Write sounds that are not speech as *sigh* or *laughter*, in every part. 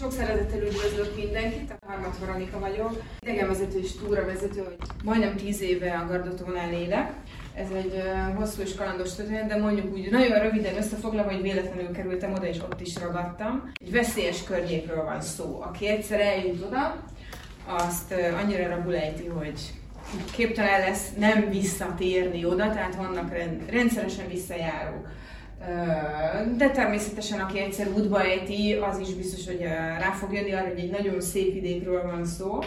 Sok szeretettel üdvözlök mindenkit, a Harmat Veronika vagyok. Idegenvezető és túravezető, majdnem 10 éve a Gardatónál élek. Ez egy hosszú és kalandos történet, de mondjuk úgy nagyon röviden összefoglalva, hogy véletlenül kerültem oda, és ott is ragadtam. Egy veszélyes környékről van szó. Aki egyszer eljut oda, azt annyira rabulejti, hogy képtelen lesz nem visszatérni oda, tehát vannak rend, rendszeresen visszajárók. De természetesen, aki egyszer útba ejti, az is biztos, hogy rá fog jönni arra, hogy egy nagyon szép vidékről van szó.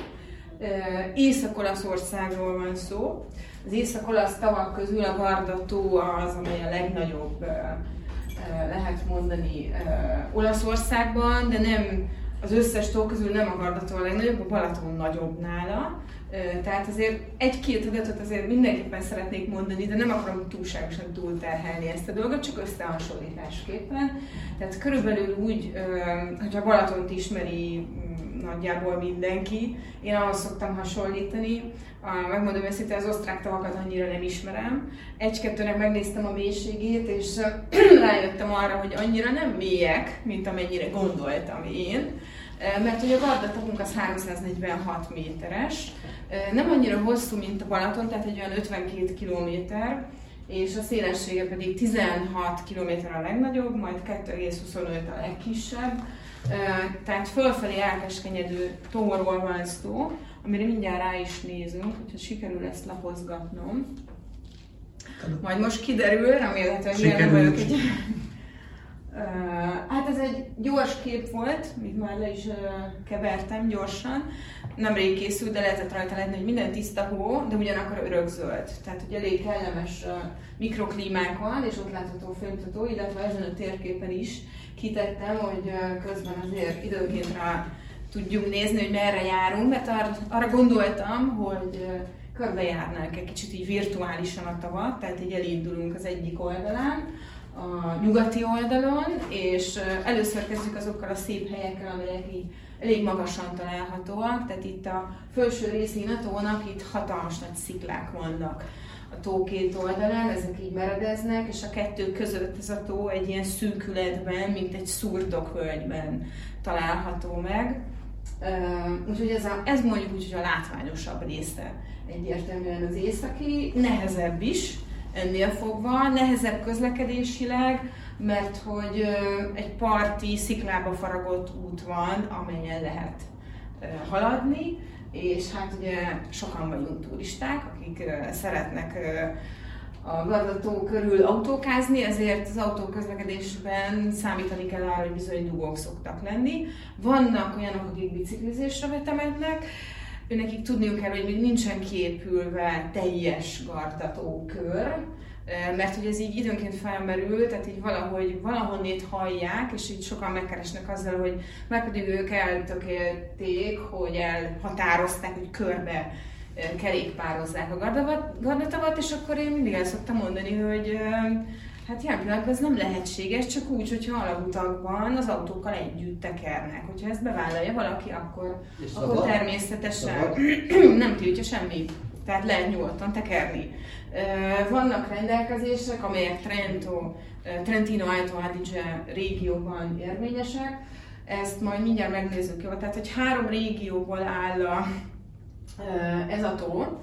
Észak-Olaszországról van szó. Az észak-olasz tavak közül a Garda tó az, amely a legnagyobb lehet mondani Olaszországban, de nem az összes tó közül nem a Garda tó a legnagyobb, a Balaton nagyobb nála. Tehát azért egy-két adatot azért mindenképpen szeretnék mondani, de nem akarom túlságosan túlterhelni ezt a dolgot, csak összehasonlításképpen. Tehát körülbelül úgy, hogyha Balatont ismeri mm, nagyjából mindenki, én ahhoz szoktam hasonlítani, megmondom őszintén, az osztrák tavakat annyira nem ismerem. Egy-kettőnek megnéztem a mélységét, és *clears throat* rájöttem arra, hogy annyira nem mélyek, mint amennyire gondoltam én. Mert hogy a Garda az 346 méteres, nem annyira hosszú, mint a Balaton, tehát egy olyan 52 kilométer, és a szélessége pedig 16 km a legnagyobb, majd 2,25 a legkisebb. Tehát fölfelé elkeskenyedő tóról van szó, amire mindjárt rá is nézünk, hogyha sikerül ezt lapozgatnom. Majd most kiderül, remélhetően ilyen vagyok egy hát ez egy gyors kép volt, amit már le is kevertem gyorsan. Nemrég készült, de lehetett rajta látni, hogy minden tiszta hó, de ugyanakkor örökzöld. Tehát, hogy elég kellemes mikroklímák van, és ott látható fénymutató, illetve ezen a térképen is kitettem, hogy közben azért időnként rá tudjunk nézni, hogy merre járunk, mert arra, arra gondoltam, hogy körbejárnánk egy kicsit így virtuálisan a tavat, tehát így elindulunk az egyik oldalán, a nyugati oldalon, és először kezdjük azokkal a szép helyekkel, amelyek így elég magasan találhatóak, tehát itt a felső részén a tónak itt hatalmas nagy sziklák vannak a tó két oldalán, ezek így meredeznek, és a kettő között ez a tó egy ilyen szűkületben, mint egy szurdokvölgyben található meg. Úgyhogy ez, a, ez mondjuk úgy, hogy a látványosabb része egyértelműen az északi, nehezebb is, ennél fogva, nehezebb közlekedésileg, mert hogy egy parti, sziklába faragott út van, amelyen lehet haladni, és hát ugye sokan vagyunk turisták, akik szeretnek a Gardató körül autókázni, ezért az autóközlekedésben számítani kell arra, hogy bizony dugók szoktak lenni. Vannak olyanok, akik biciklizésre vetemednek, nekik tudniuk kell, hogy még nincsen kiépülve teljes gardatókör, mert hogy ez így időnként felmerül, tehát így valahogy valahonnét hallják, és így sokan megkeresnek azzal, hogy meg pedig ők eltökélték, hogy elhatározták, hogy körbe kerékpározzák a gardatavat, és akkor én mindig el szoktam mondani, hogy Hát ilyen pillanatban ez nem lehetséges, csak úgy, hogyha alagutakban az autókkal együtt tekernek. Hogyha ezt bevállalja valaki, akkor, akkor természetesen *clears throat* nem tiltja semmi. Tehát lehet nyugodtan tekerni. Vannak rendelkezések, amelyek Trento, Trentino Alto Adige régióban érvényesek. Ezt majd mindjárt megnézzük. Jó? Tehát, hogy három régióból áll a, ez a tó.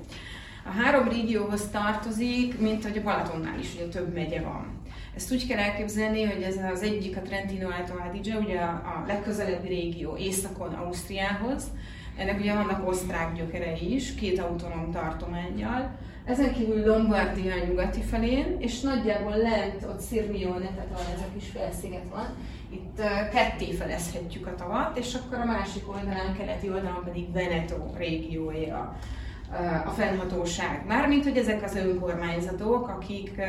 A három régióhoz tartozik, mint hogy a Balatonnál is ugye több megye van. Ezt úgy kell elképzelni, hogy ez az egyik a Trentino Alto Adige, ugye a, legközelebbi régió északon Ausztriához. Ennek ugye vannak osztrák gyökerei is, két autonóm tartományjal. Ezen kívül Lombardia nyugati felén, és nagyjából lent, ott Sirmione, tehát ahol ez a kis felsziget van, itt ketté felezhetjük a tavat, és akkor a másik oldalán, keleti oldalon pedig Veneto régiója a fennhatóság. Mármint, hogy ezek az önkormányzatok, akik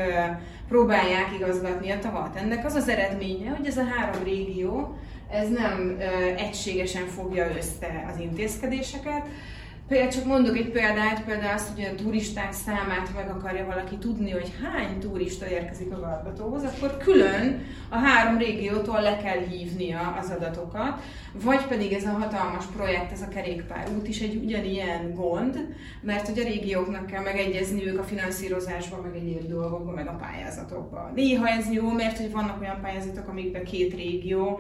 próbálják igazgatni a tavat. Ennek az az eredménye, hogy ez a három régió, ez nem egységesen fogja össze az intézkedéseket, Például csak mondok egy példát, például azt, hogy a turisták számát meg akarja valaki tudni, hogy hány turista érkezik a Garbatóhoz, akkor külön a három régiótól le kell hívnia az adatokat, vagy pedig ez a hatalmas projekt, ez a kerékpárút is egy ugyanilyen gond, mert hogy a régióknak kell megegyezniük a finanszírozásban, meg egyéb dolgokban, meg a pályázatokban. Néha ez jó, mert hogy vannak olyan pályázatok, amikben két régió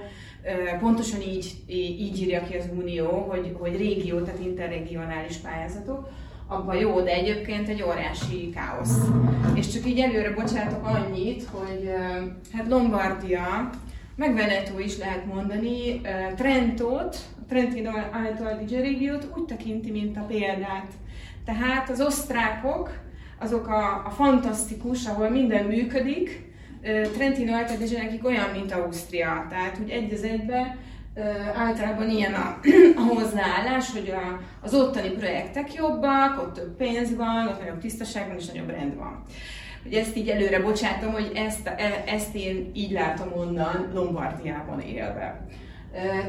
Pontosan így, így írja ki az Unió, hogy, hogy régió, tehát interregionális pályázatok, abban jó, de egyébként egy óriási káosz. És csak így előre bocsátok annyit, hogy hát Lombardia, meg Veneto is lehet mondani, Trentót, a Trentino Alto Adige régiót úgy tekinti, mint a példát. Tehát az osztrákok, azok a, a fantasztikus, ahol minden működik, Trentino Alto Adige nekik olyan, mint Ausztria. Tehát, hogy egy az egybe általában ilyen a, *clears throat* a hozzáállás, hogy a, az ottani projektek jobbak, ott több pénz van, ott nagyobb tisztaság van és nagyobb rend van. Hogy ezt így előre bocsátom, hogy ezt, e, ezt én így látom onnan Lombardiában élve.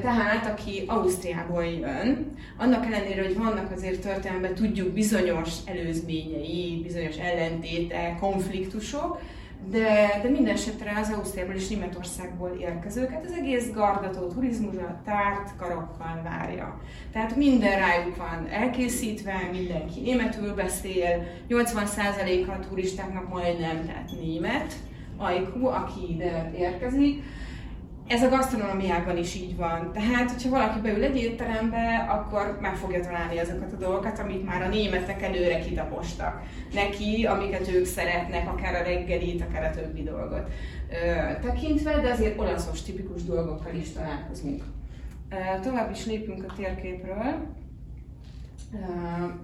Tehát, aki Ausztriából jön, annak ellenére, hogy vannak azért történelemben tudjuk bizonyos előzményei, bizonyos ellentétek, konfliktusok, de, de minden esetre az Ausztriából és Németországból érkezőket az egész gardató turizmusra tárt karokkal várja. Tehát minden rájuk van elkészítve, mindenki németül beszél, 80%-a a turistáknak majdnem, tehát német, ajkú, aki ide érkezik, ez a gasztronómiában is így van. Tehát, hogyha valaki beül egy étterembe, akkor meg fogja találni azokat a dolgokat, amit már a németek előre kitapostak neki, amiket ők szeretnek, akár a reggelit, akár a többi dolgot ö, tekintve, de azért olaszos tipikus dolgokkal is találkozunk. Ö, tovább is lépünk a térképről.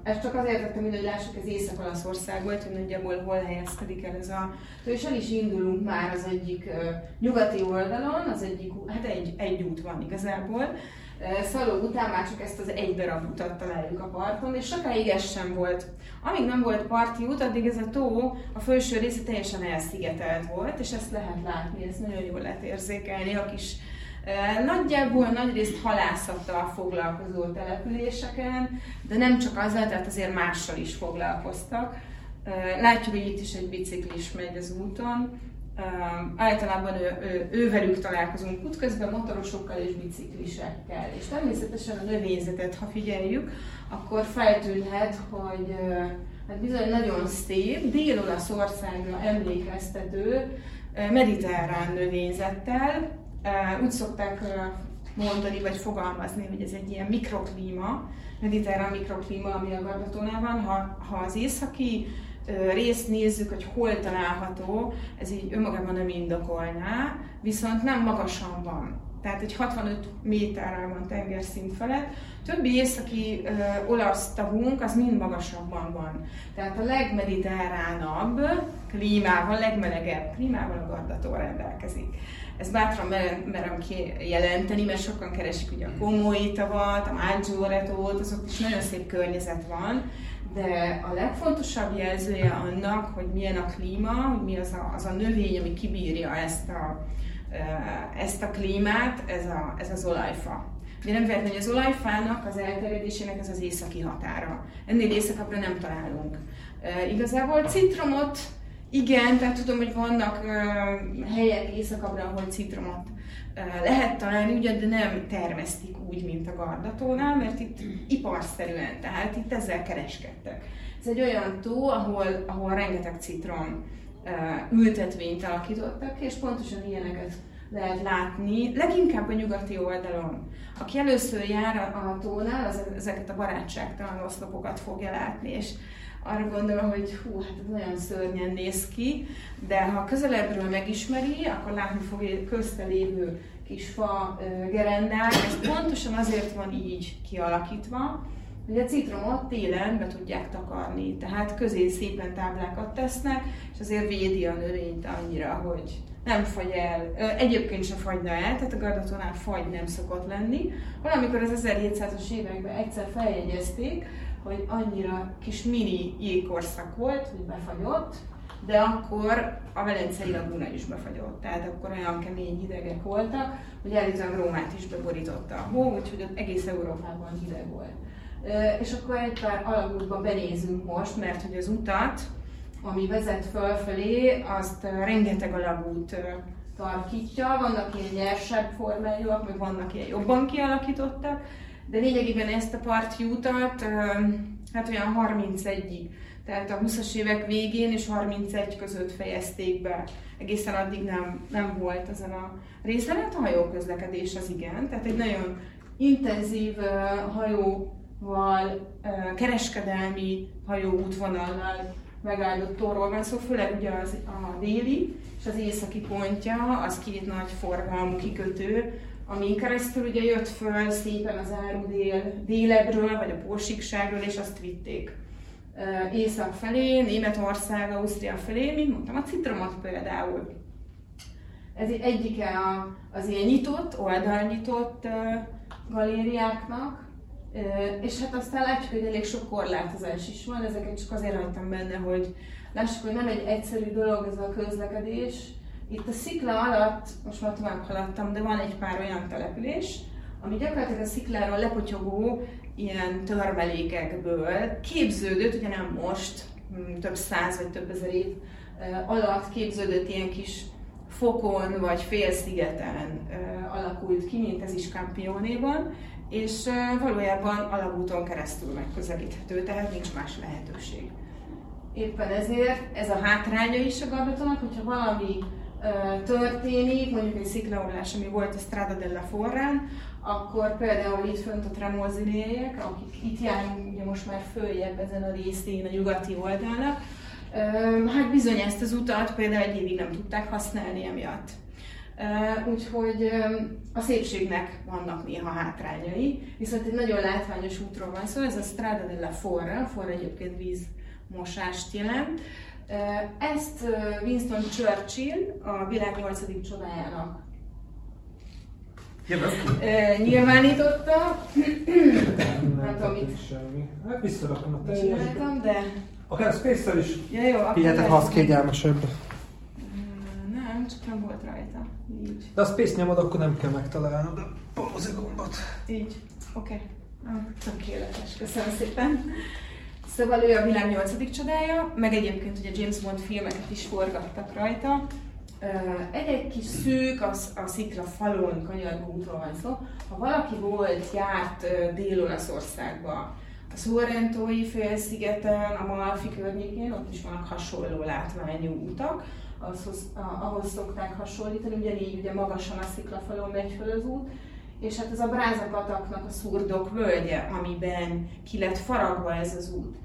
Ezt csak azért tettem hogy lássuk, ez Észak-Olaszország volt, hogy nagyjából hol helyezkedik el ez a... És el is indulunk már az egyik uh, nyugati oldalon, az egyik, hát egy, egy út van igazából. Uh, Szaló után már csak ezt az egy darab utat találjuk a parton, és sokáig ez sem volt. Amíg nem volt parti út, addig ez a tó, a felső része teljesen elszigetelt volt, és ezt lehet látni, ezt nagyon jól lehet érzékelni a kis Nagyjából nagyrészt halászattal foglalkozó településeken, de nem csak azzal, tehát azért mással is foglalkoztak. Látjuk, hogy itt is egy biciklis megy az úton. Általában ő, ő, ővelük találkozunk útközben, motorosokkal és biciklisekkel. És természetesen a növényzetet, ha figyeljük, akkor feltűnhet, hogy hát bizony nagyon szép, Dél-Olaszországra emlékeztető mediterrán növényzettel, úgy szokták mondani, vagy fogalmazni, hogy ez egy ilyen mikroklíma, mediterrán mikroklíma, ami a Gardatónál van. Ha, ha az északi részt nézzük, hogy hol található, ez így önmagában nem indokolná, viszont nem magasan van. Tehát egy 65 méterrel van tengerszint felett. Többi északi ö, olasz tavunk az mind magasabban van. Tehát a legmediterránabb klímával, legmelegebb klímával a Gardató rendelkezik. Ezt bátran merem, kijelenteni, mert sokan keresik ugye a Komói tavat, a Maggiore-tót, azok is nagyon szép környezet van, de a legfontosabb jelzője annak, hogy milyen a klíma, hogy mi az a, az a növény, ami kibírja ezt a, ezt a klímát, ez, a, ez az olajfa. De nem véletlen, hogy az olajfának az elterjedésének ez az északi határa. Ennél északabbra nem találunk. Igazából citromot igen, tehát tudom, hogy vannak uh, helyek északabbra, ahol citromot uh, lehet találni, ugyan, de nem termesztik úgy, mint a Gardatónál, mert itt iparszerűen, tehát itt ezzel kereskedtek. Ez egy olyan tó, ahol, ahol rengeteg citrom uh, ültetvényt alakítottak, és pontosan ilyeneket lehet látni, leginkább a nyugati oldalon. Aki először jár a, a tónál, az ezeket a barátságtalan oszlopokat fogja látni, és arra gondolom, hogy hú, hát ez nagyon szörnyen néz ki, de ha közelebbről megismeri, akkor látni fogja közte lévő kis fa gerendák, és pontosan azért van így kialakítva, hogy a citromot télen be tudják takarni, tehát közé szépen táblákat tesznek, és azért védi a növényt annyira, hogy nem fagy el, egyébként sem fagyna el, tehát a gardatónál fagy nem szokott lenni. Valamikor az 1700-as években egyszer feljegyezték, hogy annyira kis mini jégkorszak volt, hogy befagyott, de akkor a Velencei laguna is befagyott, tehát akkor olyan kemény hidegek voltak, hogy elvileg Rómát is beborította a hó, úgyhogy ott egész Európában hideg volt. És akkor egy pár alagútba benézünk most, mert hogy az utat, ami vezet fölfelé, azt rengeteg alagút tarkítja, vannak ilyen nyersebb formájúak, meg vannak ilyen jobban kialakítottak, de lényegében ezt a parti utat hát olyan 31-ig, tehát a 20-as évek végén és 31 között fejezték be. egészen addig nem, nem volt ezen a részen, hát a hajóközlekedés az igen, tehát egy nagyon intenzív hajóval, kereskedelmi hajóútvonallal megáldott torról van szó, szóval főleg ugye az, a déli és az északi pontja, az két nagy forgalmú kikötő, amin keresztül ugye jött föl szépen az áru dél, délebről, vagy a porsikságról, és azt vitték észak felé, Németország, Ausztria felé, mint mondtam, a citromot például. Ez egyike az ilyen nyitott, oldalnyitott galériáknak, és hát aztán látjuk, hogy elég sok korlátozás is van, ezeket csak azért hagytam benne, hogy lássuk, hogy nem egy egyszerű dolog ez a közlekedés. Itt a szikla alatt, most már tovább haladtam, de van egy pár olyan település, ami gyakorlatilag a szikláról lepotyogó ilyen törmelékekből képződött, ugye nem most, mm, több száz vagy több ezer év alatt képződött ilyen kis fokon vagy félszigeten alakult ki, mint ez is Campionéban, és valójában alagúton keresztül megközelíthető, tehát nincs más lehetőség. Éppen ezért ez a hátránya is a Garbatonak, hogyha valami történik, mondjuk egy sziklaomlás, ami volt a Strada della Forrán, akkor például itt fönt a tremolzinéjek, akik itt járunk ugye most már följebb ezen a részén a nyugati oldalnak, hát bizony ezt az utat például egy évig nem tudták használni emiatt. Úgyhogy a szépségnek vannak néha hátrányai, viszont egy nagyon látványos útról van szó, szóval ez a Strada della Forra, Forra egyébként vízmosást jelent. Ezt Winston Churchill a világ 8. csodájának nyilvánította. nem tudom mit. Semmi. Hát visszarakom a Csináltam, de... Akár Space-tel is. Ja, jó, Figyeljetek, ha az kényelmesebb. Nem, csak nem volt rajta. Így. De a Space nyomod, akkor nem kell megtalálnod a pauze gombot. Így, oké. Okay. Ah, tökéletes, köszönöm szépen. Szóval ő a világ nyolcadik csodája, meg egyébként ugye James Bond filmeket is forgattak rajta. Egy-egy kis szűk, a, a szikla falon kanyargó útról van szó. Ha valaki volt, járt Dél-Olaszországba, a Sorrentói félszigeten, a Malfi környékén, ott is vannak hasonló látványú utak, ahhoz, ahhoz szokták hasonlítani, ugyanígy ugye magasan a sziklafalon megy föl az út, és hát ez a Brázapataknak a szurdok völgye, amiben ki lett faragva ez az út.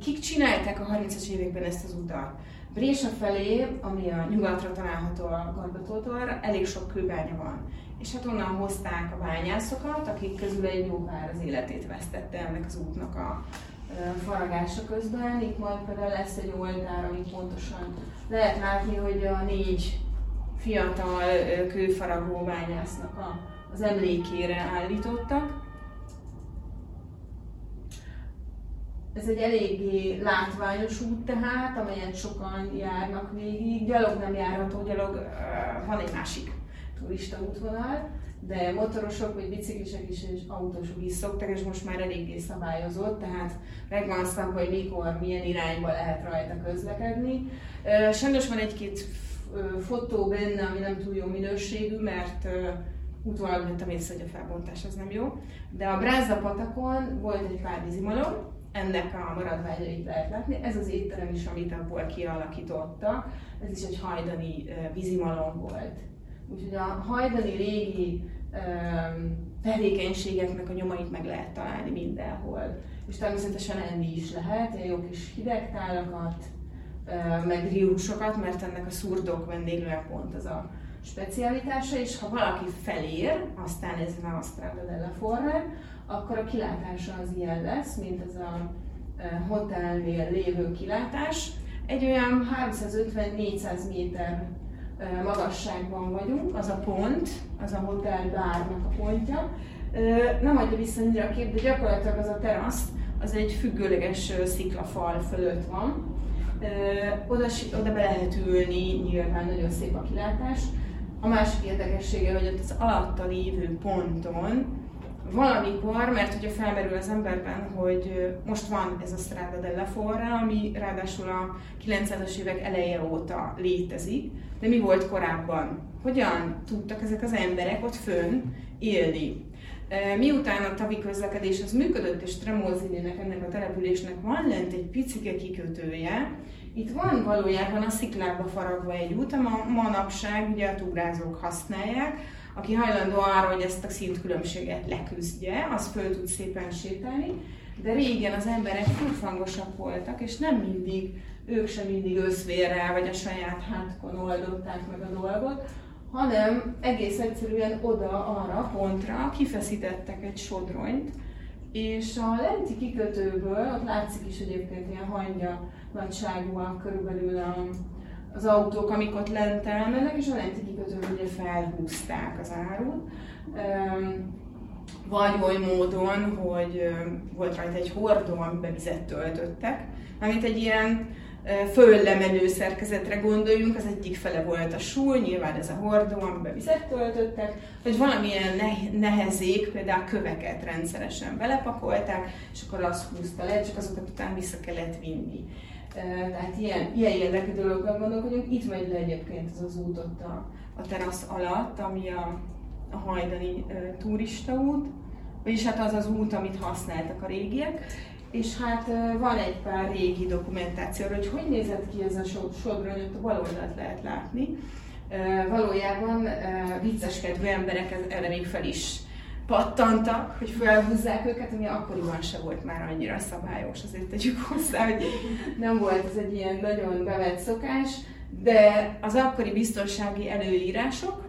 Kik csinálták a 30-as években ezt az utat? Brésa felé, ami a nyugatra található a Garbatótól, elég sok kőbánya van. És hát onnan hozták a bányászokat, akik közül egy jó pár az életét vesztette ennek az útnak a faragása közben. Itt majd például lesz egy oldal, ami pontosan lehet látni, hogy a négy fiatal kőfaragó bányásznak az emlékére állítottak. Ez egy eléggé látványos út tehát, amelyen sokan járnak végig. Gyalog nem járható, gyalog van egy másik turista útvonal, de motorosok, vagy biciklisek is, és autósok is szoktak, és most már eléggé szabályozott, tehát megvan szabva, hogy mikor, milyen irányba lehet rajta közlekedni. Sajnos van egy-két fotó benne, ami nem túl jó minőségű, mert utólag vettem észre, hogy a felbontás az nem jó. De a Bráza patakon volt egy pár vízimalom, ennek a maradványait lehet látni. Ez az étterem is, amit abból kialakítottak, ez is egy hajdani vízimalom volt. Úgyhogy a hajdani régi tevékenységeknek a nyomait meg lehet találni mindenhol. És természetesen enni is lehet, ilyen jó kis hidegtálakat, meg riusokat, mert ennek a szurdok pont az a specialitása, és ha valaki felér, aztán ez a Strada della Forre, akkor a kilátása az ilyen lesz, mint ez a hotelnél lévő kilátás. Egy olyan 350-400 méter magasságban vagyunk, az a pont, az a hotel bárnak a pontja. Nem adja vissza annyira a kép, de gyakorlatilag az a terasz, az egy függőleges sziklafal fölött van. Oda, oda be lehet ülni, nyilván nagyon szép a kilátás. A másik érdekessége, hogy ott az alatta lévő ponton valamikor, mert ugye felmerül az emberben, hogy most van ez a Strada della Forra, ami ráadásul a 90-es évek eleje óta létezik, de mi volt korábban? Hogyan tudtak ezek az emberek ott fönn élni? Miután a tavi közlekedés az működött, és Tremolzinének, ennek a településnek van lent egy picike kikötője, Itt van valójában a sziklába faragva egy út, a manapság ugye a túrázók használják, aki hajlandó arra, hogy ezt a szintkülönbséget leküzdje, az föl tud szépen sétálni, de régen az emberek furfangosak voltak, és nem mindig, ők sem mindig összvérrel vagy a saját hátkon oldották meg a dolgot, hanem egész egyszerűen oda, arra pontra kifeszítettek egy sodronyt, és a lenti kikötőből, ott látszik is egyébként ilyen hangya nagyságúak körülbelül a, az autók, amik ott lent elmennek, és a lenti kikötőből ugye felhúzták az árut. Vagy oly módon, hogy volt rajta egy hordó, amiben vizet töltöttek, amit egy ilyen föllemenő szerkezetre gondoljunk, az egyik fele volt a súly, nyilván ez a hordó, amiben vizet töltöttek, vagy valamilyen nehezék, például köveket rendszeresen belepakolták, és akkor azt húzta le, csak azokat utána vissza kellett vinni. Tehát ilyen, ilyen jellegű dologban gondolkodjunk. Itt megy le egyébként az az út ott a, a terasz alatt, ami a, a hajdani e, turistaút, vagyis hát az az út, amit használtak a régiek és hát van egy pár régi dokumentáció, hogy hogy nézett ki ez a sodrony, ott a bal oldalt lehet látni. Valójában vicceskedő emberek erre fel is pattantak, hogy felhúzzák őket, ami akkoriban se volt már annyira szabályos, azért tegyük hozzá, hogy nem volt ez egy ilyen nagyon bevett szokás, de az akkori biztonsági előírások,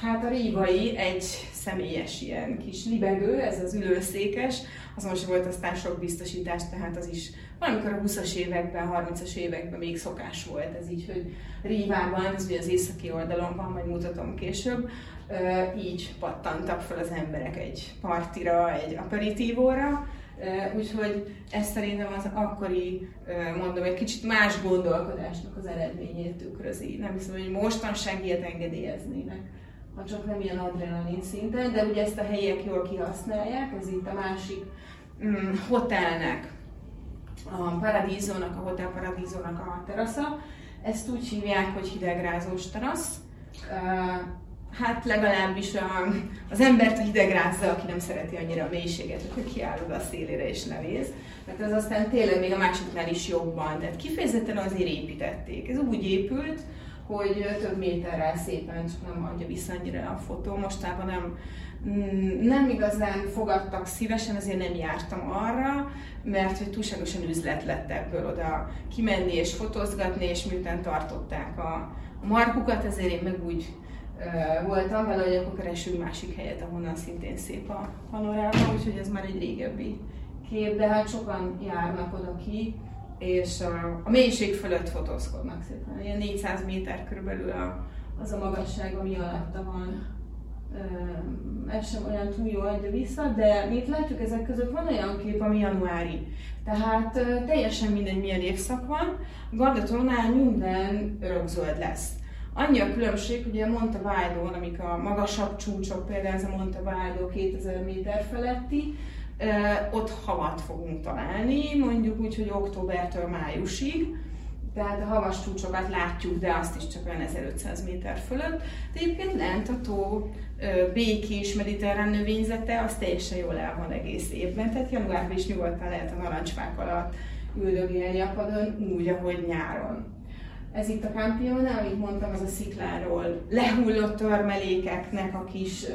hát a rívai egy személyes ilyen kis libegő, ez az ülőszékes, azon sem volt aztán sok biztosítás, tehát az is valamikor a 20-as években, 30-as években még szokás volt ez így, hogy Rívában, ez ugye az északi oldalon van, majd mutatom később, így pattantak fel az emberek egy partira, egy aperitívóra, Úgyhogy ez szerintem az akkori, mondom, egy kicsit más gondolkodásnak az eredményét tükrözi. Nem hiszem, hogy mostanság ilyet engedélyeznének ha csak nem ilyen adrenalin szinten, de ugye ezt a helyiek jól kihasználják, ez itt a másik mm, hotelnek, a Paradízónak, a Hotel Paradízónak a terasza. Ezt úgy hívják, hogy hidegrázós terasz. Hát legalábbis a, az embert hidegrázza, aki nem szereti annyira a mélységet, hogy kiáll oda a szélére és nevéz. Mert ez aztán tényleg még a másiknál is jobban. Tehát kifejezetten azért építették. Ez úgy épült, hogy több méterrel szépen, csak nem adja vissza annyira a fotó. Mostában nem, nem igazán fogadtak szívesen, ezért nem jártam arra, mert hogy túlságosan üzlet lett ebből oda kimenni és fotózgatni, és miután tartották a, a markukat, ezért én meg úgy voltam vele, hogy akkor keresünk másik helyet, ahonnan szintén szép a panoráma, úgyhogy ez már egy régebbi kép, de hát sokan járnak oda ki, és a, a mélység fölött fotózkodnak szépen. Ilyen 400 méter körülbelül a, az a magasság, ami alatta van. Ez sem olyan túl jó adja vissza, de mint látjuk ezek között van olyan kép, ami januári. Tehát teljesen mindegy milyen évszak van, Gardatónál minden örökzöld lesz. Annyi a különbség, ugye Monte Valdon, amik a magasabb csúcsok, például ez a Monte Valdo 2000 méter feletti, ott havat fogunk találni, mondjuk úgy, hogy októbertől májusig, tehát a havas csúcsokat látjuk, de azt is csak olyan 1500 méter fölött. De egyébként lent a tó békés mediterrán növényzete, az teljesen jól el van egész évben, tehát januárban is nyugodtan lehet a narancsfák alatt üldögélni a padon, úgy, ahogy nyáron. Ez itt a Campione, amit mondtam, az a szikláról lehullott törmelékeknek a kis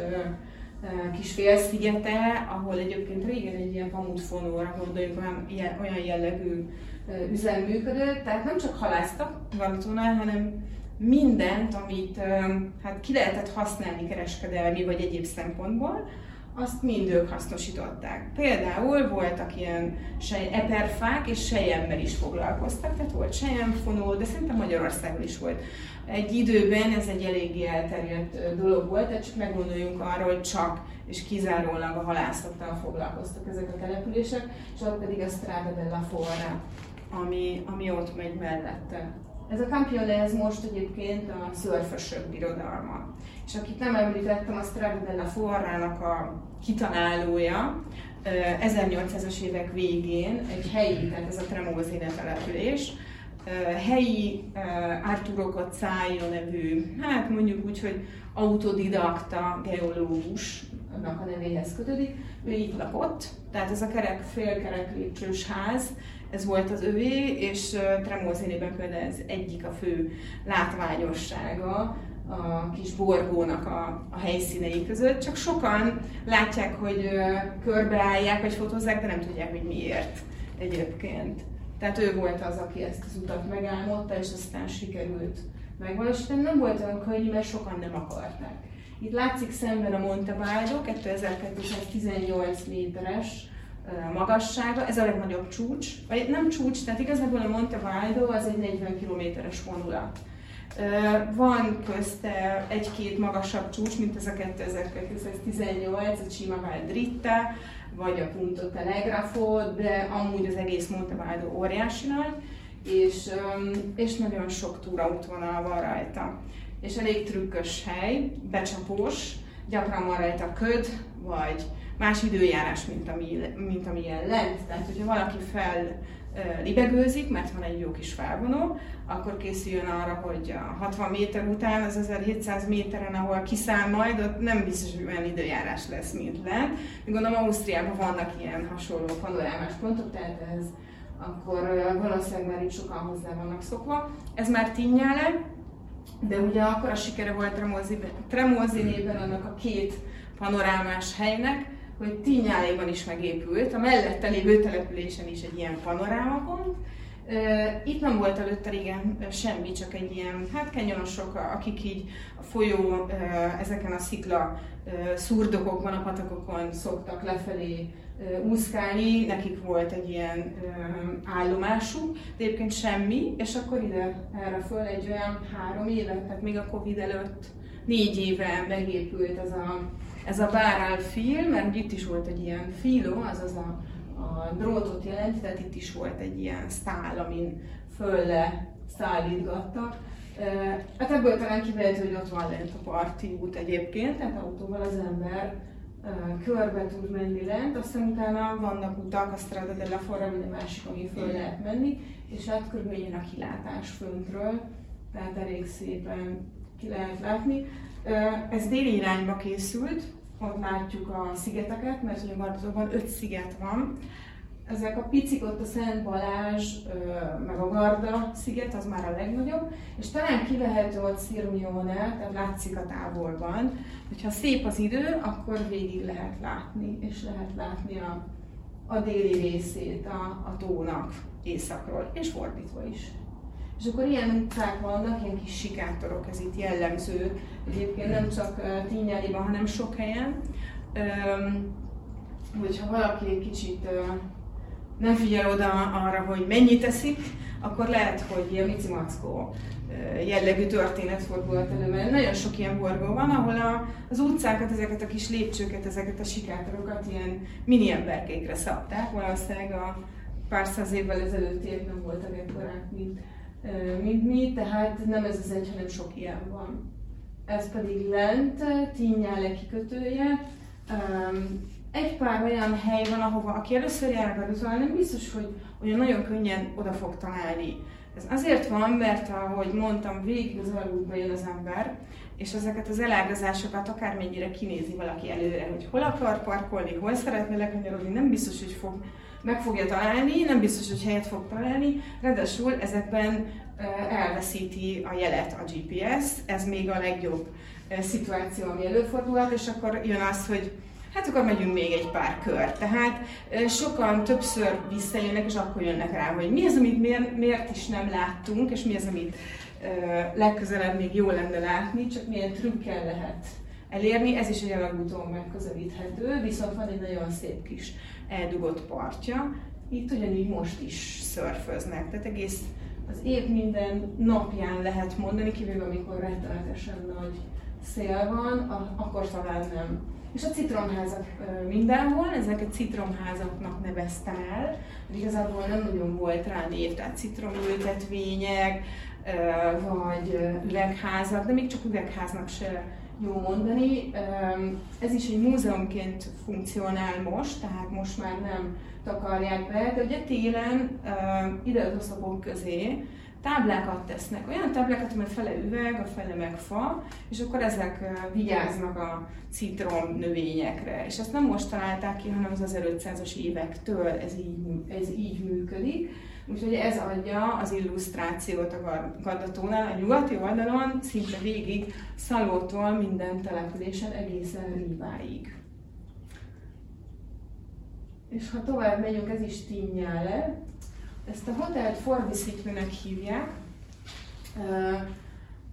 kis félszigete, ahol egyébként régen egy ilyen pamutfonóra gondoljunk, olyan, olyan jellegű üzem működött, tehát nem csak halásztak Galatonál, hanem mindent, amit hát ki lehetett használni kereskedelmi vagy egyéb szempontból, azt mind ők hasznosították. Például voltak ilyen sej, eperfák, és sejemmel is foglalkoztak, tehát volt sejemfonó, de szerintem Magyarországon is volt. Egy időben ez egy eléggé elterjedt dolog volt, tehát csak meggondoljunk arra, hogy csak és kizárólag a halászattal foglalkoztak ezek a települések, és ott pedig a Strada della Forra, ami, ami ott megy mellette. Ez a Campione, ez most egyébként a szörfösök birodalma. És akit nem említettem, a Strada della Forrának a kitalálója, 1800-as évek végén egy helyi, tehát ez a Tremolzine település, helyi Arturo Cozzaio nevű, hát mondjuk úgy, hogy autodidakta geológus annak a nevéhez kötődik. Ő itt lakott, tehát ez a kerek, félkerek lépcsős ház, ez volt az övé, és Tremolzinében például ez egyik a fő látványossága a kis borgónak a, a helyszínei között, csak sokan látják, hogy körbeállják, vagy fotózzák, de nem tudják, hogy miért egyébként. Tehát ő volt az, aki ezt az utat megálmodta, és aztán sikerült megvalósítani. Nem volt olyan könnyű, mert sokan nem akarták. Itt látszik szemben a Montevaldo, 2218 méteres magassága, ez a legnagyobb csúcs, vagy nem csúcs, tehát igazából a Montevaldo az egy 40 kilométeres vonulat. Van közte egy-két magasabb csúcs, mint ez a 2218, a Cima Dritta, vagy a Punto Telegrafo, de amúgy az egész Montevaldo óriási nagy, és, és nagyon sok túraútvonal van rajta. És elég trükkös hely, becsapós, gyakran van rajta köd, vagy más időjárás, mint, ami, mint amilyen lent. Tehát, hogyha valaki fel libegőzik, mert van egy jó kis felvonó, akkor készüljön arra, hogy a 60 méter után, az 1700 méteren, ahol kiszáll majd, ott nem biztos, hogy olyan időjárás lesz, mint lent. Gondolom Ausztriában vannak ilyen hasonló panorámás pontok, tehát ez akkor valószínűleg már itt sokan hozzá vannak szokva. Ez már Tinnyále, de ugye akkor a sikere volt Tremolzinében annak a két panorámás helynek, hogy Tínjáléban is megépült, a mellette lévő településen is egy ilyen panorámapont. Itt nem volt előtte igen semmi, csak egy ilyen, hát kenyonosok, akik így a folyó, ezeken a szikla szurdokokban, a patakokon szoktak lefelé úszkálni, nekik volt egy ilyen állomásuk, de egyébként semmi, és akkor ide erre föl egy olyan három évet, tehát még a Covid előtt négy éve megépült ez a ez a bárál fil, mert itt is volt egy ilyen filo, azaz a, a drótot jelenti, tehát itt is volt egy ilyen szál, amin fölle szállítgattak. Hát ebből talán kivehető, hogy ott van lent a parti út egyébként, tehát autóval az ember körbe tud menni lent, aztán utána vannak utak, a Strada della Forra, vagy a másik, ami föl lehet menni, és hát körülbelül a kilátás föntről, tehát elég szépen ki lehet látni. Ez déli irányba készült, ott látjuk a szigeteket, mert ugye Bardozóban öt sziget van. Ezek a picik ott a Szent Balázs, meg a Garda sziget, az már a legnagyobb, és talán kivehető ott Szirmione, tehát látszik a távolban. Hogyha szép az idő, akkor végig lehet látni, és lehet látni a, a déli részét a, a tónak északról, és fordítva is. És akkor ilyen utcák vannak, ilyen kis sikátorok, ez itt jellemző, egyébként nem csak Tínjáliban, hanem sok helyen. Hogyha valaki kicsit nem figyel oda arra, hogy mennyit eszik, akkor lehet, hogy ilyen micimackó jellegű történet fordulhat elő, mert nagyon sok ilyen borgó van, ahol a, az utcákat, ezeket a kis lépcsőket, ezeket a sikátorokat ilyen mini emberkékre szabták, valószínűleg a pár száz évvel ezelőtt nem voltak ekkorák, mint mint mi, tehát nem ez az egy, hanem sok ilyen van. Ez pedig lent, Tinnyále kikötője. Egy pár olyan hely van, ahova aki először jár a nem biztos, hogy olyan nagyon könnyen oda fog találni. Ez azért van, mert ahogy mondtam, végig az alagútba jön az ember, és ezeket az elágazásokat akármennyire kinézi valaki előre, hogy hol akar parkolni, hol szeretne lekanyarodni, nem biztos, hogy fog meg fogja találni, nem biztos, hogy helyet fog találni, ráadásul ezekben elveszíti a jelet a GPS, ez még a legjobb szituáció, ami előfordulhat, és akkor jön az, hogy hát akkor megyünk még egy pár kör. Tehát sokan többször visszajönnek, és akkor jönnek rá, hogy mi az, amit miért, miért is nem láttunk, és mi az, amit legközelebb még jó lenne látni, csak milyen trükkel lehet elérni. Ez is egy alagúton megközelíthető, viszont van egy nagyon szép kis eldugott partja. Itt ugyanígy most is szörföznek, tehát egész az év minden napján lehet mondani, kivéve amikor rettenetesen nagy szél van, akkor talán nem. És a citromházak mindenhol, ezeket citromházaknak neveztem el, igazából nem nagyon volt rá név, tehát citromültetvények, vagy üvegházak, de még csak üvegháznak se jó mondani. Ez is egy múzeumként funkcionál most, tehát most már nem takarják be, de ugye télen ide az oszlopok közé táblákat tesznek, olyan táblákat, amely fele üveg, a fele meg fa, és akkor ezek vigyáznak a citrom növényekre. És ezt nem most találták ki, hanem az 1500-as évektől ez így, ez így működik. Úgyhogy ez adja az illusztrációt a Gardatónál, a nyugati oldalon szinte végig Szalótól minden településen egészen Ríváig. És ha tovább megyünk, ez is Tinnyále. Ezt a hotelt Forviszikőnek hívják,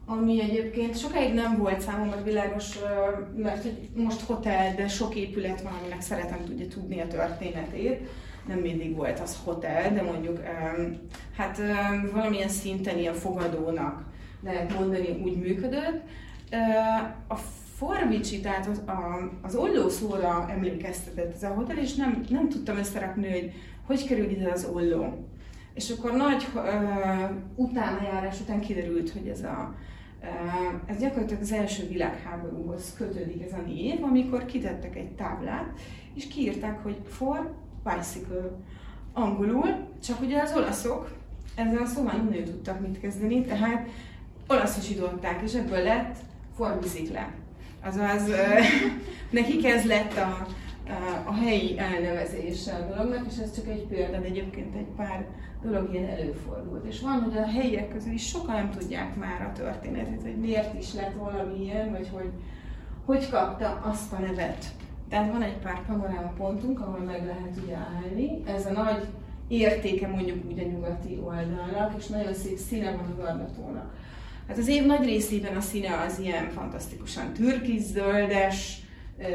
ami egyébként sokáig nem volt számomra világos, mert most hotel, de sok épület van, aminek szeretem tudja tudni a történetét. Nem mindig volt az hotel, de mondjuk hát valamilyen szinten ilyen fogadónak lehet mondani, úgy működött. A Forvicsi, tehát az, a, az olló szóra emlékeztetett ez a hotel, és nem, nem tudtam összerakni, hogy hogy kerül ide az olló. És akkor nagy uh, utánajárás után kiderült, hogy ez a ez gyakorlatilag az első világháborúhoz kötődik ez a név, amikor kitettek egy táblát, és kiírták, hogy for bicycle. Angolul, csak ugye az olaszok ezzel a szóval nem tudtak mit kezdeni, tehát olaszosították, és ebből lett for bicikle. Azaz *laughs* nekik ez lett a, a helyi elnevezése a dolognak, és ez csak egy példa, de egyébként egy pár dolog ilyen előfordult. És van, hogy a helyiek közül is sokan nem tudják már a történetet, hogy miért is lett valami ilyen, vagy hogy hogy kapta azt a nevet. Tehát van egy pár panoráma pontunk, ahol meg lehet ugye állni. Ez a nagy értéke mondjuk úgy a nyugati oldalnak, és nagyon szép színe van a gardatónak. Hát az év nagy részében a színe az ilyen fantasztikusan türkisz-zöldes,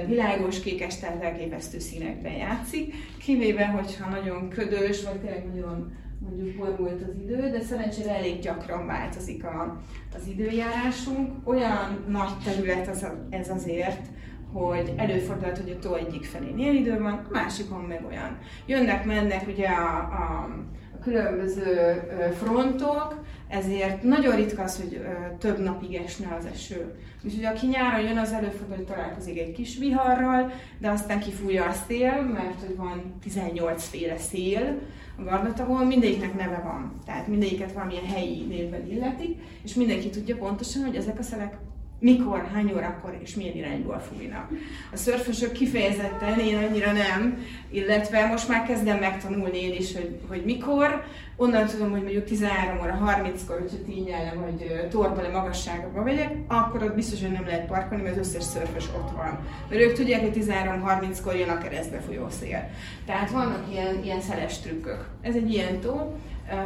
világos kékes, tehát elképesztő színekben játszik, kivéve, hogyha nagyon ködös, vagy tényleg nagyon mondjuk borult az idő, de szerencsére elég gyakran változik a, az időjárásunk. Olyan nagy terület az ez azért, hogy előfordulhat, hogy a tó egyik felén ilyen idő van, a másikon meg olyan. Jönnek, mennek ugye a, a, a különböző frontok, ezért nagyon ritka az, hogy több napig esne az eső. Úgyhogy aki nyáron jön, az előfordul, hogy találkozik egy kis viharral, de aztán kifújja a szél, mert hogy van 18 féle szél a Gardatavon, mindegyiknek neve van. Tehát mindegyiket valamilyen helyi névben illetik, és mindenki tudja pontosan, hogy ezek a szelek mikor, hány órakor és milyen irányból fújnak. A szörfösök kifejezetten, én annyira nem, illetve most már kezdem megtanulni én is, hogy, hogy mikor. Onnan tudom, hogy mondjuk 13 óra 30-kor, hogyha tényelem, hogy torba le magasságba megyek, akkor ott biztos, hogy nem lehet parkolni, mert az összes szörfös ott van. Mert ők tudják, hogy 13-30-kor jön a keresztbe folyó szél. Tehát vannak ilyen, ilyen szeles trükkök. Ez egy ilyen tó,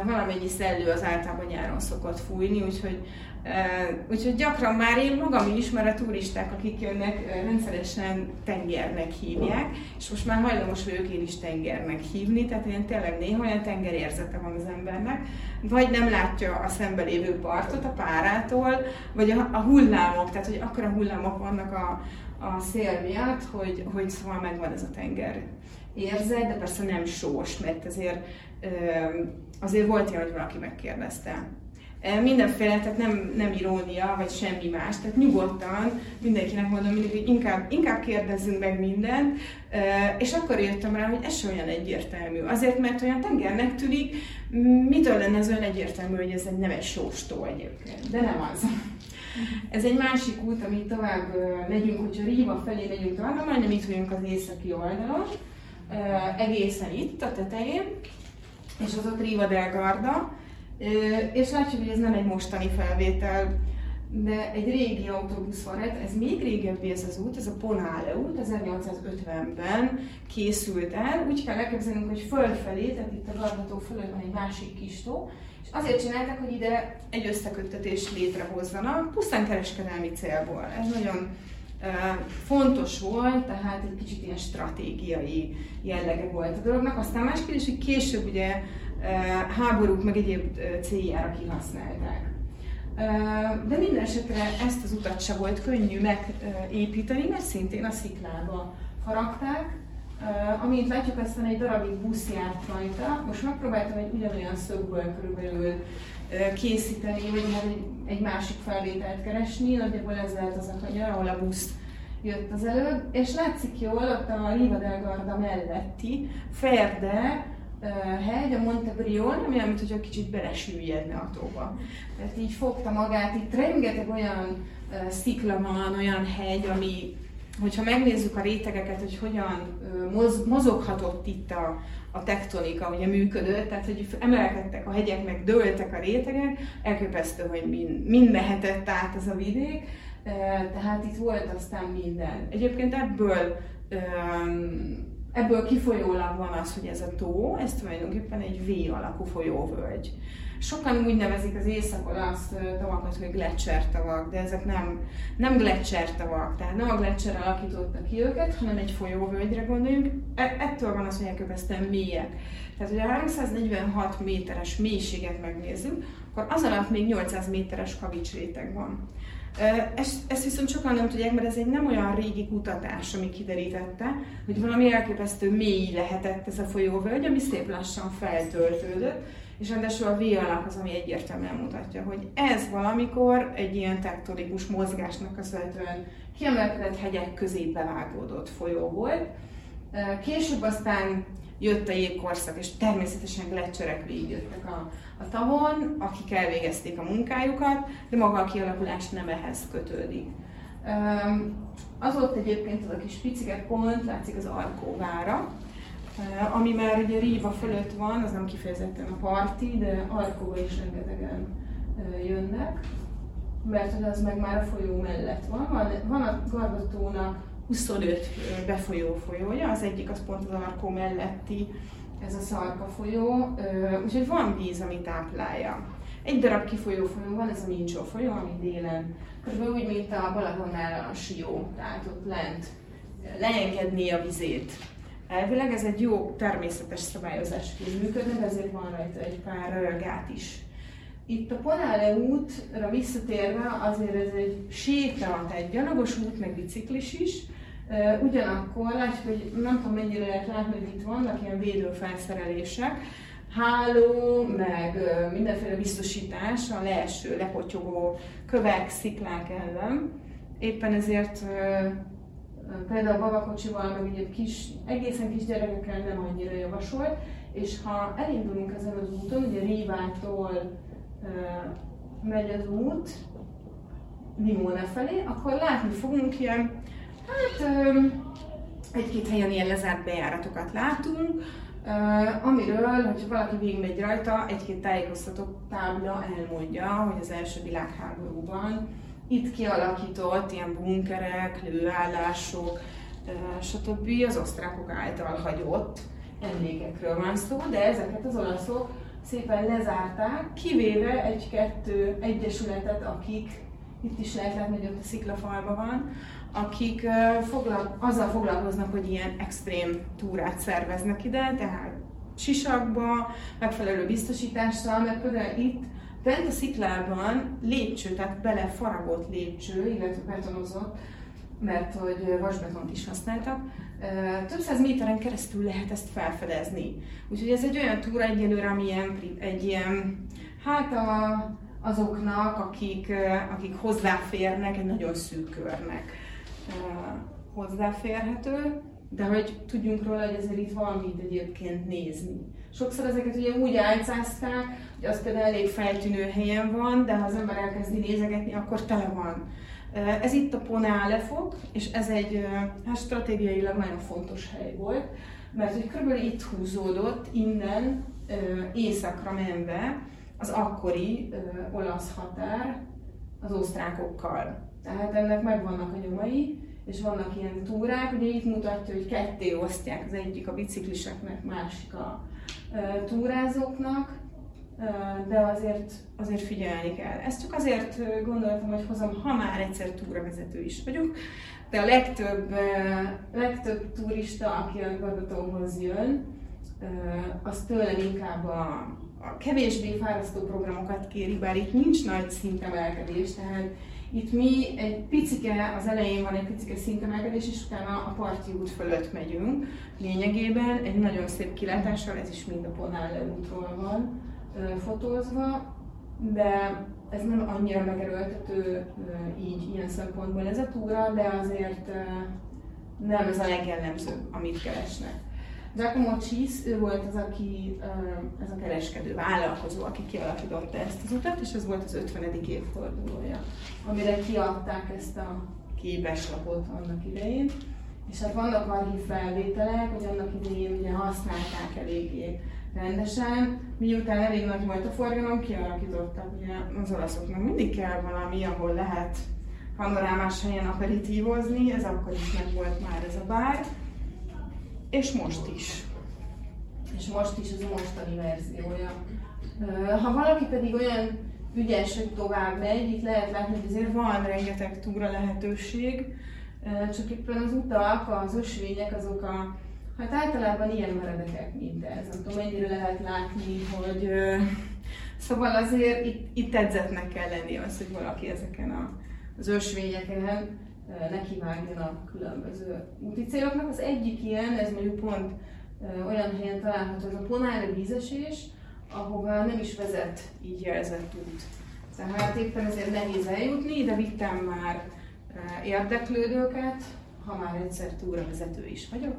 valamennyi szellő az általában nyáron szokott fújni, úgyhogy Úgyhogy gyakran már én magam is, mert a turisták, akik jönnek, rendszeresen tengernek hívják, és most már hajlamos vagyok én is tengernek hívni, tehát ilyen tényleg néha olyan tengerérzete van az embernek, vagy nem látja a szembe lévő partot a párától, vagy a, a hullámok, tehát hogy akkora hullámok vannak a, a szél miatt, hogy, hogy szóval megvan ez a tenger érzet, de persze nem sós, mert azért, azért volt ilyen, hogy valaki megkérdezte. Mindenféle, tehát nem, nem irónia, vagy semmi más, tehát nyugodtan mindenkinek mondom mindig, hogy inkább, inkább kérdezzünk meg mindent, és akkor jöttem rá, hogy ez sem olyan egyértelmű. Azért, mert olyan tengernek tűnik, mitől lenne ez olyan egyértelmű, hogy ez egy nem egy sóstó egyébként, de nem az. Ez egy másik út, amit tovább megyünk, hogyha Ríva felé megyünk tovább, majdnem itt vagyunk az északi oldalon, egészen itt a tetején, és az ott Riva del Garda, és látjuk, hogy ez nem egy mostani felvétel, de egy régi autóbusz van, ez még régebbi ez az út, ez a Ponale út, 1850-ben készült el. Úgy kell elképzelnünk, hogy fölfelé, tehát itt a Gardató fölött van egy másik kis tó, és azért csinálták, hogy ide egy összeköttetést létrehozzanak, pusztán kereskedelmi célból. Ez nagyon fontos volt, tehát egy kicsit ilyen stratégiai jellege volt a dolognak. Aztán más kérdés, hogy később ugye háborúk meg egyéb céljára kihasználták. De minden esetre ezt az utat se volt könnyű megépíteni, mert szintén a sziklába faragták. Amint látjuk, aztán egy darabig busz járt rajta. Most megpróbáltam egy ugyanolyan szögből körülbelül készíteni, vagy egy, egy másik felvételt keresni, nagyjából ez lehet az a kanyar, ahol a busz jött az előbb, és látszik jól ott a Riva del Garda melletti Ferde hegy, a Monte Brion, ami olyan, mintha kicsit belesüllyedne a tóba. Tehát így fogta magát, itt rengeteg olyan szikla van, olyan hegy, ami, hogyha megnézzük a rétegeket, hogy hogyan moz, mozoghatott itt a, a tektonika, ugye működött, tehát hogy emelkedtek a hegyek, meg dőltek a rétegek, elképesztő, hogy mind, mind mehetett át ez a vidék, tehát itt volt aztán minden. Egyébként ebből Ebből kifolyólag van az, hogy ez a tó, ez tulajdonképpen egy V alakú folyóvölgy. Sokan úgy nevezik az északon azt tavakat, hogy gletszertavak, de ezek nem, nem gletszertavak, tehát nem a gletszer alakította ki őket, hanem egy folyóvölgyre gondoljunk. E- ettől van az, hogy elképesztően mélyek. Tehát, hogy a 346 méteres mélységet megnézzük, akkor az alatt még 800 méteres kavicsréteg van. Ezt, ezt viszont sokan nem tudják, mert ez egy nem olyan régi kutatás, ami kiderítette, hogy valami elképesztő mély lehetett ez a folyóvölgy, ami szép lassan feltöltődött, és ráadásul a V alak az, ami egyértelműen mutatja, hogy ez valamikor egy ilyen tektonikus mozgásnak köszönhetően kiemelkedett hegyek közé bevágódott folyó volt. Később aztán jött a jégkorszak, és természetesen gletszerek végigjöttek a, a tavon, akik elvégezték a munkájukat, de maga a kialakulás nem ehhez kötődik. Az ott egyébként az a kis picike pont, látszik az Arkóvára, ami már ugye Ríva fölött van, az nem kifejezetten a parti, de Arkóba is rengetegen jönnek, mert az meg már a folyó mellett van. Van, van a Gargatónak 25 befolyó folyója, az egyik az pont az Arkó melletti, ez a Szarka folyó, úgyhogy van víz, ami táplálja. Egy darab kifolyó folyó van, ez a Mincsó folyó, ami délen, körülbelül úgy, mint a Balatonnál a Sió, tehát ott lent leengedni a vizét. Elvileg ez egy jó természetes szabályozásként működne, ezért van rajta egy pár gát is. Itt a Ponále útra visszatérve azért ez egy séta, tehát gyalogos út, meg biciklis is, Ugyanakkor látjuk, hogy nem tudom mennyire lehet látni, hogy itt vannak ilyen védőfelszerelések, háló, meg mindenféle biztosítás a leeső, lepotyogó kövek, sziklák ellen. Éppen ezért például a babakocsival, meg ugye kis, egészen kis gyerekekkel nem annyira javasolt, és ha elindulunk ezen az úton, ugye Rívától megy az út Limóna felé, akkor látni fogunk ilyen Hát egy-két helyen ilyen lezárt bejáratokat látunk, amiről, hogyha valaki végigmegy rajta, egy-két tájékoztató tábla elmondja, hogy az első világháborúban itt kialakított ilyen bunkerek, lőállások, stb. az osztrákok által hagyott emlékekről van szó, de ezeket az olaszok szépen lezárták, kivéve egy-kettő egyesületet, akik itt is lehet látni, hogy ott a sziklafalba van, akik foglal, azzal foglalkoznak, hogy ilyen extrém túrát szerveznek ide, tehát sisakba, megfelelő biztosítással, mert például itt bent a sziklában lépcső, tehát belefaragott lépcső, illetve betonozott, mert hogy vasbetont is használtak, több száz méteren keresztül lehet ezt felfedezni. Úgyhogy ez egy olyan túra egyelőre, ami ilyen, egy ilyen, hát a, azoknak, akik, akik hozzáférnek egy nagyon szűk körnek hozzáférhető, de hogy tudjunk róla, hogy ezért itt valamit egyébként nézni. Sokszor ezeket ugye úgy álcázták, hogy az például elég feltűnő helyen van, de ha az ember elkezdi nézegetni, akkor tele van. Ez itt a Ponále fog, és ez egy hát stratégiailag nagyon fontos hely volt, mert hogy körülbelül itt húzódott innen északra menve az akkori olasz határ az osztrákokkal. Tehát ennek megvannak a nyomai, és vannak ilyen túrák, ugye itt mutatja, hogy ketté osztják, az egyik a bicikliseknek, másik a e, túrázóknak, de azért, azért figyelni kell. Ezt csak azért gondoltam, hogy hozom, ha már egyszer túravezető is vagyok, de a legtöbb, legtöbb turista, aki a Gadatóhoz jön, az tőlem inkább a, a kevésbé fárasztó programokat kéri, bár itt nincs nagy szintemelkedés, tehát itt mi egy picike, az elején van egy picike szintemelkedés, és utána a parti út fölött megyünk. Lényegében egy nagyon szép kilátással, ez is mind a Ponále útról van fotózva, de ez nem annyira megerőltető így, ilyen szempontból ez a túra, de azért nem ez a legjellemzőbb, amit keresnek. Giacomo Csis, ő volt az, aki, ez a kereskedő vállalkozó, aki kialakította ezt az utat, és ez volt az 50. évfordulója, amire kiadták ezt a képeslapot annak idején. És hát vannak archív felvételek, hogy annak idején ugye használták eléggé rendesen, miután elég nagy volt a forgalom, kialakítottak, ugye az olaszoknak mindig kell valami, ahol lehet panorámás helyen aperitívozni, ez akkor is meg volt már ez a bár, és most is. És most is ez a mostani verziója. Ha valaki pedig olyan ügyes, hogy tovább megy, itt lehet látni, hogy azért van rengeteg túra lehetőség, csak éppen az utak, az ösvények, azok a, hát általában ilyen meredekek, mint ez. Nem tudom, mennyire lehet látni, hogy Szóval azért itt, itt edzetnek kell lenni az, hogy valaki ezeken a, az ösvényeken nekivágjon a különböző úti céloknak. Az egyik ilyen, ez mondjuk pont olyan helyen található, ez a Ponára vízesés, ahova nem is vezet így jelzett út. Tehát éppen ezért nehéz eljutni, de vittem már érdeklődőket, ha már egyszer túravezető is vagyok.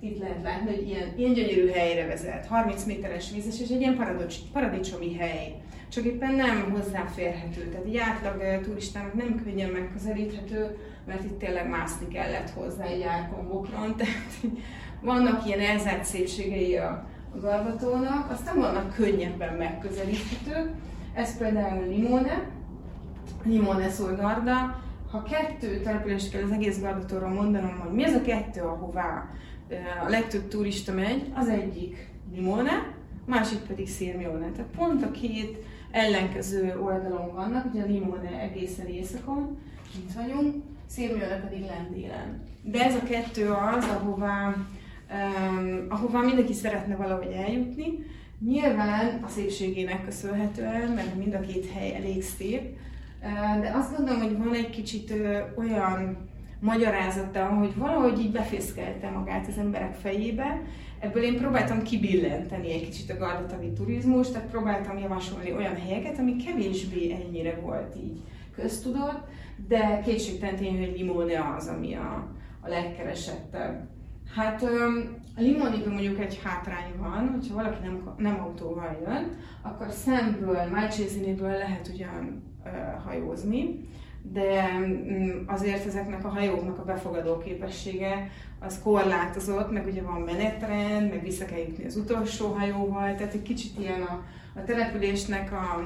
Itt lehet látni, hogy ilyen, ilyen gyönyörű helyre vezet, 30 méteres vízes, és egy ilyen paradicsomi hely. Csak éppen nem hozzáférhető, tehát egy átlag turistának nem könnyen megközelíthető, mert itt tényleg mászni kellett hozzá egy árkombokron, *laughs* tehát vannak ilyen elzárt szépségei a, a Garbatónak, aztán vannak könnyebben megközelíthetők, ez például Limone, Limone Garda. Ha kettő települést kell az egész Gardatóról mondanom, hogy mi az a kettő, ahová a legtöbb turista megy, az egyik Limone, másik pedig Sirmione. Tehát pont a két ellenkező oldalon vannak, ugye a Limone egészen északon, itt vagyunk, Sirmione pedig lendélen. De ez a kettő az, ahová um, ahová mindenki szeretne valahogy eljutni. Nyilván a szépségének köszönhetően, mert mind a két hely elég szép, de azt gondolom, hogy van egy kicsit olyan magyarázata, hogy valahogy így befészkelte magát az emberek fejébe. Ebből én próbáltam kibillenteni egy kicsit a gardatavi turizmus, tehát próbáltam javasolni olyan helyeket, ami kevésbé ennyire volt így köztudott, de kétségtelen tény, hogy Limone az, ami a, a legkeresettebb. Hát a Limoniban mondjuk egy hátrány van, hogyha valaki nem, nem autóval jön, akkor szemből, Malcsézinéből lehet ugyan hajózni, de mm, azért ezeknek a hajóknak a befogadó képessége az korlátozott, meg ugye van menetrend, meg vissza kell jutni az utolsó hajóval, tehát egy kicsit ilyen a, a településnek a,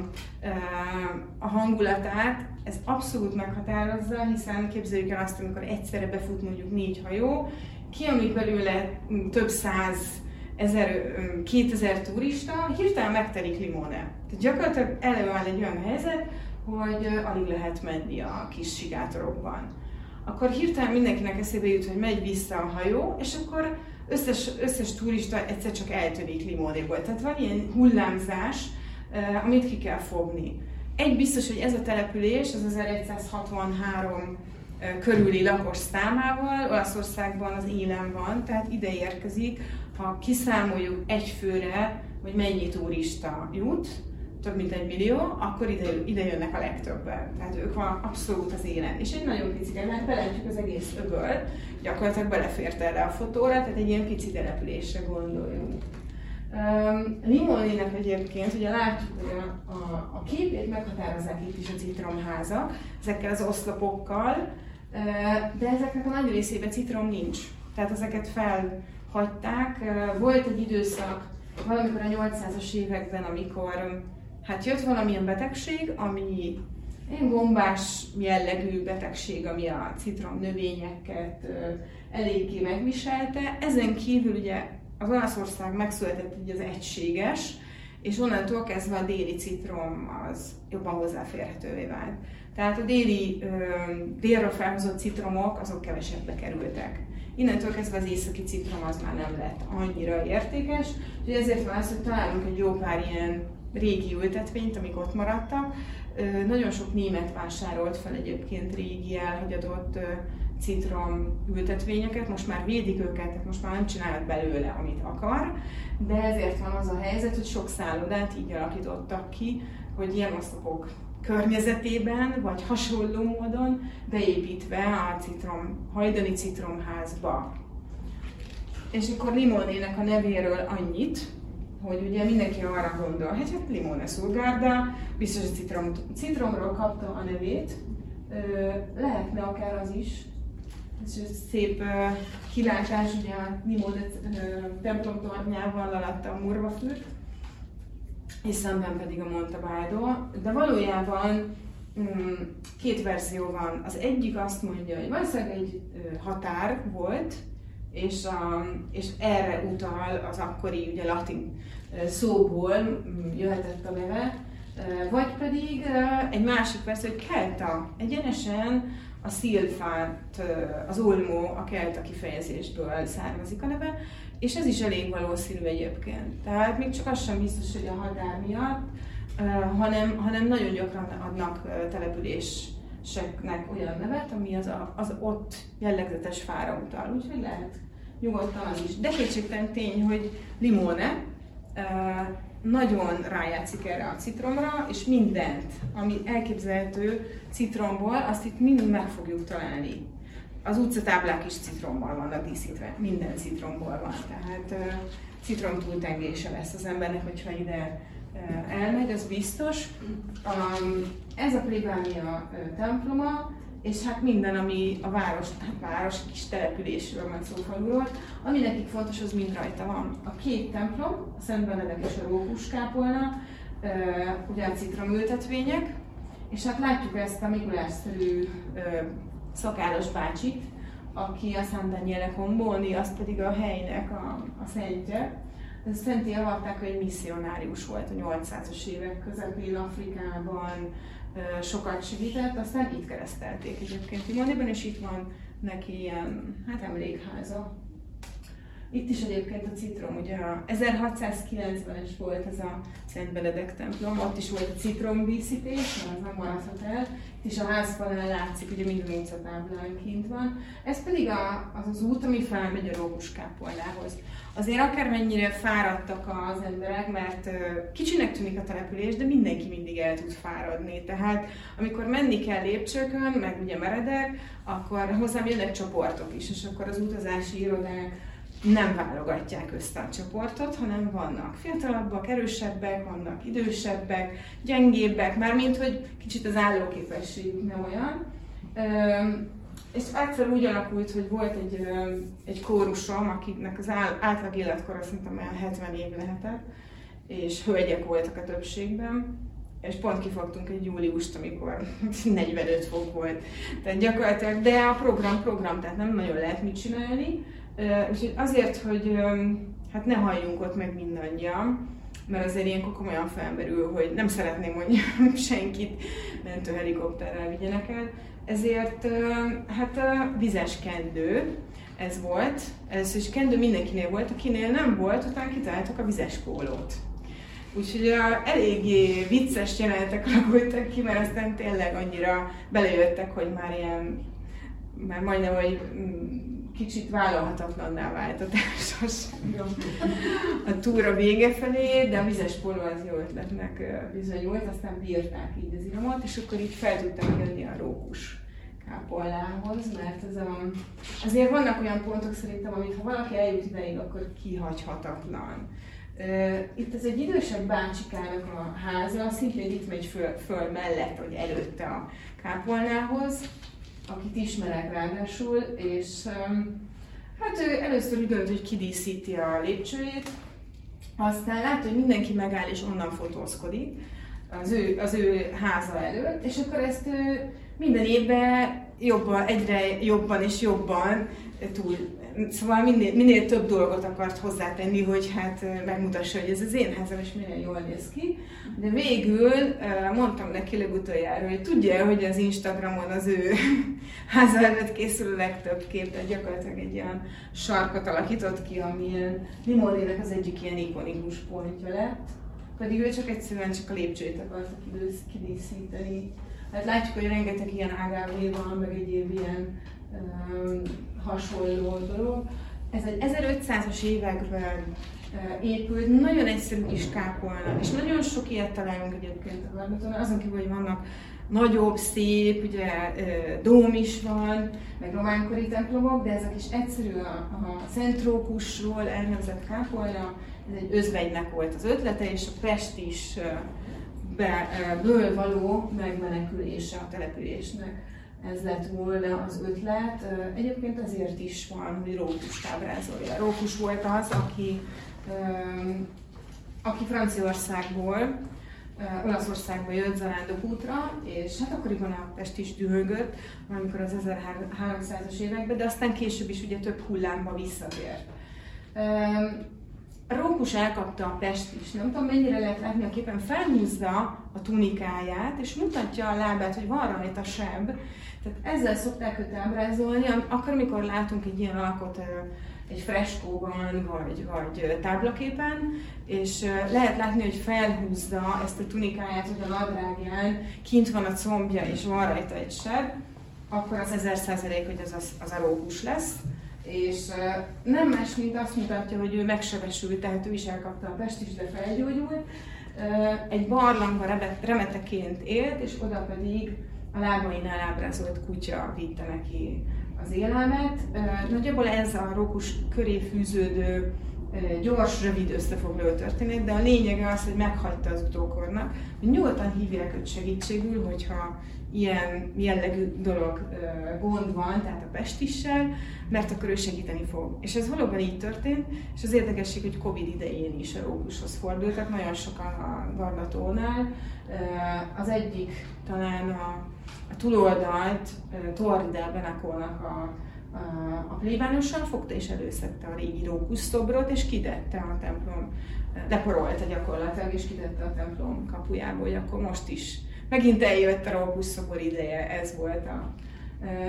a hangulatát, ez abszolút meghatározza, hiszen képzeljük el azt, amikor egyszerre befut mondjuk négy hajó, kiamlik belőle több száz ezer, kétezer turista, hirtelen megtelik Limone. Tehát gyakorlatilag előáll egy olyan helyzet, hogy alig lehet menni a kis sigátorokban. Akkor hirtelen mindenkinek eszébe jut, hogy megy vissza a hajó, és akkor összes, összes turista egyszer csak eltörik Limónéból. Tehát van ilyen hullámzás, amit ki kell fogni. Egy biztos, hogy ez a település, az 1163 körüli lakos számával, Olaszországban az élen van, tehát ide érkezik, ha kiszámoljuk egy főre, hogy mennyi turista jut, több mint egy millió, akkor ide, ide jönnek a legtöbben. Tehát ők van abszolút az élen. És egy nagyon pici, mert belentjük az egész öböl, gyakorlatilag belefért erre a fotóra, tehát egy ilyen pici településre gondoljunk. Um, egyébként, ugye látjuk, hogy a, a, a képét meghatározzák itt is a citromházak, ezekkel az oszlopokkal, de ezeknek a nagy részében citrom nincs. Tehát ezeket felhagyták. Volt egy időszak, valamikor a 800-as években, amikor hát jött valamilyen betegség, ami egy gombás jellegű betegség, ami a citrom növényeket eléggé megviselte. Ezen kívül ugye az Olaszország megszületett így az egységes, és onnantól kezdve a déli citrom az jobban hozzáférhetővé vált. Tehát a déli, délről felhozott citromok, azok kevesebbe kerültek. Innentől kezdve az északi citrom az már nem lett annyira értékes, úgyhogy ezért van az, hogy találunk egy jó pár ilyen régi ültetvényt, amik ott maradtak. Nagyon sok német vásárolt fel egyébként régi elhagyadott citrom ültetvényeket, most már védik őket, tehát most már nem csinálnak belőle, amit akar, de ezért van az a helyzet, hogy sok szállodát így alakítottak ki, hogy ilyen oszlopok környezetében, vagy hasonló módon beépítve a citrom, hajdani citromházba. és akkor Limonének a nevéről annyit, hogy ugye mindenki arra gondol, hát hát Limone Sulgarda, biztos a citrom, citromról kapta a nevét, lehetne akár az is, ez szép uh, kilátás, ugye a Limone uh, templom tornyával alatta a murvafürt, és szemben pedig a Montebaldo, de valójában um, két verzió van. Az egyik azt mondja, hogy valószínűleg egy uh, határ volt, és, a, és erre utal az akkori ugye, latin szóból jöhetett a neve, vagy pedig egy másik verzió, hogy kelta, egyenesen a szilfát, az olmó, a kelta kifejezésből származik a neve, és ez is elég valószínű egyébként. Tehát még csak az sem biztos, hogy a határ miatt, hanem, hanem nagyon gyakran adnak településeknek olyan nevet, ami az, a, az ott jellegzetes fára utal, úgyhogy lehet nyugodtan az is. De kétségtelen tény, hogy limone nagyon rájátszik erre a citromra, és mindent, ami elképzelhető citromból, azt itt mind meg fogjuk találni. Az utcatáblák is citrommal vannak díszítve, minden citromból van, tehát uh, citrom túltengése lesz az embernek, hogyha ide elmegy, az biztos. Um, ez a plébánia temploma, és hát minden, ami a város, hát város, kis településről, meg szófaluról, ami nekik fontos, az mind rajta van. A két templom, a Szent Benedek és a Rókuskápolna, ugye a citromültetvények, és hát látjuk ezt a Mikulás-szerű szakállas bácsit, aki a San Daniele Comboni, az pedig a helynek a, a szentje. Szenti avatták, hogy misszionárius volt a 800-as évek közepén Afrikában, sokat segített, aztán itt keresztelték egyébként Timoniban, és itt van neki ilyen, hát emlékháza. Itt is egyébként a citrom, ugye a 1690-es volt ez a Szent Benedek templom, ott is volt a citrom díszítés, az nem maradhat el. Is a házpanel látszik, ugye minden utcatáblán kint van. Ez pedig a, az az út, ami felmegy a Rókuskápolnához azért akármennyire fáradtak az emberek, mert kicsinek tűnik a település, de mindenki mindig el tud fáradni. Tehát amikor menni kell lépcsőkön, meg ugye meredek, akkor hozzám jönnek csoportok is, és akkor az utazási irodák nem válogatják össze a csoportot, hanem vannak fiatalabbak, erősebbek, vannak idősebbek, gyengébbek, mármint hogy kicsit az állóképességük nem olyan. És egyszer úgy alakult, hogy volt egy, egy kórusom, akiknek az átlag életkora szerintem olyan 70 év lehetett, és hölgyek voltak a többségben, és pont kifogtunk egy júliust, amikor *laughs* 45 fok volt. Tehát gyakorlatilag, de a program program, tehát nem nagyon lehet mit csinálni. Úgyhogy azért, hogy hát ne halljunk ott meg mindannyian, mert azért ilyenkor komolyan felmerül, hogy nem szeretném, hogy *laughs* senkit mentőhelikopterrel vigyenek el, ezért hát vizes kendő, ez volt. Először is kendő mindenkinél volt, akinél nem volt, utána kitaláltuk a vizes pólót. Úgyhogy uh, eléggé vicces jelenetek alakultak ki, mert aztán tényleg annyira belejöttek, hogy már ilyen, már majdnem, hogy mm, kicsit vállalhatatlanná vált a társaságom a túra vége felé, de a vizes póló az jó ötletnek bizonyult, aztán bírták így az iramot, és akkor így fel tudtam jönni a rókus kápolnához, mert ez a, azért vannak olyan pontok szerintem, amit ha valaki eljut ideig, akkor kihagyhatatlan. Itt ez egy idősebb bácsikának a háza, szintén itt megy föl, föl mellett, vagy előtte a kápolnához, akit ismerek ráadásul, és hát ő először úgy dönt, hogy kidíszíti a lépcsőjét, aztán látja, hogy mindenki megáll és onnan fotózkodik az ő, az ő háza előtt, és akkor ezt minden évben jobban, egyre jobban és jobban túl Szóval minél, minél több dolgot akart hozzátenni, hogy hát megmutassa, hogy ez az én házam, és milyen jól néz ki. De végül mondtam neki legutoljára, hogy tudja, hogy az Instagramon az ő *laughs* háza előtt készül a legtöbb kép, tehát gyakorlatilag egy olyan sarkot alakított ki, amilyen Limonének az egyik ilyen ikonikus pontja lett. Pedig ő csak egyszerűen csak a lépcsőt akarta kidíszíteni. Hát látjuk, hogy rengeteg ilyen ágávé van, meg egy ilyen um, hasonló dolog. Ez egy 1500-as években épült, nagyon egyszerű kis kápolna, és nagyon sok ilyet találunk egyébként a Garbaton, azon kívül, hogy vannak nagyobb, szép, ugye dóm is van, meg románkori templomok, de ezek is egyszerű a, a Szentrókusról elnevezett kápolna, ez egy özvegynek volt az ötlete, és a Pest is be, ből való megmenekülése a településnek. Ez lett volna az ötlet. Egyébként azért is van, hogy Rókus ábrázolja. Rókus volt az, aki, aki Franciaországból Olaszországba jött zarándok útra, és hát akkoriban a Pest is dühögött, amikor az 1300-as években, de aztán később is ugye több hullámba visszatért. Rókus elkapta a Pest is, nem tudom mennyire lehet látni a képen, felhúzza a tunikáját, és mutatja a lábát, hogy van rajta seb. Tehát ezzel szokták őt ábrázolni, akkor, amikor látunk egy ilyen alakot egy freskóban, vagy, vagy táblaképen, és lehet látni, hogy felhúzza ezt a tunikáját, hogy a nadrágján kint van a combja, és van rajta egy seb, akkor az ezer százalék, hogy az, az, az a rókus lesz. És nem más, mint azt mutatja, hogy ő megsebesült, tehát ő is elkapta a pest is, de felgyógyult. Egy barlangban remeteként élt, és oda pedig a lábainál ábrázolt kutya vitte neki az élelmet. Nagyjából ez a rókus köré fűződő gyors, rövid összefoglaló történet, de a lényege az, hogy meghagyta az utókornak, hogy nyugodtan hívják őt segítségül, hogyha ilyen jellegű dolog, gond van, tehát a pestissel, mert akkor ő segíteni fog. És ez valóban így történt, és az érdekesség, hogy Covid idején is a rókushoz fordultak, nagyon sokan a Gardatónál. Az egyik talán a a túloldalt Torridel Benakolnak a, a, plébánossal fogta és előszedte a régi rókuszszobrot, és kidette a templom, deporolta gyakorlatilag, és kidette a templom kapujából, hogy akkor most is megint eljött a rókuszszobor ideje, ez volt a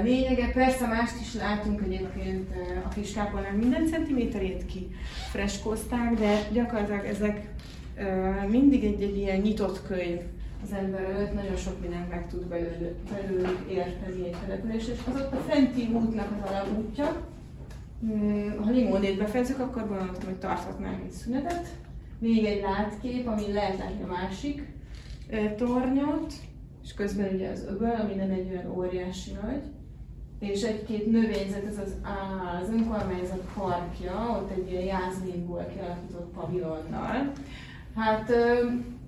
lényege. Persze mást is látunk egyébként a kis kápolnák minden centiméterét ki freskózták, de gyakorlatilag ezek mindig egy-egy ilyen nyitott könyv az ember előtt, nagyon sok mindent meg tud belőle, belőlük érteni egy település, és az ott a fenti útnak az alapútja. Hmm, ha limonét befejezzük, akkor gondoltam, hogy tarthatnánk egy szünetet. Még egy látkép, ami lehet látni a másik tornyot, és közben ugye az öböl, ami nem egy olyan óriási nagy, és egy-két növényzet, ez az, á, az önkormányzat parkja, ott egy ilyen jászlínból kialakított pavilonnal. Hát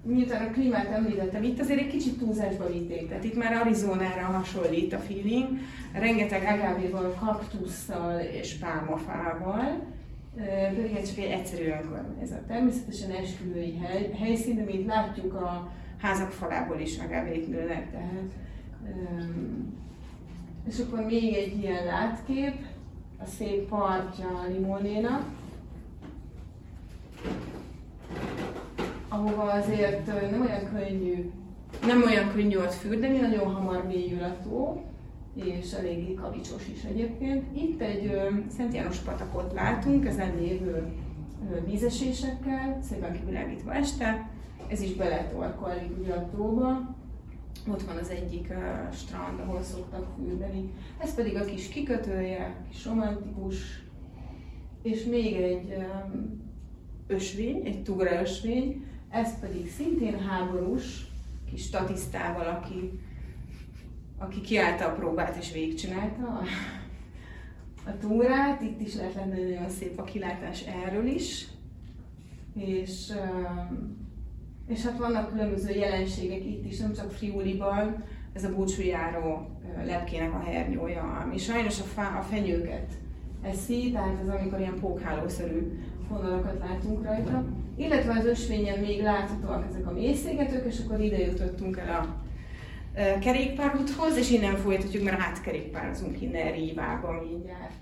miután a klímát említettem, itt azért egy kicsit túlzásba vitték, tehát itt már Arizonára hasonlít a feeling, rengeteg agávéval, kaktusszal és pálmafával, pedig ez csak egy egyszerű önkormányzat. Természetesen esküvői hely, helyszín, de mint látjuk a házak falából is agávék nőnek, tehát és akkor még egy ilyen látkép, a szép partja a Limonénak ahova azért nem olyan könnyű, nem olyan könnyű ott fürdeni, nagyon hamar mélyül a tó, és eléggé kavicsos is egyébként. Itt egy Szent János patakot látunk, ezen lévő vízesésekkel, szépen kivilágítva este. Ez is beletorkolik ugye a tóba. Ott van az egyik uh, strand, ahol szoktak fürdeni. Ez pedig a kis kikötője, kis romantikus, és még egy um, ösvény, egy tugra ösvény, ez pedig szintén háborús, kis statisztával, aki, aki kiállta a próbát és végigcsinálta a, a túrát. Itt is lehet lenni nagyon szép a kilátás erről is. És, és hát vannak különböző jelenségek itt is, nem csak Friuliban, ez a búcsújáró lepkének a hernyója, ami sajnos a, fá, a fenyőket eszi, tehát ez amikor ilyen pókhálószerű vonalakat látunk rajta. Illetve az ösvényen még láthatóak ezek a mélyszégetők, és akkor ide jutottunk el a kerékpárúthoz, és innen folytatjuk, mert átkerékpározunk innen Rívába mindjárt.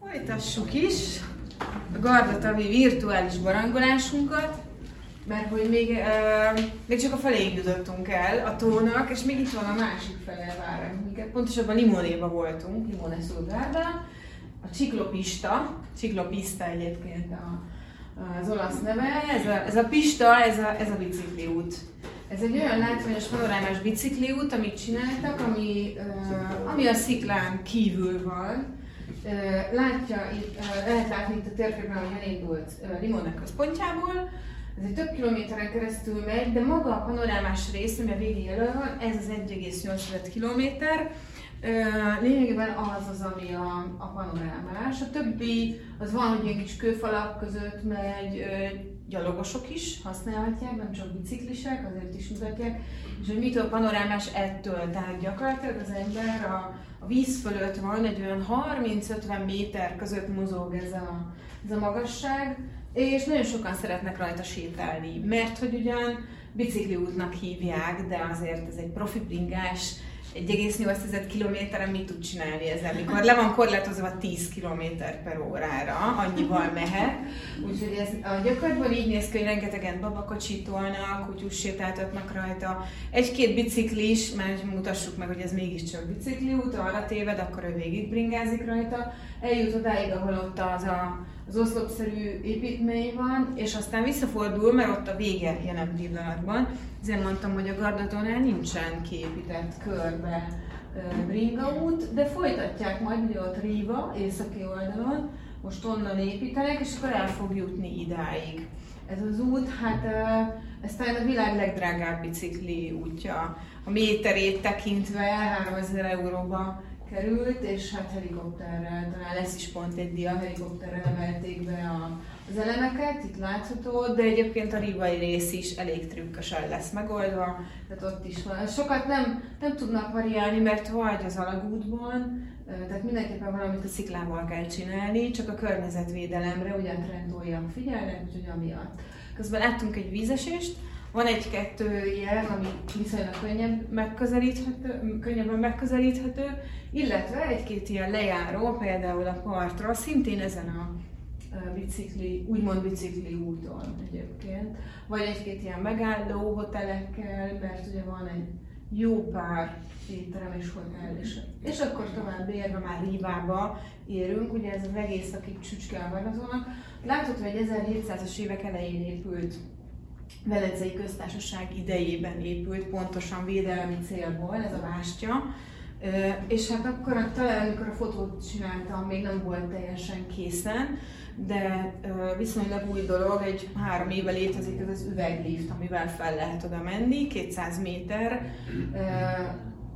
Folytassuk is a Gardatavi virtuális barangolásunkat, mert hogy még, uh, még csak a felé jutottunk el a tónak, és még itt van a másik fele várunk. Pontosabban Limonéba voltunk, Limone Szulgárdán. A csiklopista, csiklopista egyébként a az olasz neve. Ez a, ez a pista, ez a, ez a bicikliút. Ez egy olyan látványos panorámás bicikliút, amit csináltak, ami, uh, ami a sziklán kívül van. Uh, látja, itt, uh, lehet látni itt a térképen, hogy elindult uh, Limonnek központjából, ez egy több kilométeren keresztül megy, de maga a panorámás rész, ami a végén jelöl van, ez az 1,8 kilométer, Lényegében az az, ami a, a panorámás. A többi az van, hogy ilyen kis kőfalak között megy, gyalogosok is használhatják, nem csak biciklisek, azért is mutatják. És hogy mitől panorámás ettől, tehát gyakorlatilag az ember a, a víz fölött van, egy olyan 30-50 méter között mozog ez a, ez a magasság, és nagyon sokan szeretnek rajta sétálni, mert hogy ugyan bicikliútnak hívják, de azért ez egy profi bringás, 1,8 kilométeren mit tud csinálni ezzel, mikor le van korlátozva 10 km per órára, annyival mehet. Úgyhogy ez a gyakorlatban így néz ki, hogy rengetegen babakocsitolnak, kutyus sétáltatnak rajta. Egy-két biciklis, mert mutassuk meg, hogy ez mégiscsak bicikliút, arra téved, akkor ő végig bringázik rajta. Eljut odáig, ahol ott az a az oszlopszerű építmény van, és aztán visszafordul, mert ott a vége jelen pillanatban. Ezért mondtam, hogy a Gardatónál nincsen kiépített körbe Bringa út, de folytatják majd, ugye ott Riva, északi oldalon, most onnan építenek, és akkor el fog jutni idáig. Ez az út, hát ez talán a világ legdrágább bicikli útja. A méterét tekintve 3000 euróba került, és hát helikopterrel, talán lesz is pont egy dia, helikopterrel emelték be a, az elemeket, itt látható, de egyébként a rivai rész is elég trükkösen lesz megoldva, tehát ott is van. Sokat nem, nem tudnak variálni, mert vagy az alagútban, tehát mindenképpen valamit a sziklával kell csinálni, csak a környezetvédelemre ugyan trendoljan figyelnek, úgyhogy amiatt. Közben láttunk egy vízesést, van egy-kettő ilyen, ami viszonylag könnyebb megközelíthető, könnyebben megközelíthető, illetve egy-két ilyen lejáró, például a partra, szintén ezen a bicikli, úgymond bicikli úton egyébként, vagy egy-két ilyen megálló hotelekkel, mert ugye van egy jó pár étterem és hotel is. És akkor tovább érve már Rívába érünk, ugye ez az egész, akik csücske a Látható, hogy 1700-as évek elején épült Velencei Köztársaság idejében épült, pontosan védelmi célból ez a vástya. És hát akkor talán, amikor a fotót csináltam, még nem volt teljesen készen, de viszonylag új dolog, egy három éve létezik ez az üveglift, amivel fel lehet oda menni, 200 méter.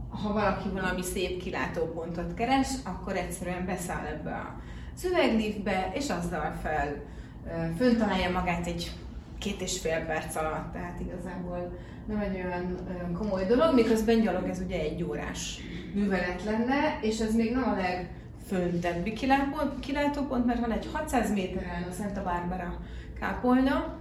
Ha valaki valami szép kilátópontot keres, akkor egyszerűen beszáll ebbe az üvegliftbe, és azzal fel fönt találja magát egy két és fél perc alatt, tehát igazából nem egy olyan, komoly dolog, miközben gyalog ez ugye egy órás művelet lenne, és ez még nem a legföntebbi kilátópont, mert van egy 600 méteren a Santa Barbara kápolna,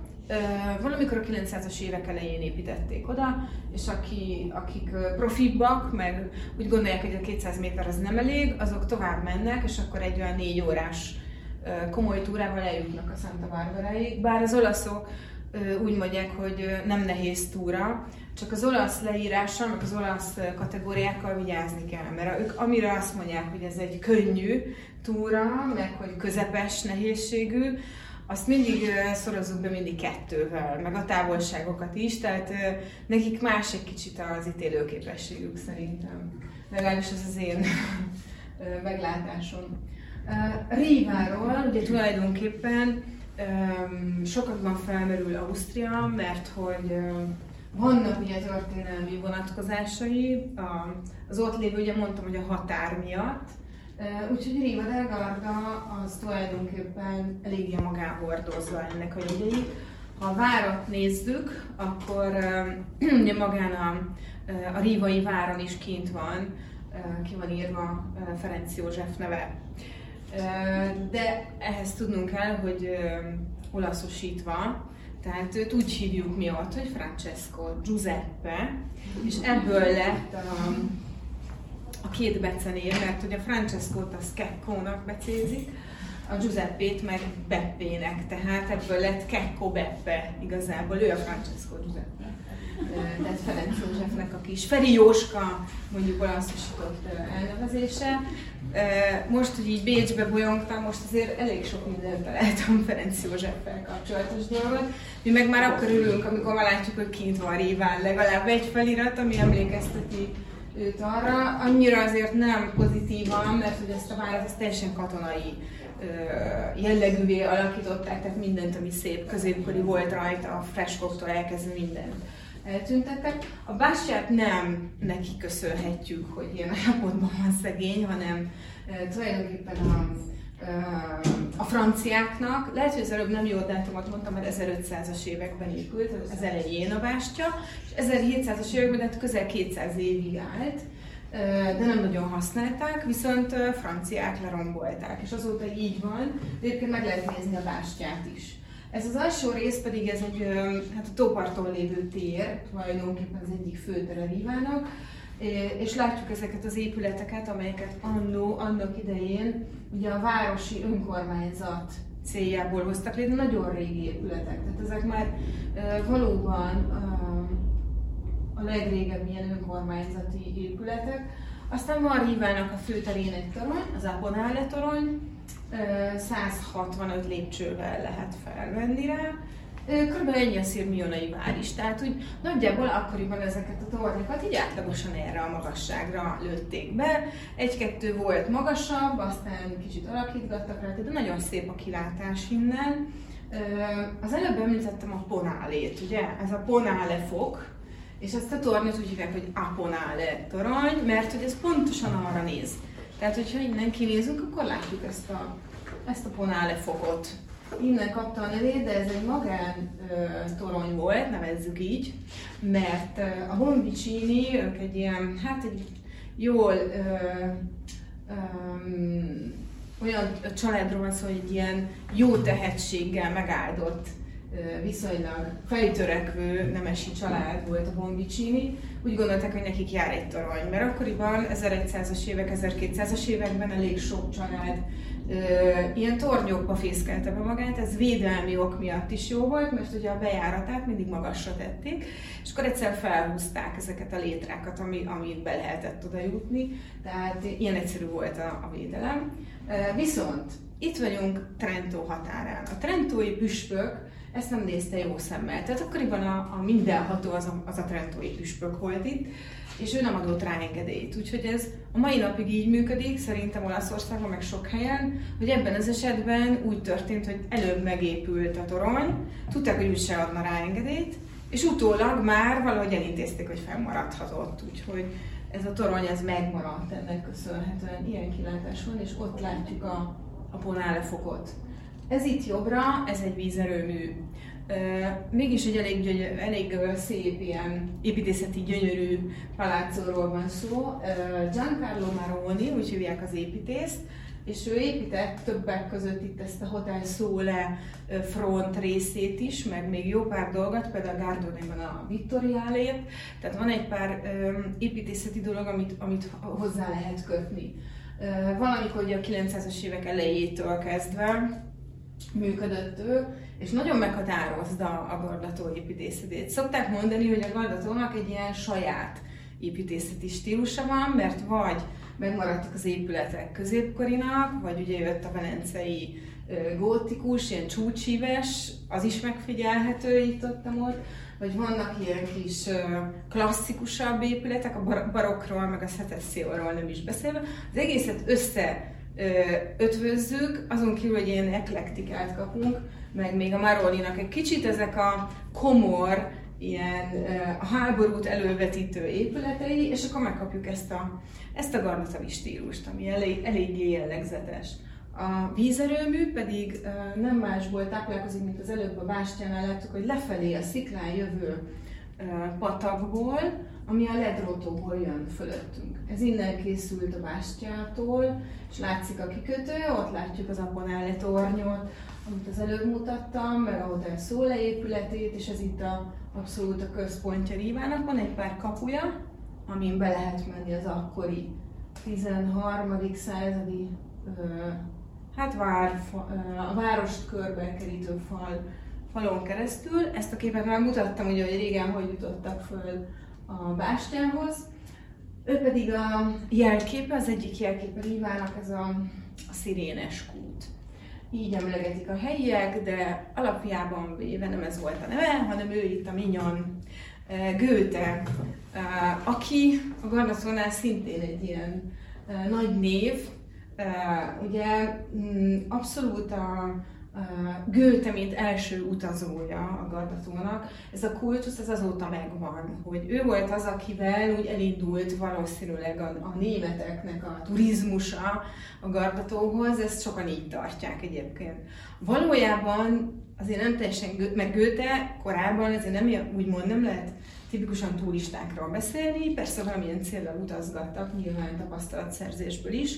valamikor a 900-as évek elején építették oda, és aki, akik profibbak, meg úgy gondolják, hogy a 200 méter az nem elég, azok tovább mennek, és akkor egy olyan négy órás komoly túrával eljutnak a Santa Barbaraig, bár az olaszok úgy mondják, hogy nem nehéz túra, csak az olasz leírással, meg az olasz kategóriákkal vigyázni kell, mert ők amire azt mondják, hogy ez egy könnyű túra, meg hogy közepes nehézségű, azt mindig szorozzuk be mindig kettővel, meg a távolságokat is, tehát nekik más egy kicsit az ítélőképességük szerintem. Legalábbis ez az én meglátásom. Ríváról ugye tulajdonképpen sokakban felmerül Ausztria, mert hogy vannak ugye történelmi vonatkozásai, az ott lévő, ugye mondtam, hogy a határ miatt, Úgyhogy Riva del Garda az tulajdonképpen eléggé magáhordozva ennek a jegyeit. Ha a várat nézzük, akkor *clears throat* ugye magán a, a Rívai váron is kint van, ki van írva Ferenc József neve. De ehhez tudnunk kell, hogy olaszosítva, tehát őt úgy hívjuk mi ott, hogy Francesco Giuseppe, és ebből lett a, a két becenél, mert hogy a Francesco-t az Kekkónak becézik, a Giuseppét meg Beppének, tehát ebből lett Kekko Beppe igazából, ő a Francesco Giuseppe. Tehát Ferenc Józsefnek a kis Feri Jóska, mondjuk olaszosított elnevezése. Most, hogy így Bécsbe bolyongtam, most azért elég sok mindent találtam Ferenc Józseffel kapcsolatos dolgot. Mi meg már akkor ülünk, amikor már látjuk, hogy kint van Réván legalább egy felirat, ami emlékezteti őt arra. Annyira azért nem pozitívan, mert hogy ezt a várat ezt teljesen katonai jellegűvé alakították, tehát mindent, ami szép középkori volt rajta, a freskoktól elkezdve mindent eltüntettek. A bástyát nem neki köszönhetjük, hogy ilyen állapotban van szegény, hanem tulajdonképpen a, a franciáknak, lehet, hogy az előbb nem jó dátumot mondtam, mert 1500-as években épült, az elején a bástya, és 1700-as években tehát közel 200 évig állt, de nem nagyon használták, viszont franciák lerombolták, és azóta így van, de egyébként meg lehet nézni a bástyát is. Ez az alsó rész pedig ez egy hát a tóparton lévő tér, tulajdonképpen az egyik főtere Rívának, és látjuk ezeket az épületeket, amelyeket annó, annak idején ugye a városi önkormányzat céljából hoztak létre, nagyon régi épületek. Tehát ezek már valóban a legrégebbi ilyen önkormányzati épületek. Aztán van Rívának a főterén egy torony, az Aponale torony, 165 lépcsővel lehet felvenni rá. Körülbelül ennyi a szirmionai vár is, tehát úgy nagyjából akkoriban ezeket a tornyokat így átlagosan erre a magasságra lőtték be. Egy-kettő volt magasabb, aztán kicsit alakítgattak rá, de nagyon szép a kilátás innen. Az előbb említettem a ponálét, ugye? Ez a ponále fok, és ezt a tornyot úgy hívják, hogy Aponale torony, mert hogy ez pontosan arra néz. Tehát, hogyha innen kinézünk, akkor látjuk ezt a, ezt a Ponale fokot. Innen kapta a nevét, de ez egy magán ö, torony volt, nevezzük így, mert ö, a Bombicini, ők egy ilyen, hát egy jól ö, ö, olyan családról van szó, hogy egy ilyen jó tehetséggel megáldott viszonylag fejtörekvő nemesi család volt a Bombicini, úgy gondolták, hogy nekik jár egy torony, mert akkoriban 1100-as évek, 1200-as években elég sok család ilyen tornyokba fészkelte be magát, ez védelmi ok miatt is jó volt, mert ugye a bejáratát mindig magasra tették, és akkor egyszer felhúzták ezeket a létrákat, ami, amit be lehetett oda jutni, tehát ilyen egyszerű volt a, a védelem. Viszont itt vagyunk Trento határán. A trentói püspök ezt nem nézte jó szemmel. Tehát akkoriban a, a mindenható az a, az a trentói püspök volt itt, és ő nem adott rá engedélyt. Úgyhogy ez a mai napig így működik, szerintem Olaszországban, meg sok helyen, hogy ebben az esetben úgy történt, hogy előbb megépült a torony, tudták, hogy úgyse adna rá engedélyt, és utólag már valahogy elintézték, hogy fennmaradhatott. Úgyhogy ez a torony ez megmaradt ennek köszönhetően. Ilyen kilátás van, és ott látjuk a, a fokot. Ez itt jobbra, ez egy vízerőmű. Mégis egy elég, gyönyör, elég szép, ilyen építészeti gyönyörű palácóról van szó. Giancarlo Maroni, úgy hívják az építészt, és ő épített többek között itt ezt a Hotel Sole front részét is, meg még jó pár dolgot, például a Gardonében a Vittoriálét, tehát van egy pár építészeti dolog, amit, amit hozzá lehet kötni. Valamikor ugye a 900-as évek elejétől kezdve működött ő, és nagyon meghatározta a gardató építészetét. Szokták mondani, hogy a gardatónak egy ilyen saját építészeti stílusa van, mert vagy megmaradtak az épületek középkorinak, vagy ugye jött a velencei gótikus, ilyen csúcsíves, az is megfigyelhető itt ott, ott vagy vannak ilyen kis klasszikusabb épületek, a barokról, meg a szecesszióról nem is beszélve. Az egészet össze ötvözzük, azon kívül, hogy ilyen eklektikát kapunk, meg még a Marolinak egy kicsit ezek a komor, ilyen a háborút elővetítő épületei, és akkor megkapjuk ezt a, ezt a garnatavi stílust, ami elég, eléggé jellegzetes. A vízerőmű pedig nem másból táplálkozik, mint az előbb a bástyánál láttuk, hogy lefelé a sziklán jövő patakból, ami a ledrótóból jön fölöttünk. Ez innen készült a bástyától, és látszik a kikötő, ott látjuk az Aponale tornyot, amit az előbb mutattam, meg a Hotel Szóle és ez itt a, abszolút a központja Rívának. Van egy pár kapuja, amin be lehet menni az akkori 13. századi hát vár, a várost körbe kerítő fal, falon keresztül. Ezt a képet már mutattam, ugye, hogy régen hogy jutottak föl a bástyához. Ő pedig a jelképe, az egyik jelképe Rívának, ez a, a szirénes kút. Így emlegetik a helyiek, de alapjában véve nem ez volt a neve, hanem ő itt a Minyon Goethe, eh, aki a Gardatónál szintén egy ilyen eh, nagy név, Ugye mm, abszolút a, Göte, mint első utazója a Gardatónak, ez a kultusz ez azóta megvan, hogy ő volt az, akivel úgy elindult valószínűleg a, a németeknek a turizmusa a Gardatóhoz, ezt sokan így tartják egyébként. Valójában azért nem teljesen, meg Göte korábban azért nem úgymond nem lehet tipikusan turistákról beszélni, persze valamilyen célra utazgattak, nyilván tapasztalatszerzésből is,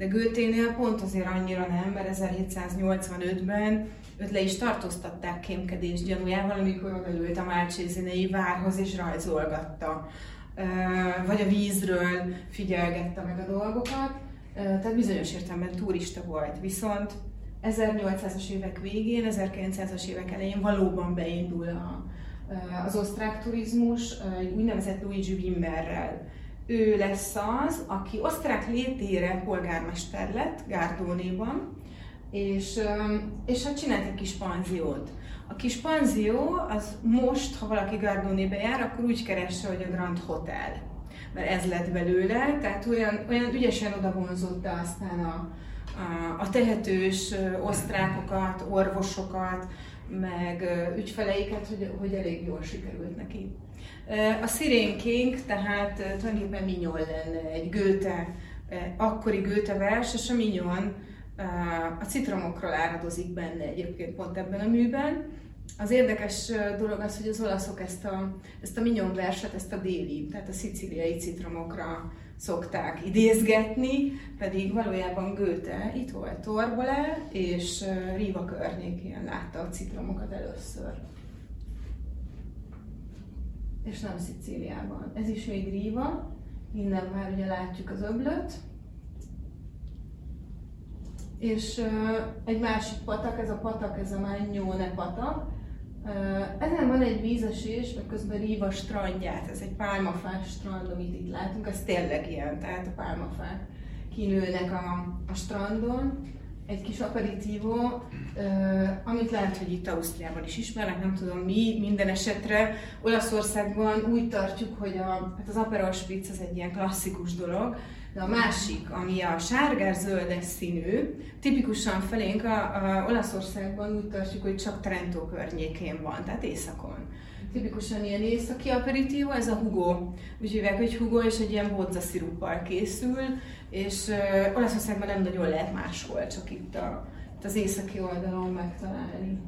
de Goethe-nél pont azért annyira nem, mert 1785-ben őt le is tartóztatták kémkedés gyanújával, amikor odaült a Málcsézinei várhoz és rajzolgatta. Vagy a vízről figyelgette meg a dolgokat, tehát bizonyos értelemben turista volt. Viszont 1800-as évek végén, 1900-as évek elején valóban beindul a, az osztrák turizmus, egy úgynevezett Luigi Wimmerrel ő lesz az, aki osztrák létére polgármester lett Gárdónéban, és, és hát csinált egy kis panziót. A kis panzió az most, ha valaki Gárdónébe jár, akkor úgy keresse, hogy a Grand Hotel. Mert ez lett belőle, tehát olyan, olyan ügyesen oda vonzotta aztán a, a, a tehetős osztrákokat, orvosokat, meg ügyfeleiket, hogy, hogy elég jól sikerült neki. A Siren King, tehát tulajdonképpen Mignon lenne egy Goethe, akkori Goethe vers, és a Mignon a citromokról áradozik benne egyébként pont ebben a műben. Az érdekes dolog az, hogy az olaszok ezt a, ezt a Mignon verset, ezt a déli, tehát a szicíliai citromokra szokták idézgetni, pedig valójában Goethe itt volt Torbole, és Riva környékén látta a citromokat először és nem Szicíliában. Ez is még Ríva, innen már ugye látjuk az öblöt. És uh, egy másik patak, ez a patak, ez a Magnyone patak. Uh, ezen van egy vízesés, meg közben Ríva strandját, ez egy pálmafás strand, amit itt látunk, ez tényleg ilyen, tehát a pálmafák kinőnek a, a strandon egy kis aperitívó, amit lehet, hogy itt Ausztriában is ismernek, nem tudom mi, minden esetre Olaszországban úgy tartjuk, hogy a, hát az Aperol Spritz az egy ilyen klasszikus dolog, de a másik, ami a sárgás-zöldes színű, tipikusan felénk a, a Olaszországban úgy tartjuk, hogy csak Trento környékén van, tehát északon. Tipikusan ilyen északi aperitívó, ez a Hugo. Úgy hívják, hogy Hugo, és egy ilyen bodza sziruppal készül, és uh, Olaszországban nem nagyon lehet máshol, csak itt, a, itt az északi oldalon megtalálni.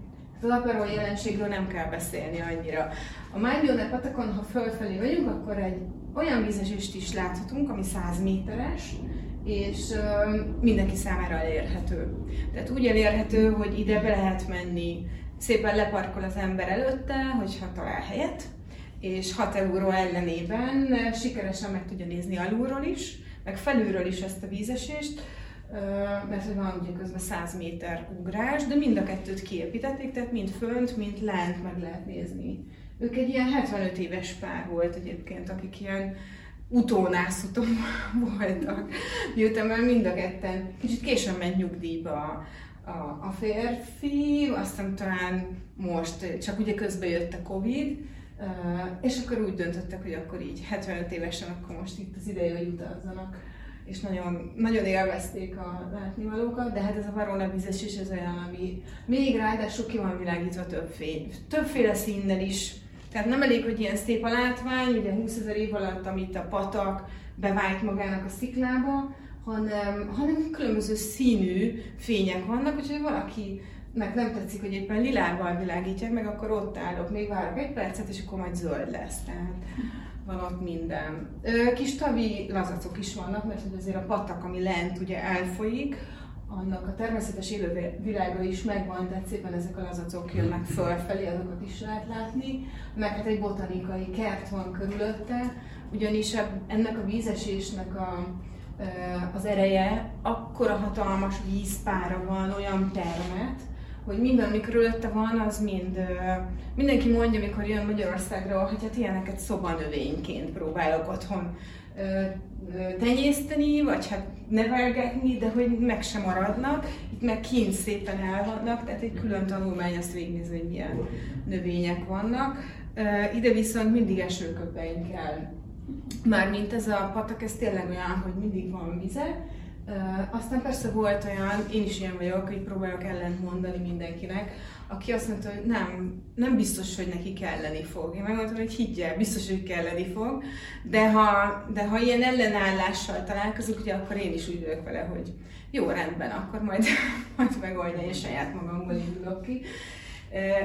Az aperol jelenségről nem kell beszélni annyira. A Májbione patakon, ha fölfelé vagyunk, akkor egy olyan vízesést is láthatunk, ami 100 méteres, és uh, mindenki számára elérhető. Tehát úgy elérhető, hogy ide be lehet menni, szépen leparkol az ember előtte, hogyha talál helyet, és 6 euró ellenében sikeresen meg tudja nézni alulról is, meg felülről is ezt a vízesést, mert van ugye közben 100 méter ugrás, de mind a kettőt kiépítették, tehát mind fönt, mind lent meg lehet nézni. Ők egy ilyen 75 éves pár volt egyébként, akik ilyen utónászuton *laughs* voltak, miután már mind a ketten kicsit későn ment nyugdíjba a, a, férfi, aztán talán most, csak ugye közben jött a Covid, és akkor úgy döntöttek, hogy akkor így 75 évesen, akkor most itt az ideje, hogy utazzanak és nagyon, nagyon élvezték a látnivalókat, de hát ez a Varona vízes is ez olyan, ami még ráadásul ki van világítva több fény, többféle színnel is. Tehát nem elég, hogy ilyen szép a látvány, ugye 20 ezer év alatt, amit a patak bevált magának a sziklába, hanem, hanem különböző színű fények vannak, úgyhogy valaki meg nem tetszik, hogy éppen lilával világítják meg, akkor ott állok, még várok egy percet, és akkor majd zöld lesz. Tehát van ott minden. Kis tavi lazacok is vannak, mert azért a patak, ami lent ugye elfolyik, annak a természetes élővilága is megvan, tehát szépen ezek a lazacok jönnek fölfelé, azokat is lehet látni, meg hát egy botanikai kert van körülötte, ugyanis ennek a vízesésnek a, az ereje akkora hatalmas vízpára van, olyan termet, hogy minden, ami körülötte van, az mind, mindenki mondja, amikor jön Magyarországra, hogy hát ilyeneket szobanövényként próbálok otthon tenyészteni, vagy hát nevelgetni, de hogy meg sem maradnak, itt meg kint szépen el vannak, tehát egy külön tanulmány azt végignézni, hogy milyen növények vannak. Ide viszont mindig esőköpeink kell. Mármint ez a patak, ez tényleg olyan, hogy mindig van vize, aztán persze volt olyan, én is ilyen vagyok, hogy próbálok ellent mondani mindenkinek, aki azt mondta, hogy nem, nem biztos, hogy neki kelleni fog. Én megmondtam, hogy higgye, biztos, hogy kelleni fog, de ha, de ha ilyen ellenállással találkozunk, ugye akkor én is úgy vagyok vele, hogy jó, rendben, akkor majd, *laughs* majd megoldja, én saját magamból indulok ki.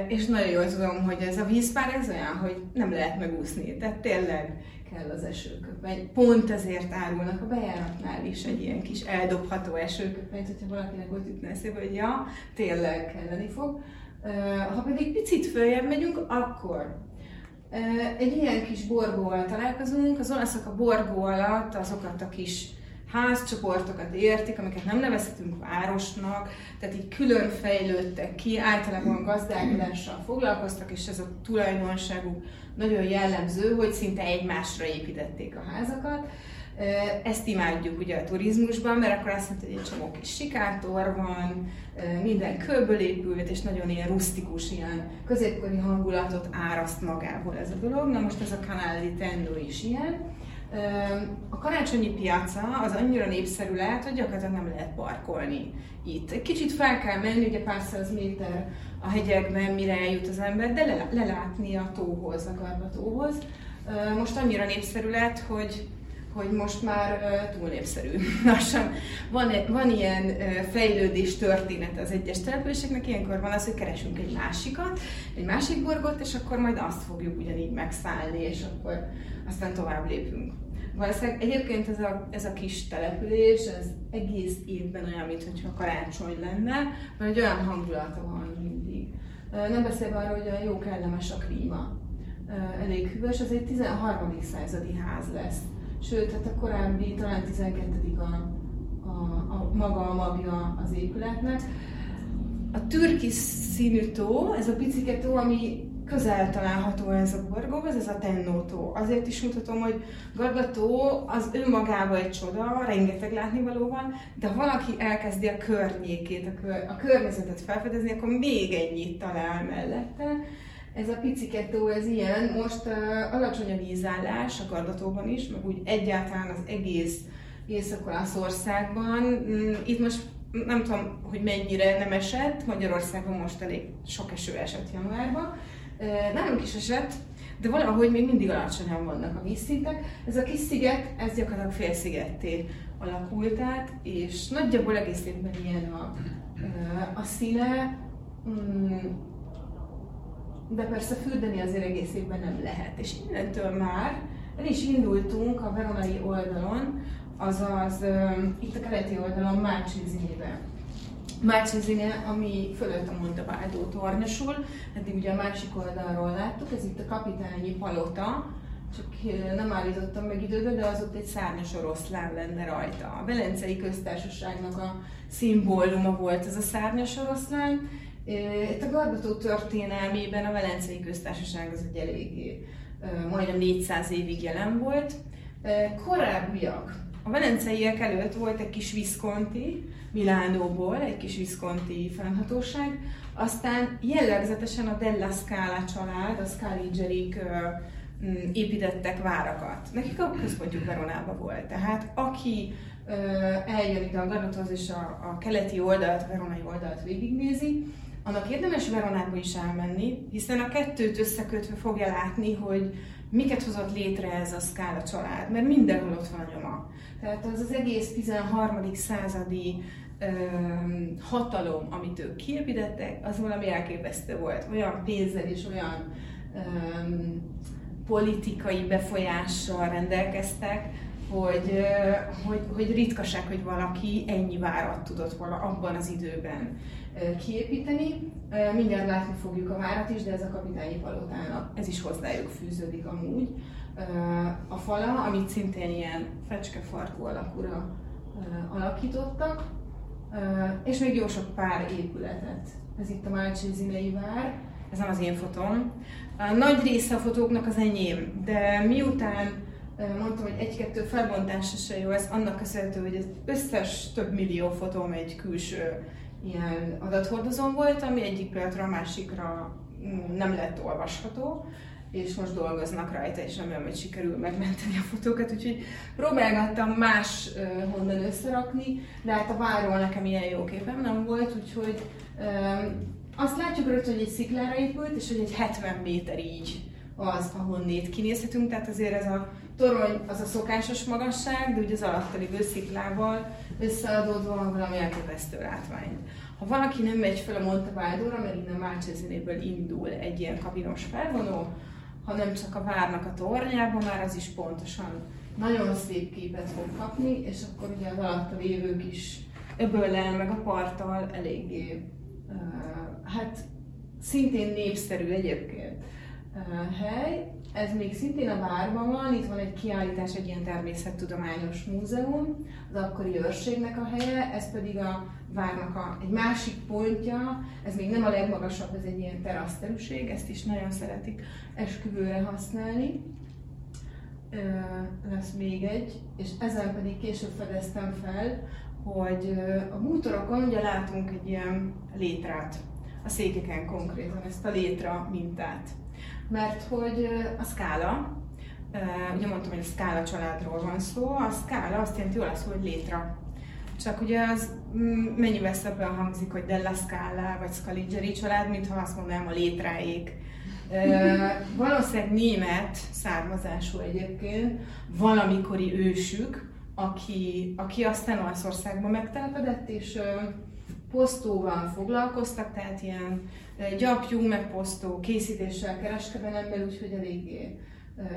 És nagyon jól tudom, hogy ez a vízpár ez olyan, hogy nem lehet megúszni. Tehát tényleg kell az esőköpeny. Pont ezért árulnak a bejáratnál is egy ilyen kis eldobható esőköpenyt, hogyha valakinek ott jutna eszébe, hogy ja, tényleg kelleni fog. Ha pedig picit följebb megyünk, akkor egy ilyen kis borgóval találkozunk. Az olaszok a borgó alatt azokat a kis házcsoportokat értik, amiket nem nevezhetünk városnak, tehát így külön fejlődtek ki, általában gazdálkodással foglalkoztak, és ez a tulajdonságuk nagyon jellemző, hogy szinte egymásra építették a házakat. Ezt imádjuk ugye a turizmusban, mert akkor azt mondta, hogy egy csomó kis sikátor van, minden kőből épült, és nagyon ilyen rustikus, ilyen középkori hangulatot áraszt magából ez a dolog. Na most ez a Canale Tendo is ilyen. A karácsonyi piaca az annyira népszerű lehet, hogy gyakorlatilag nem lehet parkolni itt. Kicsit fel kell menni, ugye pár száz méter a hegyekben, mire eljut az ember, de lelátni a tóhoz, a Garbatóhoz. Most annyira népszerű lett, hogy hogy most már túl népszerű. *laughs* Lassan van, van ilyen fejlődés történet az egyes településeknek, ilyenkor van az, hogy keresünk egy másikat, egy másik borgot, és akkor majd azt fogjuk ugyanígy megszállni, és akkor aztán tovább lépünk. Valószínűleg egyébként ez a, ez a kis település, ez egész évben olyan, mintha karácsony lenne, mert egy olyan hangulata van mindig. Nem beszélve arról, hogy olyan jó kellemes a klíma. Elég hűvös, ez egy 13. századi ház lesz sőt, hát a korábbi, talán 12. a, a, a maga a magja az épületnek. A türkis színű tó, ez a picike tó, ami közel található ez a borgóhoz, ez a Tennó tó. Azért is mutatom, hogy Gargató az önmagában egy csoda, rengeteg látnivaló van, de ha valaki elkezdi a környékét, a, kör, a környezetet felfedezni, akkor még ennyit talál mellette ez a picikettó, ez ilyen. Most uh, alacsony a vízállás a Kardatóban is, meg úgy egyáltalán az egész Észak-Olaszországban. Mm, itt most nem tudom, hogy mennyire nem esett, Magyarországon most elég sok eső esett januárban. Nálunk is esett, de valahogy még mindig alacsonyan vannak a vízszintek. Ez a kis sziget, ez gyakorlatilag félszigetté alakult át, és nagyjából egész évben ilyen a, a színe. De persze fürdeni azért egész évben nem lehet. És innentől már el is indultunk a veronai oldalon, azaz itt a keleti oldalon Márcsizinébe. Márcsizine, ami fölött a Mondabádó tornyosul, eddig ugye a másik oldalról láttuk, ez itt a kapitányi palota, csak nem állítottam meg időbe, de az ott egy szárnyas oroszlán lenne rajta. A Velencei Köztársaságnak a szimbóluma volt ez a szárnyas oroszlán, itt a Gargató történelmében a Velencei Köztársaság az egy eléggé majdnem 400 évig jelen volt. Korábbiak, a velenceiek előtt volt egy kis Visconti, Milánóból, egy kis Visconti fennhatóság, aztán jellegzetesen a Della Scala család, a Scaligeri építettek várakat. Nekik a központjuk Veronába volt. Tehát aki eljön ide a Gargatóhoz és a, a keleti oldalt, a veronai oldalt végignézi, annak érdemes Veronába is elmenni, hiszen a kettőt összekötve fogja látni, hogy miket hozott létre ez a Scala család, mert mindenhol ott van a nyoma. Tehát az az egész 13. századi öm, hatalom, amit ők kiépítettek, az valami elképesztő volt. Olyan pénzzel és olyan öm, politikai befolyással rendelkeztek, hogy, hogy, hogy ritkaság, hogy valaki ennyi várat tudott vala abban az időben kiépíteni. Mindjárt látni fogjuk a várat is, de ez a kapitányi palotának, ez is hozzájuk fűződik amúgy. A fala, amit szintén ilyen fecskefarkú alakúra alakítottak, és még jó sok pár épületet. Ez itt a Málcsézinei vár, ez nem az én fotóm. Nagy része a fotóknak az enyém, de miután mondtam, hogy egy-kettő felbontása se jó, ez annak köszönhető, hogy az összes több millió fotóm egy külső ilyen adathordozón volt, ami egyik pillanatra a másikra mm, nem lett olvasható. és most dolgoznak rajta, és remélem, hogy sikerül megmenteni a fotókat, úgyhogy próbálgattam más uh, honnan összerakni, de hát a váról nekem ilyen jó képem nem volt, úgyhogy um, azt látjuk rögtön, hogy egy sziklára épült, és hogy egy 70 méter így az, ahonnét kinézhetünk, tehát azért ez a torony az a szokásos magasság, de ugye az alatta lévő sziklával összeadódva valami elképesztő látvány. Ha valaki nem megy fel a Monte Valdóra, mert innen Márcsezinéből indul egy ilyen kabinos felvonó, hanem csak a várnak a tornyába, már az is pontosan nagyon szép képet fog kapni, és akkor ugye az alatta lévők is öböllel meg a parttal eléggé, uh, hát szintén népszerű egyébként uh, hely. Ez még szintén a várban van, itt van egy kiállítás, egy ilyen természettudományos múzeum, az akkori őrségnek a helye, ez pedig a várnak a, egy másik pontja, ez még nem a legmagasabb, ez egy ilyen teraszterűség, ezt is nagyon szeretik esküvőre használni. Ö, lesz még egy, és ezen pedig később fedeztem fel, hogy a bútorokon ugye látunk egy ilyen létrát, a székeken konkrétan ezt a létra mintát. Mert hogy a skála, ugye mondtam, hogy a skála családról van szó, a skála azt jelenti olaszul, hogy létra. Csak ugye az mm, mennyivel szebben hangzik, hogy Della Scala vagy Scaligeri család, mintha azt mondanám a létráék. *laughs* valószínűleg német származású egyébként, valamikori ősük, aki, aki aztán Olaszországban megtelepedett, és posztóval foglalkoztak, tehát ilyen gyapjú, meg posztó készítéssel, kereskedelemmel, úgyhogy eléggé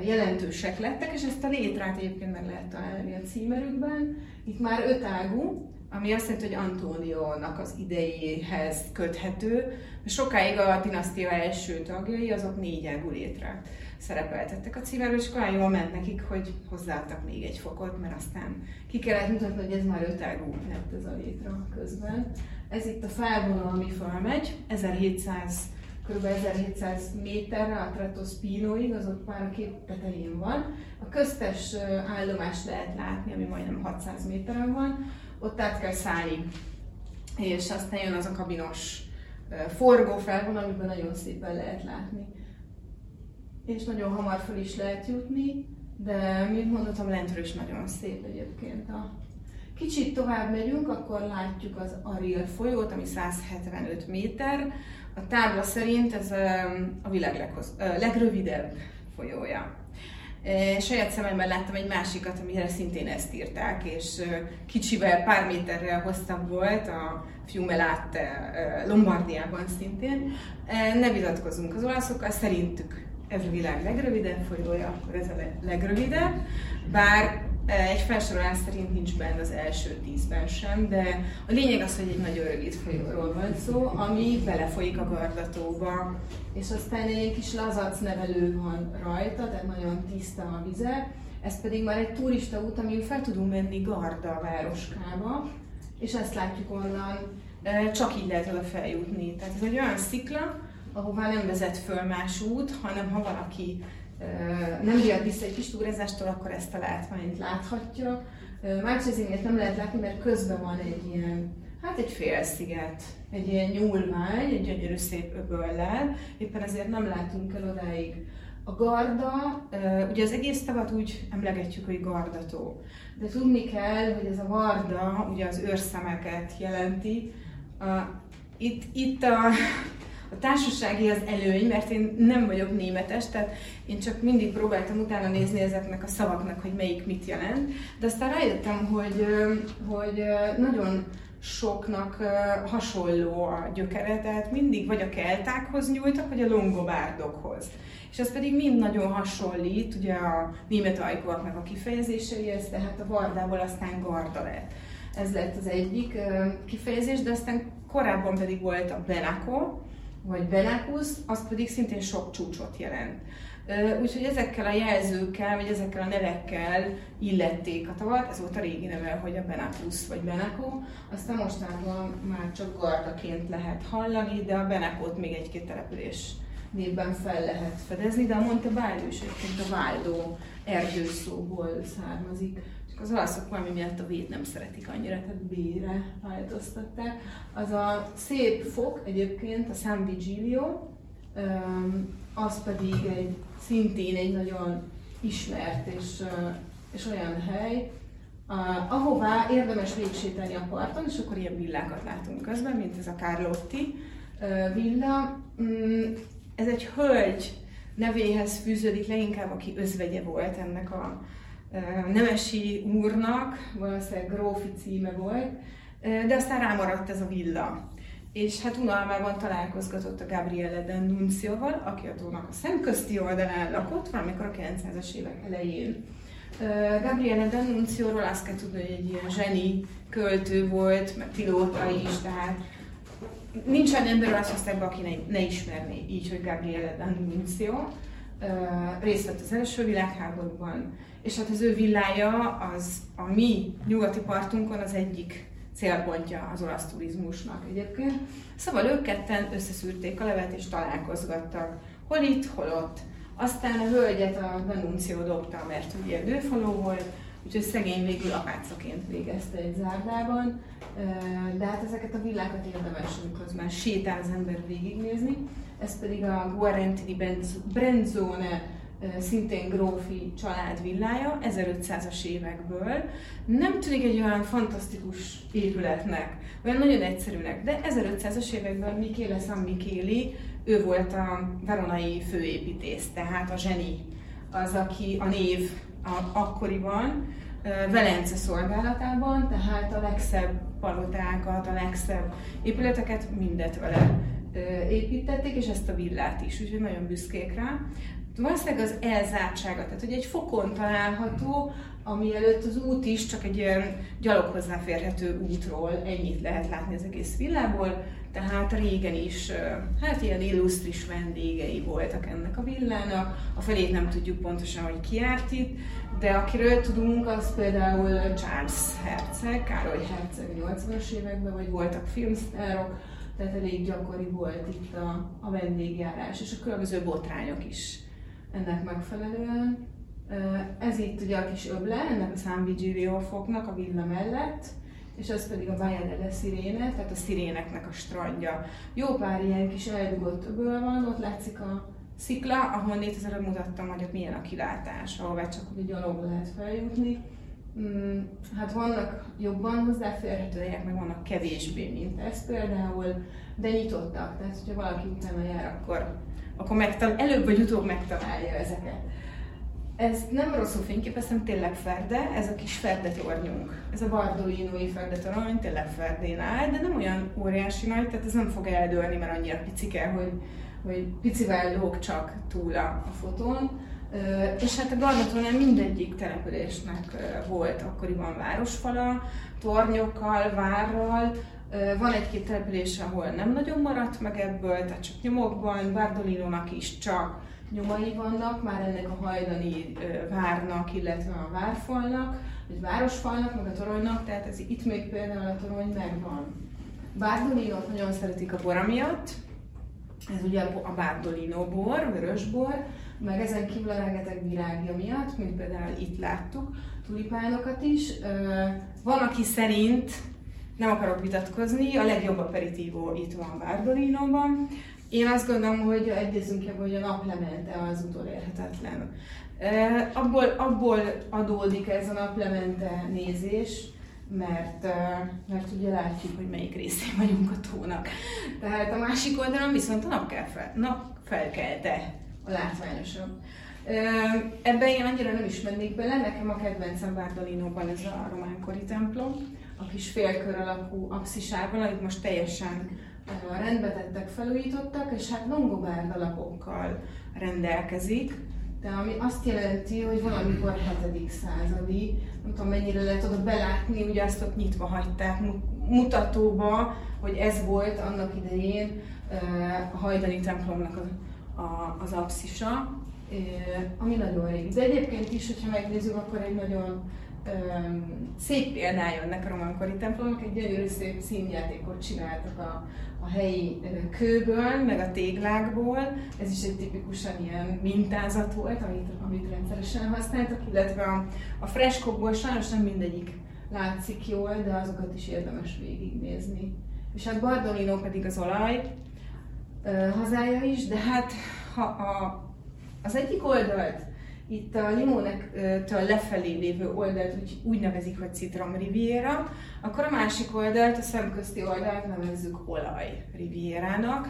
jelentősek lettek, és ezt a létrát egyébként meg lehet találni a címerükben. Itt már ötágú, ami azt jelenti, hogy Antóniónak az idejéhez köthető. Sokáig a dinasztia első tagjai, azok ágú létre szerepeltettek a címerben, és olyan jól ment nekik, hogy hozzáadtak még egy fokot, mert aztán ki kellett mutatni, hogy ez már ötágú lett ez a létra közben. Ez itt a felvonal, ami felmegy, 1700 kb. 1700 méterre a Trato Spinoig, az ott már a kép tetején van. A köztes állomást lehet látni, ami majdnem 600 méteren van, ott át kell szállni. És aztán jön az a kabinos forgó felvonal, amiben nagyon szépen lehet látni. És nagyon hamar fel is lehet jutni, de mint mondhatom, lentről is nagyon szép egyébként a Kicsit tovább megyünk, akkor látjuk az Ariel folyót, ami 175 méter. A tábla szerint ez a világ leghoz, legrövidebb folyója. Saját szememben láttam egy másikat, amire szintén ezt írták, és kicsivel, pár méterrel hosszabb volt a Fiumelate Lombardiában szintén. Ne vitatkozunk az olaszokkal, szerintük ez a világ legrövidebb folyója, akkor ez a legrövidebb, bár egy felsorolás szerint nincs benne az első tízben sem, de a lényeg az, hogy egy nagyon rövid folyóról van szó, ami belefolyik a Gardatóba, és aztán egy kis lazac nevelő van rajta, tehát nagyon tiszta a vize, ez pedig már egy turista út, amin fel tudunk menni Garda városkába, és ezt látjuk onnan, csak így lehet oda feljutni. Tehát ez egy olyan szikla, ahová nem vezet föl más út, hanem ha valaki nem riad vissza egy kis túrázástól, akkor ezt a látványt láthatja. Márcsézénget nem lehet látni, mert közben van egy ilyen, hát egy félsziget, egy ilyen nyúlvány, egy gyönyörű szép öböllel, éppen ezért nem látunk el odáig. A Garda, ugye az egész tavat úgy emlegetjük, hogy Gardató, de tudni kell, hogy ez a Garda ugye az őrszemeket jelenti. Itt, itt a a társasági az előny, mert én nem vagyok németes, tehát én csak mindig próbáltam utána nézni ezeknek a szavaknak, hogy melyik mit jelent, de aztán rájöttem, hogy, hogy nagyon soknak hasonló a gyökere, tehát mindig vagy a keltákhoz nyúltak, vagy a longobárdokhoz. És ez pedig mind nagyon hasonlít, ugye a német ajkúaknak a kifejezéseihez, tehát a vardából aztán garda lett. Ez lett az egyik kifejezés, de aztán korábban pedig volt a Benako, vagy Benakus, az pedig szintén sok csúcsot jelent. Úgyhogy ezekkel a jelzőkkel, vagy ezekkel a nevekkel illették a tavat, ez volt a régi neve, hogy a Benakus vagy Benako, aztán mostanában már csak gardaként lehet hallani, de a Benakót még egy-két település névben fel lehet fedezni, de a Monte Baldo is egyébként a Váldó erdőszóból származik az olaszok valami miatt a vét nem szeretik annyira, tehát B-re változtatták. Az a szép fok egyébként, a San Vigilio, az pedig egy szintén egy nagyon ismert és, és olyan hely, ahová érdemes végsétálni a parton, és akkor ilyen villákat látunk közben, mint ez a Carlotti villa. Mm, ez egy hölgy nevéhez fűződik leginkább, aki özvegye volt ennek a nemesi úrnak, valószínűleg grófi címe volt, de aztán rámaradt ez a villa. És hát unalmában találkozgatott a Gabriele D'Annunzioval, aki a tónak a szemközti oldalán lakott, valamikor a 900-as évek elején. Gabriele D'Annunzioról azt kell tudni, hogy egy ilyen zseni költő volt, meg pilóta is, tehát nincs olyan ember Olaszországban, aki ne, ne ismerné így, hogy Gabriele D'Annunzio. Részt vett az első világháborúban, és hát az ő villája az a mi nyugati partunkon az egyik célpontja az olasz turizmusnak egyébként. Szóval ők ketten összeszűrték a levet és találkozgattak. Hol itt, hol ott. Aztán a hölgyet a denunció dobta, mert ugye dőfaló volt, úgyhogy szegény végül apácaként végezte egy zárdában. De hát ezeket a villákat érdemes, már sétál az ember végignézni. Ez pedig a Guarentini Brenzone szintén grófi család villája, 1500-as évekből. Nem tűnik egy olyan fantasztikus épületnek, olyan nagyon egyszerűnek, de 1500-as években Michele San ő volt a veronai főépítész, tehát a zseni, az, aki a név a, akkoriban, Velence szolgálatában, tehát a legszebb palotákat, a legszebb épületeket mindet vele építették, és ezt a villát is, úgyhogy nagyon büszkék rá. Valószínűleg az elzártsága, tehát hogy egy fokon található, ami előtt az út is csak egy ilyen gyalog hozzáférhető útról ennyit lehet látni az egész villából, tehát régen is, hát ilyen illusztris vendégei voltak ennek a villának, a felét nem tudjuk pontosan, hogy ki járt itt, de akiről tudunk, az például Charles Herceg, Károly Herceg 80-as években, vagy voltak filmsztárok, tehát elég gyakori volt itt a, a vendégjárás, és a különböző botrányok is ennek megfelelően. Ez itt ugye a kis öble, ennek a San Vigilio foknak a villa mellett, és az pedig a Baia delle Sirene, tehát a sziréneknek a strandja. Jó pár ilyen kis eldugott öböl van, ott látszik a szikla, ahol itt az mutattam, hogy ott milyen a kilátás, ahol csak úgy gyalog lehet feljutni. Mm, hát vannak jobban hozzáférhetőek, meg vannak kevésbé, mint ez például, de nyitottak, tehát hogyha valaki utána jár, akkor akkor megtal- előbb vagy utóbb megtalálja ezeket. Ez nem rosszul fényképeztem, tényleg ferde, ez a kis tornyunk. Ez a Bardolino-i ferdetorony tényleg ferdén áll, de nem olyan óriási nagy, tehát ez nem fog eldőlni, mert annyira picike, hogy, hogy picivel lóg csak túl a, a fotón. És hát a Gardatónál mindegyik településnek volt akkoriban városfala, tornyokkal, várral, van egy-két település, ahol nem nagyon maradt meg ebből, tehát csak nyomokban, Bardolinonak is csak nyomai vannak, már ennek a hajdani várnak, illetve a várfalnak, vagy városfalnak, meg a toronynak, tehát ez itt még például a torony megvan. Bardolinot nagyon szeretik a bora miatt, ez ugye a Bardolino bor, vörös bor, meg ezen kívül a rengeteg virágja miatt, mint például itt láttuk, tulipánokat is. Van, aki szerint nem akarok vitatkozni, a legjobb aperitívó itt van Bardolinoban. Én azt gondolom, hogy egyezünk ebben, hogy a naplemente az utolérhetetlen. E, abból, abból adódik ez a naplemente nézés, mert, mert ugye látjuk, hogy melyik részén vagyunk a tónak. Tehát a másik oldalon viszont a nap, kell fel, nap felkelte a látványosabb. Ebben én annyira nem is mennék bele, nekem a kedvencem Bárdalinóban ez a románkori templom, a kis félkör alakú apszisával, amit most teljesen rendbe tettek, felújítottak, és hát longobárd alapokkal rendelkezik, de ami azt jelenti, hogy valamikor 7. századi, nem tudom mennyire lehet oda belátni, ugye azt ott nyitva hagyták mutatóba, hogy ez volt annak idején a hajdani templomnak a, az apszisa, ami nagyon régi. De egyébként is, hogyha megnézzük, akkor egy nagyon szép példája ennek a romankori templomnak, egy gyönyörű szép színjátékot csináltak a, a helyi kőből, meg a téglákból. Ez is egy tipikusan ilyen mintázat volt, amit, amit rendszeresen használtak, illetve a, a freskokból sajnos nem mindegyik látszik jól, de azokat is érdemes végignézni. És hát Bardolino pedig az olaj, hazája is, de hát ha a, az egyik oldalt, itt a Limonektől lefelé lévő oldalt úgy, úgy nevezik, hogy Citrom Riviera, akkor a másik oldalt, a szemközti oldalt nevezzük Olaj Rivierának.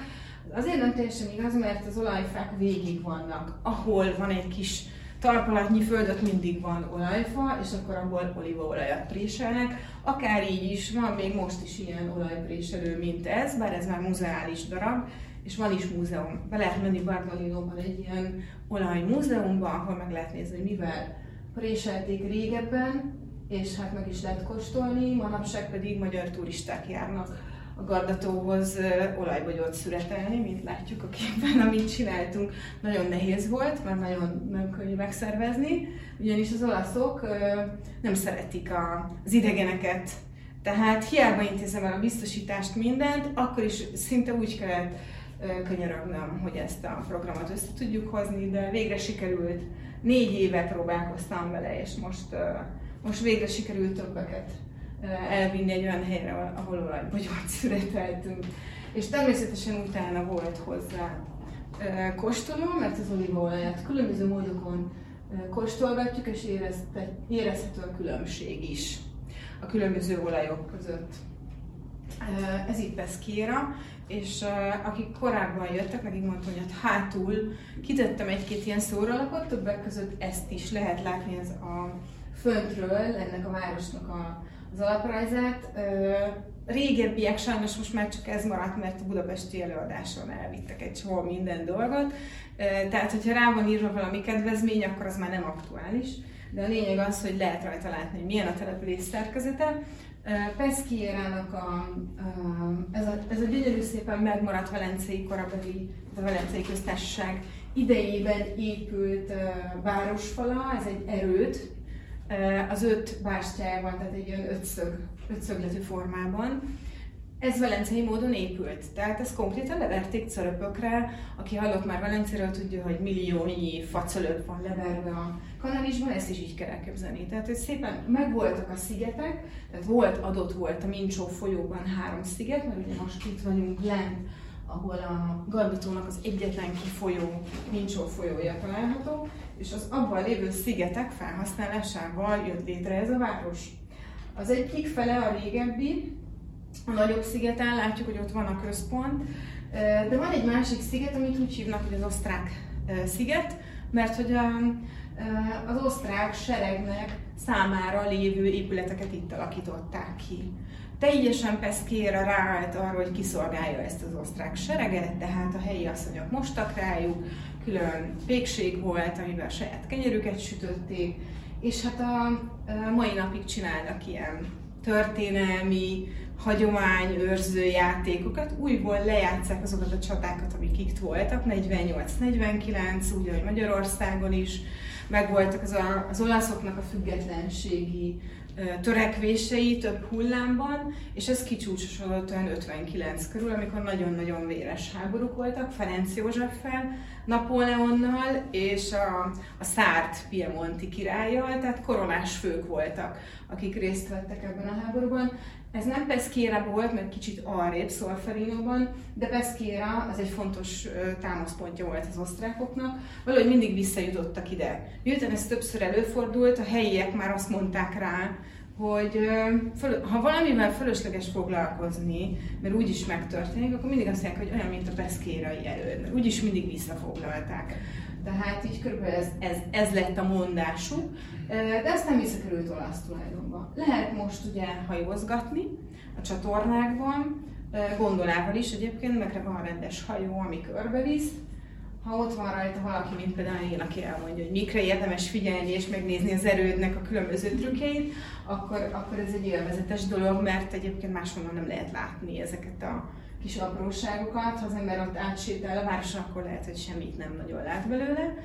Azért nem teljesen igaz, mert az olajfák végig vannak. Ahol van egy kis talpalatnyi földött mindig van olajfa, és akkor abból olívaolajat préselnek. Akár így is, van még most is ilyen olajpréselő, mint ez, bár ez már muzeális darab, és van is múzeum. Be lehet menni Bardolinóban egy ilyen olajmúzeumba, ahol meg lehet nézni, hogy mivel préselték régebben, és hát meg is lehet kóstolni, manapság pedig magyar turisták járnak a Gardatóhoz olajbogyót szüretelni, mint látjuk a képen, amit csináltunk. Nagyon nehéz volt, mert nagyon nem könnyű megszervezni, ugyanis az olaszok nem szeretik az idegeneket. Tehát hiába intézem el a biztosítást, mindent, akkor is szinte úgy kellett könyörögnöm, hogy ezt a programot össze tudjuk hozni, de végre sikerült. Négy éve próbálkoztam vele, és most, most végre sikerült többeket elvinni egy olyan helyre, ahol olajbogyót *laughs* születeltünk. És természetesen utána volt hozzá kóstoló, mert az olívaolajat különböző módokon kóstolgatjuk, és érezhető a különbség is a különböző olajok között. Ez itt Pesquera, és uh, akik korábban jöttek, nekik mondtam, hogy hát hátul kitettem egy-két ilyen szórólapot, többek között ezt is lehet látni, ez a föntről, ennek a városnak a, az alaprajzát. Uh, régebbiek sajnos most már csak ez maradt, mert a budapesti előadáson elvittek egy csomó minden dolgot. Uh, tehát, hogyha rá van írva valami kedvezmény, akkor az már nem aktuális. De a lényeg az, hogy lehet rajta látni, hogy milyen a település szerkezete. Peszkierának a, ez, a, ez a gyönyörű szépen megmaradt velencei korabeli, a velencei köztársaság idejében épült városfala, ez egy erőt, az öt bástyájában, tehát egy olyan ötszög, ötszögletű formában. Ez velencei módon épült, tehát ez konkrétan leverték cöröpökre. Aki hallott már Velencéről, tudja, hogy milliónyi facölöp van leverve a kanalizsban, ezt is így kell elképzelni. Tehát, hogy szépen megvoltak a szigetek, tehát volt, adott volt a Mincsó folyóban három sziget, mert ugye most itt vagyunk lent, ahol a Gardatónak az egyetlen kifolyó, Mincsó folyója található, és az abban lévő szigetek felhasználásával jött létre ez a város. Az egyik fele a régebbi, a nagyobb szigeten, látjuk, hogy ott van a központ, de van egy másik sziget, amit úgy hívnak, hogy az osztrák sziget, mert hogy a, az osztrák seregnek számára lévő épületeket itt alakították ki. Teljesen Peszkéra ráállt arra, hogy kiszolgálja ezt az osztrák sereget, tehát a helyi asszonyok mostak rájuk, külön pékség volt, amivel a saját kenyerüket sütötték, és hát a mai napig csinálnak ilyen történelmi, hagyományőrző játékokat, újból lejátszák azokat a csatákat, amik itt voltak, 48-49, úgy, ahogy Magyarországon is, megvoltak az, a, az olaszoknak a függetlenségi törekvései több hullámban, és ez kicsúcsosodott olyan 59 körül, amikor nagyon-nagyon véres háborúk voltak Ferenc Józseffel, Napóleonnal és a, a Szárt Piemonti királlyal, tehát koronás fők voltak, akik részt vettek ebben a háborúban. Ez nem Pesquera volt, mert kicsit arrébb Szolferinóban, de Pesquera az egy fontos támaszpontja volt az osztrákoknak. Valahogy mindig visszajutottak ide. Miután ez többször előfordult, a helyiek már azt mondták rá, hogy ha valamivel fölösleges foglalkozni, mert úgyis megtörténik, akkor mindig azt mondják, hogy olyan, mint a peszkérai erőd, mert úgyis mindig visszafoglalták. Tehát így körülbelül ez, ez, ez lett a mondásuk, de aztán visszakerült olasz tulajdonba. Lehet most ugye hajózgatni a csatornákban, gondolával is egyébként, meg van rendes hajó, ami körbevisz, ha ott van rajta valaki, mint például én, aki elmondja, hogy mikre érdemes figyelni és megnézni az erődnek a különböző trükkeit, akkor, akkor ez egy élvezetes dolog, mert egyébként máshonnan nem lehet látni ezeket a kis apróságokat. Ha az ember ott átsétál a városon, akkor lehet, hogy semmit nem nagyon lát belőle.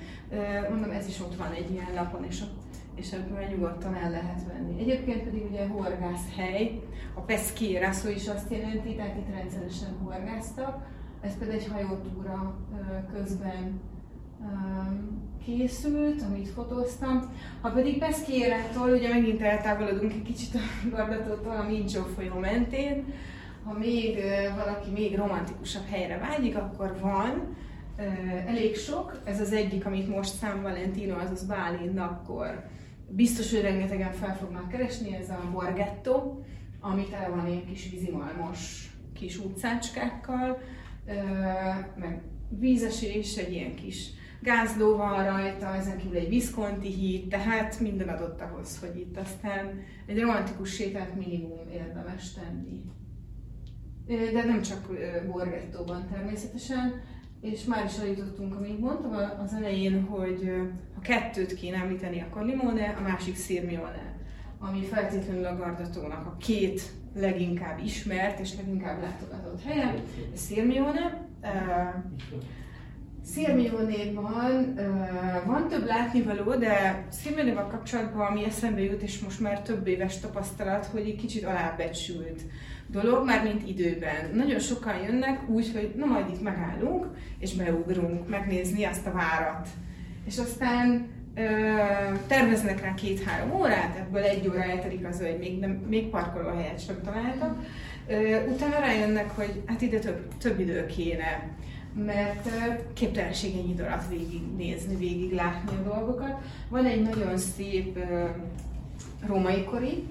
Mondom, ez is ott van egy ilyen lapon, és ott és ebből nyugodtan el lehet venni. Egyébként pedig ugye horgászhely, a pesquera szó is azt jelenti, tehát itt rendszeresen horgáztak. Ez pedig egy hajótúra közben készült, amit fotóztam. Ha pedig Pesquérától, ugye megint eltávolodunk egy kicsit a Gardatótól, a Mincsó folyó mentén, ha még valaki még romantikusabb helyre vágyik, akkor van, elég sok. Ez az egyik, amit most San Valentino, azaz Bálin, akkor biztos, hogy rengetegen fel fognak keresni, ez a Borgetto, ami tele van ilyen kis vízimalmos kis utcácskákkal, meg vízesés, egy ilyen kis gázló van rajta, ezen kívül egy Visconti híd, tehát minden adott ahhoz, hogy itt aztán egy romantikus sétát minimum érdemes tenni. De nem csak Borgettóban természetesen, és már is eljutottunk, amit mondtam az elején, hogy ha kettőt kéne említeni, akkor Limone, a másik Sirmione, ami feltétlenül a Gardatónak a két leginkább ismert és leginkább látogatott helye, Sirmione. Szirmionéban uh, van több látnivaló, de Szirmionéval kapcsolatban ami eszembe jut, és most már több éves tapasztalat, hogy egy kicsit alábecsült dolog, már mint időben. Nagyon sokan jönnek úgy, hogy na majd itt megállunk, és beugrunk megnézni azt a várat. És aztán ö, terveznek rá két-három órát, ebből egy óra eltelik az, hogy még, nem, még parkolóhelyet sem találtak. Ö, utána rájönnek, hogy hát ide több, több idő kéne mert képtelenség egy idő alatt végignézni, végig látni a dolgokat. Van egy nagyon szép római kori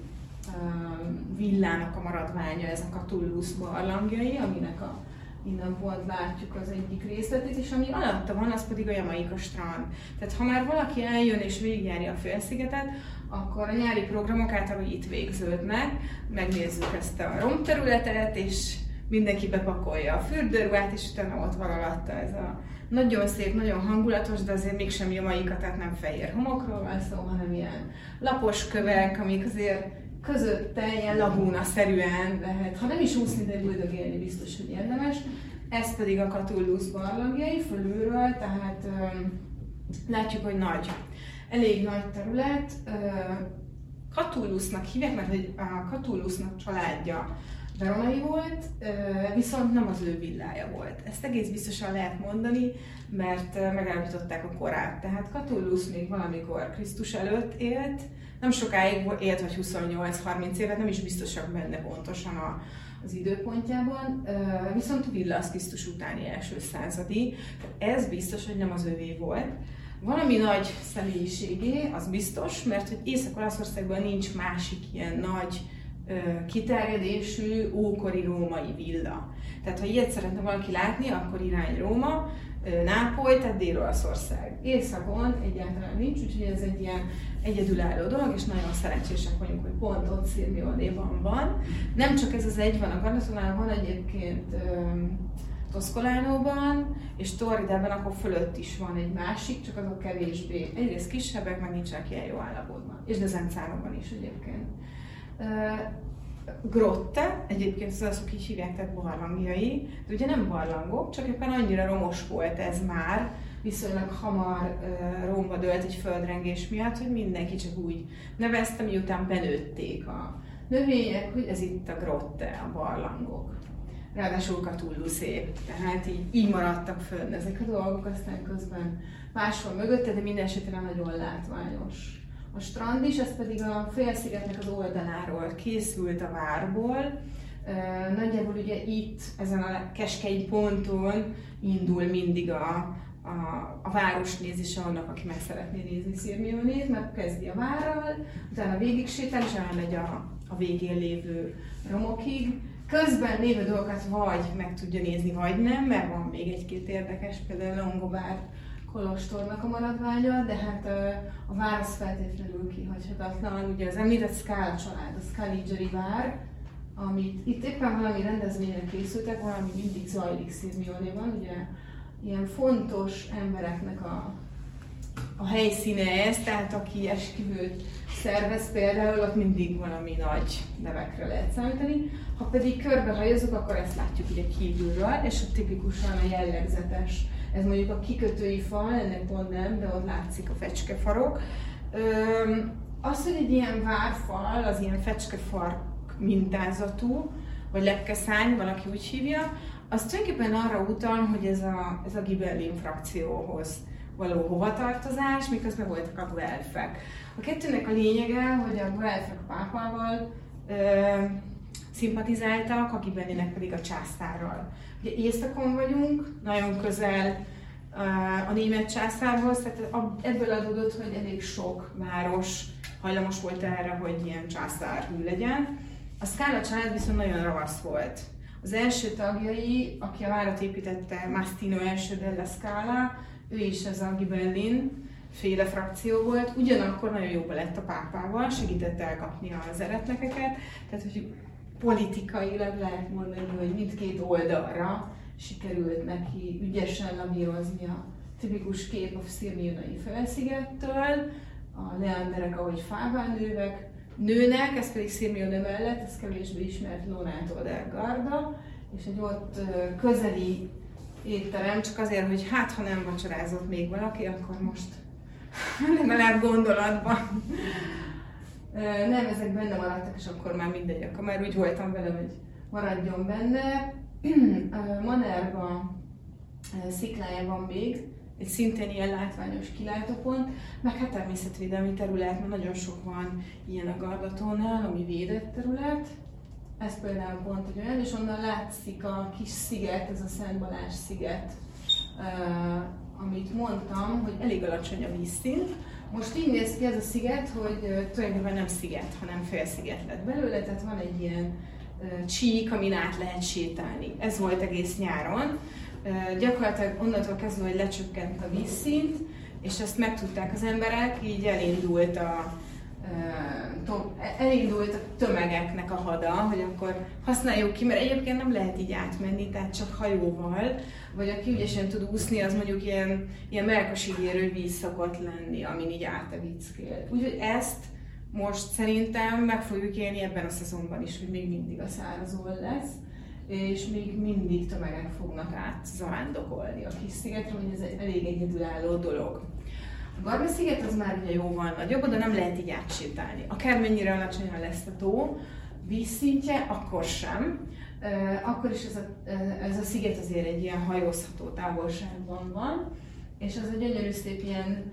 villának a maradványa, ez a Catullus barlangjai, aminek a innen pont látjuk az egyik részletét, és ami alatta van, az pedig a Jamaika strand. Tehát ha már valaki eljön és végigjárja a félszigetet, akkor a nyári programok általában itt végződnek, megnézzük ezt a romterületet, és mindenki bepakolja a fürdőruhát, és utána ott van alatta ez a nagyon szép, nagyon hangulatos, de azért mégsem jamaika, tehát nem fehér homokról van szó, hanem ilyen lapos kövek, amik azért közötte ilyen lagúna-szerűen lehet, ha nem is úszni, de üldögélni biztos, hogy érdemes. Ez pedig a Catullus barlangjai fölülről, tehát um, látjuk, hogy nagy, elég nagy terület. Catullusnak hívják, mert a Catullusnak családja veronai volt, viszont nem az ő villája volt. Ezt egész biztosan lehet mondani, mert megállapították a korát. Tehát Catullus még valamikor Krisztus előtt élt, nem sokáig élt, vagy 28-30 évet, nem is biztosak benne pontosan a, az időpontjában, viszont Villa az utáni első századi, ez biztos, hogy nem az övé volt. Valami nagy személyiségé, az biztos, mert hogy Észak-Olaszországban nincs másik ilyen nagy kiterjedésű ókori római villa. Tehát ha ilyet szeretne valaki látni, akkor irány Róma, Nápoly, tehát Dél-Olaszország. Északon egyáltalán nincs, úgyhogy ez egy ilyen egyedülálló dolog, és nagyon szerencsések vagyunk, hogy pont ott Szirmionéban van. Nem csak ez az egy van a Gardatonál, van egyébként Toszkolánóban, és Torridában akkor fölött is van egy másik, csak azok kevésbé. Egyrészt kisebbek, meg nincsenek ilyen jó állapotban. És Dezencánokban is egyébként. Grotte, egyébként az azok így hívják, tehát barlangjai, de ugye nem barlangok, csak éppen annyira romos volt ez már, viszonylag hamar uh, romba dölt egy földrengés miatt, hogy mindenki csak úgy nevezte, miután benőtték a növények, hogy ez itt a grotte, a barlangok. Ráadásul Cthulhu szép, tehát így, így maradtak fönn ezek a dolgok, aztán közben máshol mögötte, de minden esetre nagyon látványos a strand is, ez pedig a félszigetnek az oldaláról készült a várból. Nagyjából ugye itt, ezen a keskei ponton indul mindig a, a, a város nézése annak, aki meg szeretné nézni Szirmionét, mert kezdi a várral, utána végig sétál, és elmegy a, a végén lévő romokig. Közben lévő dolgokat vagy meg tudja nézni, vagy nem, mert van még egy-két érdekes, például Longobár kolostornak a maradványa, de hát a vár az feltétlenül kihagyhatatlan. Ugye az említett Scala család, a Scaligeri vár, amit itt éppen valami rendezvényre készültek, valami mindig zajlik Szirmionéban, ugye ilyen fontos embereknek a, a helyszíne ez, tehát aki esküvőt szervez például, ott mindig valami nagy nevekre lehet számítani. Ha pedig körbehajozunk, akkor ezt látjuk ugye kívülről, és a tipikusan a jellegzetes ez mondjuk a kikötői fal, ennek pont nem, de ott látszik a fecskefarok. Az, hogy egy ilyen várfal, az ilyen fecskefar mintázatú, vagy lepkeszány, valaki úgy hívja, az tulajdonképpen arra utal, hogy ez a, ez a Gibellin frakcióhoz való hovatartozás, miközben voltak a guelfek. A kettőnek a lényege, hogy a guelfek pápával ö, szimpatizáltak, a Gibellinek pedig a császárral. Ugye északon vagyunk, nagyon közel a német császárhoz, tehát ebből adódott, hogy elég sok város hajlamos volt erre, hogy ilyen császárhű legyen. A Scala család viszont nagyon ravasz volt. Az első tagjai, aki a várat építette, Mastino első della Scala, ő is ez a Gibellin féle frakció volt, ugyanakkor nagyon jóba lett a pápával, segített elkapni az eretnekeket, tehát hogy politikailag lehet mondani, hogy mindkét oldalra sikerült neki ügyesen lavírozni a tipikus kép a Szirmionai felszigettől, a leanderek, ahogy fáván nővek, nőnek, ez pedig Szirmione mellett, ez kevésbé ismert Lonától del Garda, és egy ott közeli étterem, csak azért, hogy hát ha nem vacsorázott még valaki, akkor most *laughs* legalább gondolatban. Nem, ezek benne maradtak, és akkor már mindegy, akkor már úgy voltam vele, hogy maradjon benne. *clears throat* Manerva sziklája van még, egy szintén ilyen látványos kilátópont, meg hát természetvédelmi terület, mert nagyon sok van ilyen a Gardatónál, ami védett terület. Ez például pont egy olyan, és onnan látszik a kis sziget, ez a Szent Balázs sziget, amit mondtam, hogy elég alacsony a vízszint. Most így néz ki ez a sziget, hogy tulajdonképpen nem sziget, hanem félsziget lett belőle, tehát van egy ilyen csík, amin át lehet sétálni. Ez volt egész nyáron. Gyakorlatilag onnantól kezdve, hogy lecsökkent a vízszint, és ezt megtudták az emberek, így elindult a, elindult a tömegeknek a hada, hogy akkor használjuk ki, mert egyébként nem lehet így átmenni, tehát csak hajóval, vagy aki ügyesen tud úszni, az mondjuk ilyen, ilyen melkasigérő víz szokott lenni, amin így át a vickél. Úgyhogy ezt most szerintem meg fogjuk élni ebben a szezonban is, hogy még mindig a szárazol lesz, és még mindig tömegek fognak átzarándokolni a kis szigetre, hogy ez egy elég egyedülálló dolog. A Garba sziget az már ugye jóval nagyobb, de nem lehet így átsétálni. Akármennyire alacsonyan lesz a tó, vízszintje, akkor sem. Akkor is ez a, ez a sziget azért egy ilyen hajózható távolságban van, és az egy gyönyörű szép ilyen,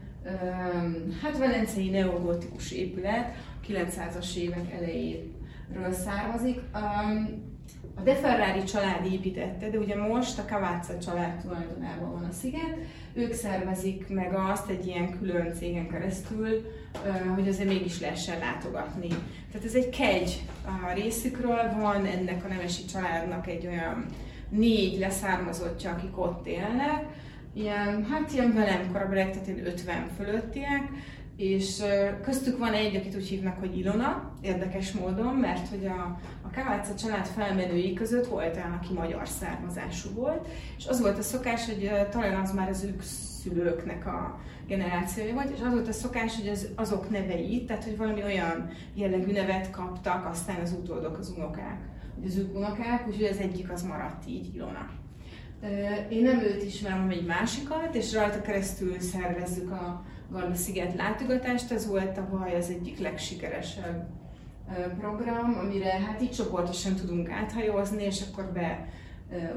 hát velencei neogotikus épület, 900-as évek elejéről származik. A De Ferrari család építette, de ugye most a Cavazza család tulajdonában van a sziget. Ők szervezik meg azt egy ilyen külön cégen keresztül, hogy azért mégis lehessen látogatni. Tehát ez egy kegy a részükről, van ennek a nemesi családnak egy olyan négy leszármazottja, akik ott élnek, ilyen, hát ilyen velem korabeliek, tehát ilyen 50 fölöttiek, és köztük van egy, akit úgy hívnak, hogy Ilona, érdekes módon, mert hogy a, a Kaváca család felmenői között volt olyan, aki magyar származású volt, és az volt a szokás, hogy talán az már az ők szülőknek a generációja volt, és az volt a szokás, hogy az, azok nevei, tehát hogy valami olyan jellegű nevet kaptak, aztán az utódok, az unokák, az ők unokák, úgyhogy az egyik az maradt így, Ilona. Én nem őt ismerem, hanem egy másikat, és rajta keresztül szervezzük a Garda sziget látogatást, ez volt a baj az egyik legsikeresebb program, amire hát így csoportosan tudunk áthajózni, és akkor be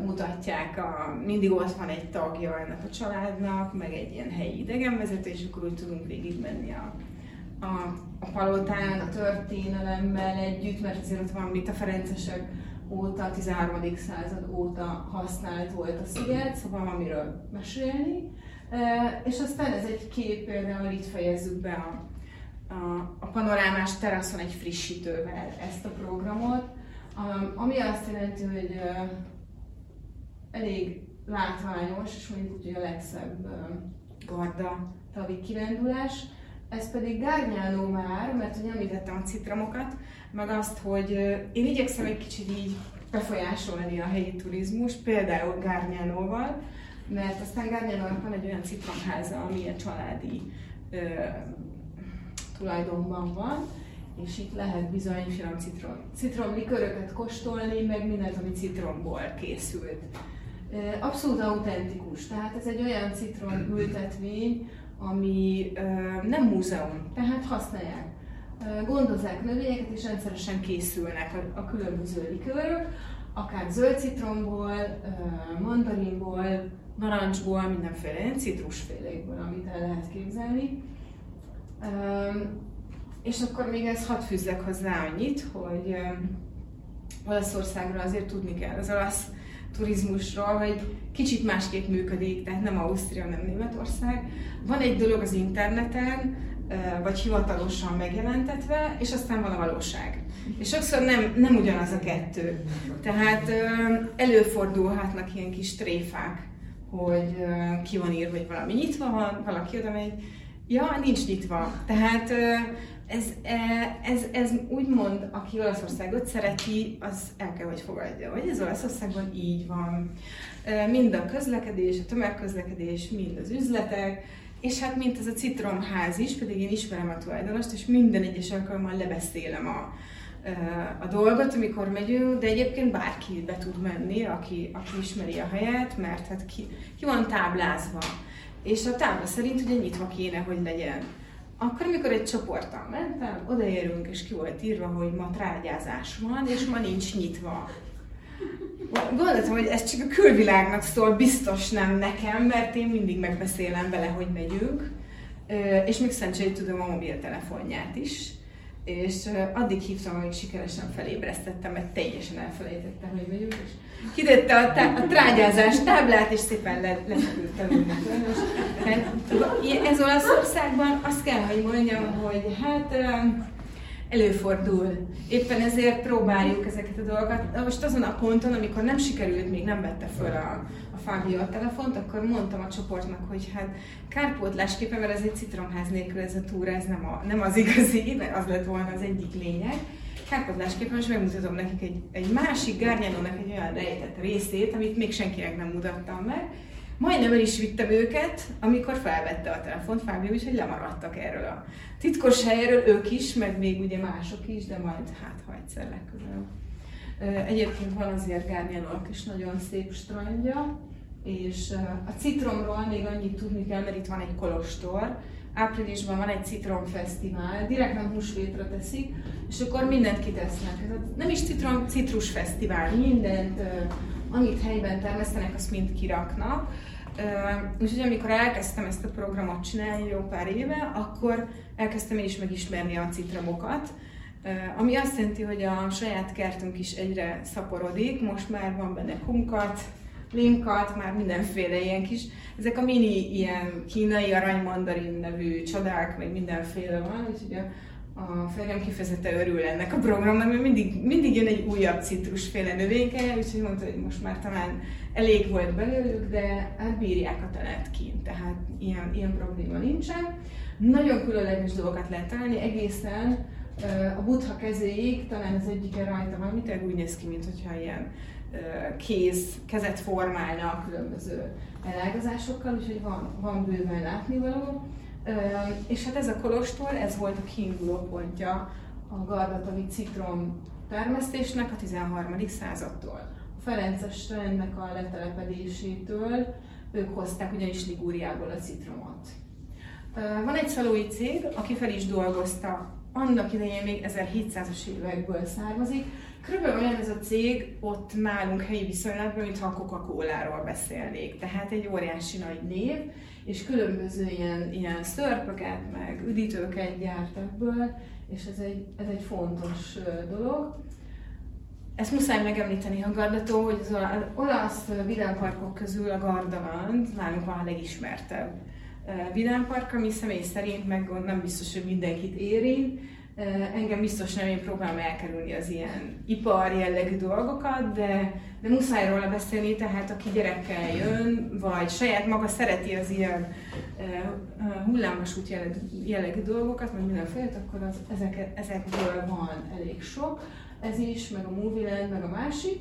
mutatják, a, mindig ott van egy tagja ennek a családnak, meg egy ilyen helyi idegenvezető, és akkor úgy tudunk végigmenni a, a, a palotán, a történelemmel együtt, mert azért ott van mit a Ferencesek óta, 13. század óta használt volt a sziget, szóval amiről mesélni. És aztán ez egy kép, például itt fejezzük be a, a, a panorámás teraszon egy frissítővel ezt a programot, ami azt jelenti, hogy elég látványos, és mondjuk úgy, hogy a legszebb garda tavi kirándulás. Ez pedig Gárnyánó már, mert hogy említettem a citromokat, meg azt, hogy én igyekszem egy kicsit így befolyásolni a helyi turizmus, például Gárnyánóval, mert aztán Gárnyánónak van egy olyan citromháza, ami ilyen családi ö, tulajdonban van, és itt lehet bizony finom citrom, citromliköröket kóstolni, meg mindent, ami citromból készült. Abszolút autentikus, tehát ez egy olyan citrom ültetvény, ami nem múzeum, tehát használják. Gondozzák növényeket, és rendszeresen készülnek a, a különböző likőrök, akár zöld citromból, mandarinból, narancsból, mindenféle citrusfélékből, amit el lehet képzelni. És akkor még ez hadd fűzzek hozzá annyit, hogy Olaszországról azért tudni kell. Az olasz turizmusról, hogy kicsit másképp működik, tehát nem Ausztria, nem Németország. Van egy dolog az interneten, vagy hivatalosan megjelentetve, és aztán van a valóság. És sokszor nem, nem ugyanaz a kettő. Tehát előfordulhatnak ilyen kis tréfák, hogy ki van írva, hogy valami nyitva van, valaki oda megy, ja, nincs nyitva. Tehát ez, e, ez, ez úgymond, aki Olaszországot szereti, az el kell, hogy fogadja, hogy ez Olaszországban így van. Mind a közlekedés, a tömegközlekedés, mind az üzletek, és hát mint ez a citromház is, pedig én ismerem a tulajdonost, és minden egyes alkalommal lebeszélem a, a dolgot, amikor megyünk, de egyébként bárki be tud menni, aki, aki ismeri a helyet, mert hát ki, ki van táblázva. És a tábla szerint ugye nyitva kéne, hogy legyen. Akkor, amikor egy csoporttal mentem, odaérünk, és ki volt írva, hogy ma trágyázás van, és ma nincs nyitva. Gondoltam, hogy ez csak a külvilágnak szól, biztos nem nekem, mert én mindig megbeszélem vele, hogy megyünk, és még szerencsére tudom a mobiltelefonját is és addig hívtam, hogy sikeresen felébresztettem, mert teljesen elfelejtettem, hogy vagyunk, és kidette a, tá- a trágyázás táblát, és szépen le- lefeküdtem Ez Olaszországban azt kell, hogy mondjam, hogy hát előfordul. Éppen ezért próbáljuk ezeket a dolgokat. Most azon a ponton, amikor nem sikerült, még nem vette föl a Fábio a telefont, akkor mondtam a csoportnak, hogy hát kárpótlásképpen, mert ez egy citromház nélkül ez a túra, ez nem, a, nem az igazi, mert az lett volna az egyik lényeg. Kárpótlásképpen most megmutatom nekik egy, egy másik gárnyánónak egy olyan rejtett részét, amit még senkinek nem mutattam meg, Majdnem el is vittem őket, amikor felvette a telefont Fábio, úgyhogy lemaradtak erről a titkos helyről, ők is, meg még ugye mások is, de majd hát ha egyszer legközelebb. Egyébként van azért Gárnyánolk is nagyon szép strandja, és a citromról még annyit tudni kell, mert itt van egy kolostor, áprilisban van egy citromfesztivál, direkt nem húsvétra teszik, és akkor mindent kitesznek. Ez nem is citrom, citrusfesztivál, mindent, amit helyben termesztenek, azt mind kiraknak. Úgyhogy amikor elkezdtem ezt a programot csinálni jó pár éve, akkor elkezdtem én is megismerni a citromokat, ami azt jelenti, hogy a saját kertünk is egyre szaporodik, most már van benne kunkat, linkat, már mindenféle ilyen kis, ezek a mini ilyen kínai aranymandarin nevű csodák, meg mindenféle van, úgyhogy a, a férjem kifejezetten örül ennek a programnak, mert mindig, mindig jön egy újabb citrusféle növényke, úgyhogy mondta, hogy most már talán elég volt belőlük, de hát bírják a telet kint, tehát ilyen, ilyen probléma nincsen. Nagyon különleges dolgokat lehet találni, egészen a buddha kezéig, talán az egyike rajta van, mit úgy néz ki, mintha ilyen kéz, kezet formálna a különböző elágazásokkal, úgyhogy van, van bőven látnivaló. És hát ez a kolostor, ez volt a kiinduló pontja a gardatavi citrom termesztésnek a 13. századtól. A Ferences rendnek a letelepedésétől ők hozták ugyanis Ligúriából a citromot. Van egy szalói cég, aki fel is dolgozta, annak idején még 1700-as évekből származik, Körülbelül olyan ez a cég ott nálunk helyi viszonylatban, mintha a Coca-Cola-ról beszélnék. Tehát egy óriási nagy név, és különböző ilyen, ilyen szörpöket, meg üdítőket gyárt ebből, és ez egy, ez egy fontos dolog. Ezt muszáj megemlíteni a Gardató, hogy az olasz vidámparkok közül a Gardaland nálunk van a legismertebb vidámpark, ami személy szerint meg nem biztos, hogy mindenkit érint, Engem biztos nem, én próbálom elkerülni az ilyen ipar jellegű dolgokat, de, de muszáj róla beszélni, tehát aki gyerekkel jön, vagy saját maga szereti az ilyen hullámvasút jellegű, jellegű dolgokat, vagy mindenféle, akkor az, ezek, ezekből van elég sok. Ez is, meg a Movie Land, meg a másik.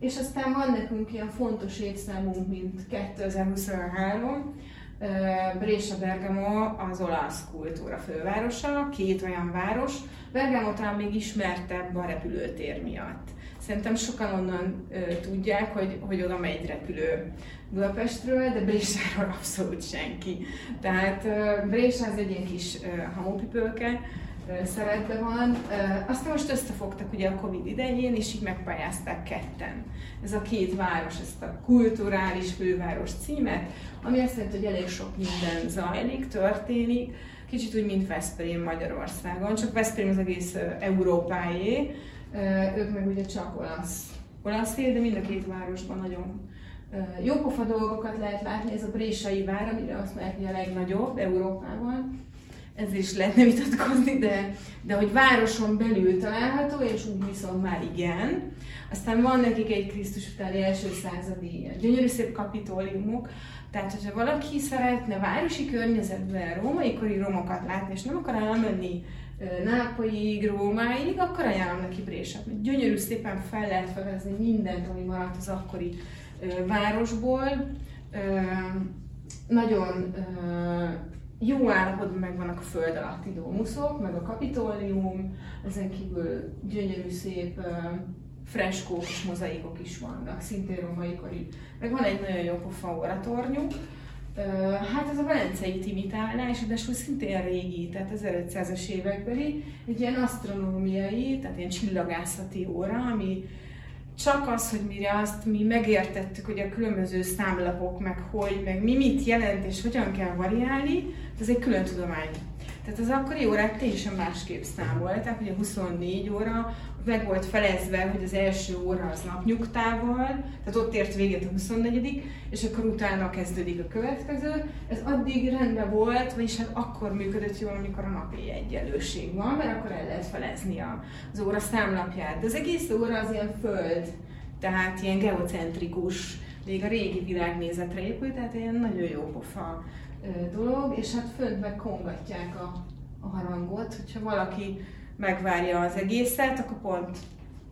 És aztán van nekünk ilyen fontos évszámunk, mint 2023, Brescia Bergamo az olasz kultúra fővárosa, két olyan város. Bergamo talán még ismertebb a repülőtér miatt. Szerintem sokan onnan ö, tudják, hogy, hogy oda megy repülő Budapestről, de Brésáról *laughs* abszolút senki. Tehát Brésa az egy ilyen kis ö, hamupipőke, szerepben van. Aztán most összefogtak ugye a Covid idején, és így megpályázták ketten. Ez a két város, ezt a kulturális főváros címet, ami azt jelenti, hogy elég sok minden zajlik, történik, kicsit úgy, mint Veszprém Magyarországon, csak Veszprém az egész Európáé, ők meg ugye csak olasz, olasz de mind a két városban nagyon jópofa dolgokat lehet látni. Ez a Brésai vár, amire azt mondják, hogy a legnagyobb Európában. Ez is lehetne vitatkozni, de, de hogy városon belül található, és úgy viszont már igen. Aztán van nekik egy Krisztus utáni első századi gyönyörű szép kapitóliumok, tehát, hogyha valaki szeretne városi környezetben római kori romokat látni, és nem akar elmenni Nápolyig, Rómáig, akkor ajánlom neki Brésát. Gyönyörű szépen fel lehet fedezni mindent, ami maradt az akkori városból. Nagyon jó állapotban megvannak a föld alatti domuszok, meg a kapitólium, ezen kívül gyönyörű szép freskók és mozaikok is vannak, szintén római kori. Meg van egy nagyon jó pofa oratornyuk, Hát ez a velencei timitálás, de szintén régi, tehát 1500-as évekbeli, egy ilyen asztronómiai, tehát ilyen csillagászati óra, ami csak az, hogy mire azt mi megértettük, hogy a különböző számlapok, meg hogy, meg mi mit jelent és hogyan kell variálni, ez egy külön tudomány. Tehát az akkori órák teljesen másképp számolták, a 24 óra meg volt felezve, hogy az első óra az napnyugtával, tehát ott ért véget a 24 és akkor utána kezdődik a következő. Ez addig rendben volt, vagyis hát akkor működött jól, amikor a napi egyenlőség van, mert akkor el lehet felezni az óra számlapját. De az egész óra az ilyen föld, tehát ilyen geocentrikus, még a régi világnézetre épült, tehát ilyen nagyon jó pofa dolog, és hát fönt meg kongatják a, a harangot, hogyha valaki megvárja az egészet, akkor pont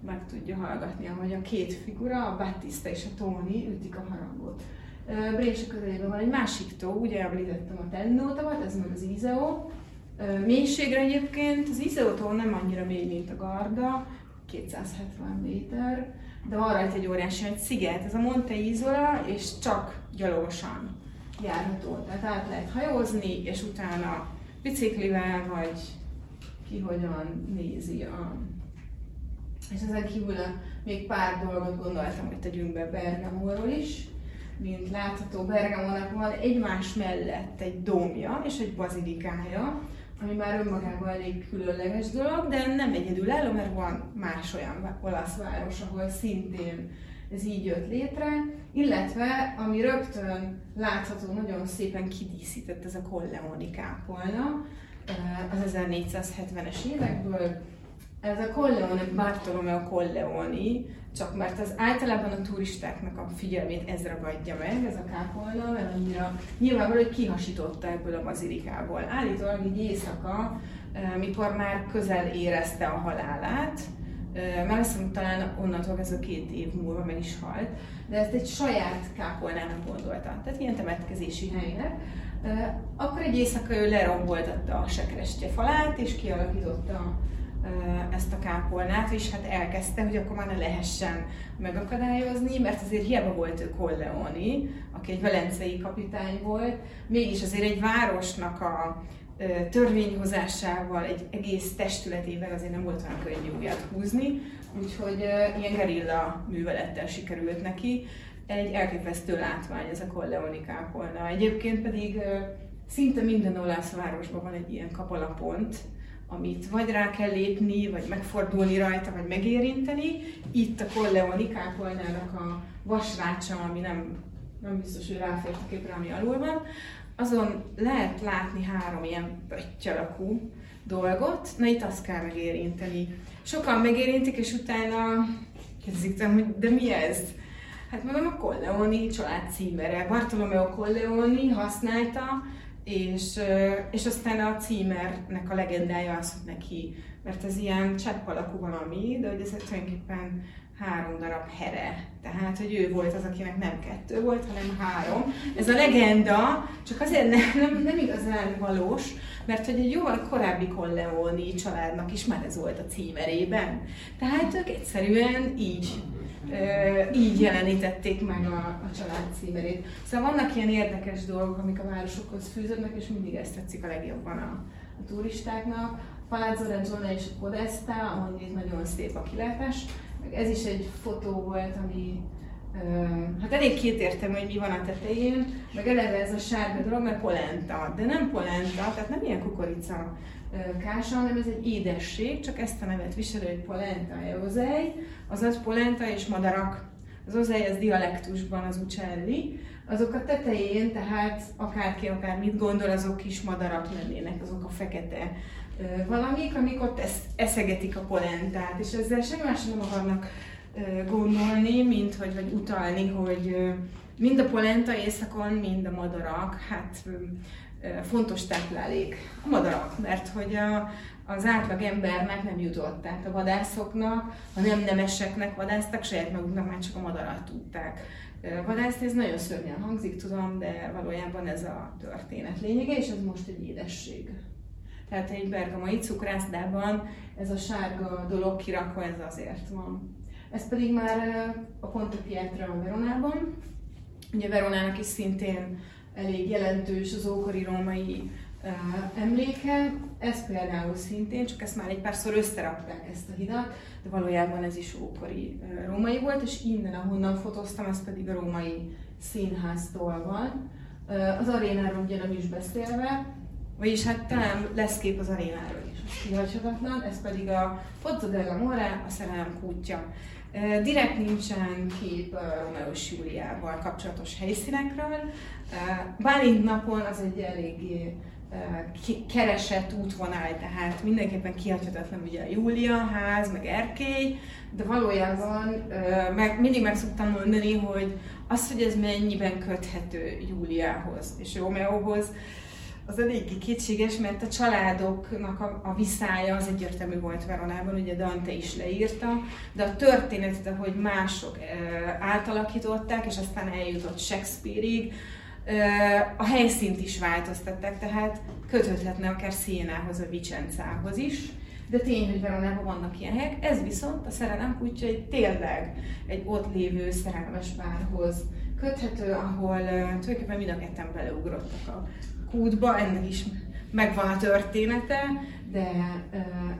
meg tudja hallgatni, ahogy a két figura, a Battista és a Tony ütik a harangot. Brése közelében van egy másik tó, ugye említettem a Tennótavat, ez meg az Izeo. Mélységre egyébként az Izeo tó nem annyira mély, mint a Garda, 270 méter, de van rajta egy óriási egy sziget, ez a Monte Isola, és csak gyalogosan járható. Tehát át lehet hajózni, és utána biciklivel, vagy ki hogyan nézi a... És ezen kívül még pár dolgot gondoltam, hogy tegyünk be Bergamóról is. Mint látható, Bergamónak van egymás mellett egy dómja és egy bazilikája, ami már önmagában elég különleges dolog, de nem egyedül álló, mert van más olyan olasz város, ahol szintén ez így jött létre, illetve ami rögtön látható, nagyon szépen kidíszített ez a Colleoni kápolna, az 1470-es évekből. Ez a Colleone, Bartolomeo Colleoni, csak mert az általában a turistáknak a figyelmét ez ragadja meg, ez a kápolna, mert annyira nyilvánvaló, hogy kihasította ebből a bazilikából. Állítólag így éjszaka, mikor már közel érezte a halálát, már azt hiszem, talán onnantól a két év múlva meg is halt, de ezt egy saját kápolnának gondolta, tehát ilyen temetkezési helynek. Akkor egy éjszaka ő leromboltatta a sekrestje falát, és kialakította ezt a kápolnát, és hát elkezdte, hogy akkor már ne lehessen megakadályozni, mert azért hiába volt ő Colleoni, aki egy velencei kapitány volt, mégis azért egy városnak a törvényhozásával, egy egész testületével azért nem volt olyan könnyű újat húzni, úgyhogy ilyen gerilla művelettel sikerült neki. Egy elképesztő látvány ez a Colleoni kápolna. Egyébként pedig szinte minden olasz városban van egy ilyen kapalapont, amit vagy rá kell lépni, vagy megfordulni rajta, vagy megérinteni. Itt a Colleoni kápolnának a vasrácsa, ami nem, nem biztos, hogy ráfért a képre, ami alul van, azon lehet látni három ilyen pötty alakú dolgot, na itt azt kell megérinteni. Sokan megérintik, és utána kezdik hogy de mi ez? Hát mondom, a Colleoni család címere. Bartolomeo Colleoni használta, és, és aztán a címernek a legendája az, hogy neki, mert ez ilyen csepp alakú valami, de hogy ez tulajdonképpen három darab here. Tehát, hogy ő volt az, akinek nem kettő volt, hanem három. Ez a legenda, csak azért nem, nem, nem igazán valós, mert hogy egy jóval korábbi Colleoni családnak is már ez volt a címerében. Tehát ők egyszerűen így így jelenítették meg a, a család címerét. Szóval vannak ilyen érdekes dolgok, amik a városokhoz fűződnek, és mindig ezt tetszik a legjobban a, a turistáknak. Palazzo Regione és Podesta, ahol itt nagyon szép a kilátás. Ez is egy fotó volt, ami hát elég kétértem, hogy mi van a tetején, meg eleve ez a sárga dolog, mert polenta, de nem polenta, tehát nem ilyen kukorica kása, hanem ez egy édesség, csak ezt a nevet viseli, hogy polenta eozei, azaz polenta és madarak. Az ozei, ez dialektusban az uccelli, azok a tetején, tehát akárki akár mit gondol, azok kis madarak lennének, azok a fekete valamik, amik ott eszegetik a polentát, és ezzel semmi más nem akarnak gondolni, mint hogy, vagy utalni, hogy mind a polenta éjszakon, mind a madarak, hát fontos táplálék a madarak, mert hogy a, az átlag embernek nem jutott, tehát a vadászoknak, a nem nemeseknek vadásztak, saját maguknak már csak a madarat tudták vadászni. Ez nagyon szörnyen hangzik, tudom, de valójában ez a történet lényege, és ez most egy édesség. Tehát egy bergamai cukrászdában ez a sárga dolog kirakva, ez azért van. Ez pedig már a Ponte Pietra Veronában. Ugye Veronának is szintén elég jelentős az ókori római emléke. Ez például szintén, csak ezt már egy párszor összerakták ezt a hidat, de valójában ez is ókori uh, római volt, és innen, ahonnan fotóztam, ez pedig a római színháztól van. Az arénáról ugye nem is beszélve, vagyis hát talán lesz kép az arénáról is, kihagyhatatlan, ez pedig a Pozzo della a szerelem kútja. Direkt nincsen kép Romeo és Júliával kapcsolatos helyszínekről. Bálint napon az egy eléggé keresett útvonal, tehát mindenképpen kihagyhatatlan ugye a Júlia ház, meg erkély, de valójában meg, mindig meg szoktam mondani, hogy az, hogy ez mennyiben köthető Júliához és Romeóhoz, az eléggé kétséges, mert a családoknak a, a viszája az egyértelmű volt Veronában, ugye Dante is leírta, de a történetet, ahogy mások e, átalakították, és aztán eljutott Shakespeareig, e, a helyszínt is változtatták, tehát köthetne akár Szénához, a Vicencához is, de tény, hogy Veronában vannak ilyen helyek, ez viszont a szerelem kutya egy tényleg egy ott lévő szerelmes párhoz köthető, ahol uh, tulajdonképpen mind a ketten beleugrottak a kútba, ennek is megvan a története, de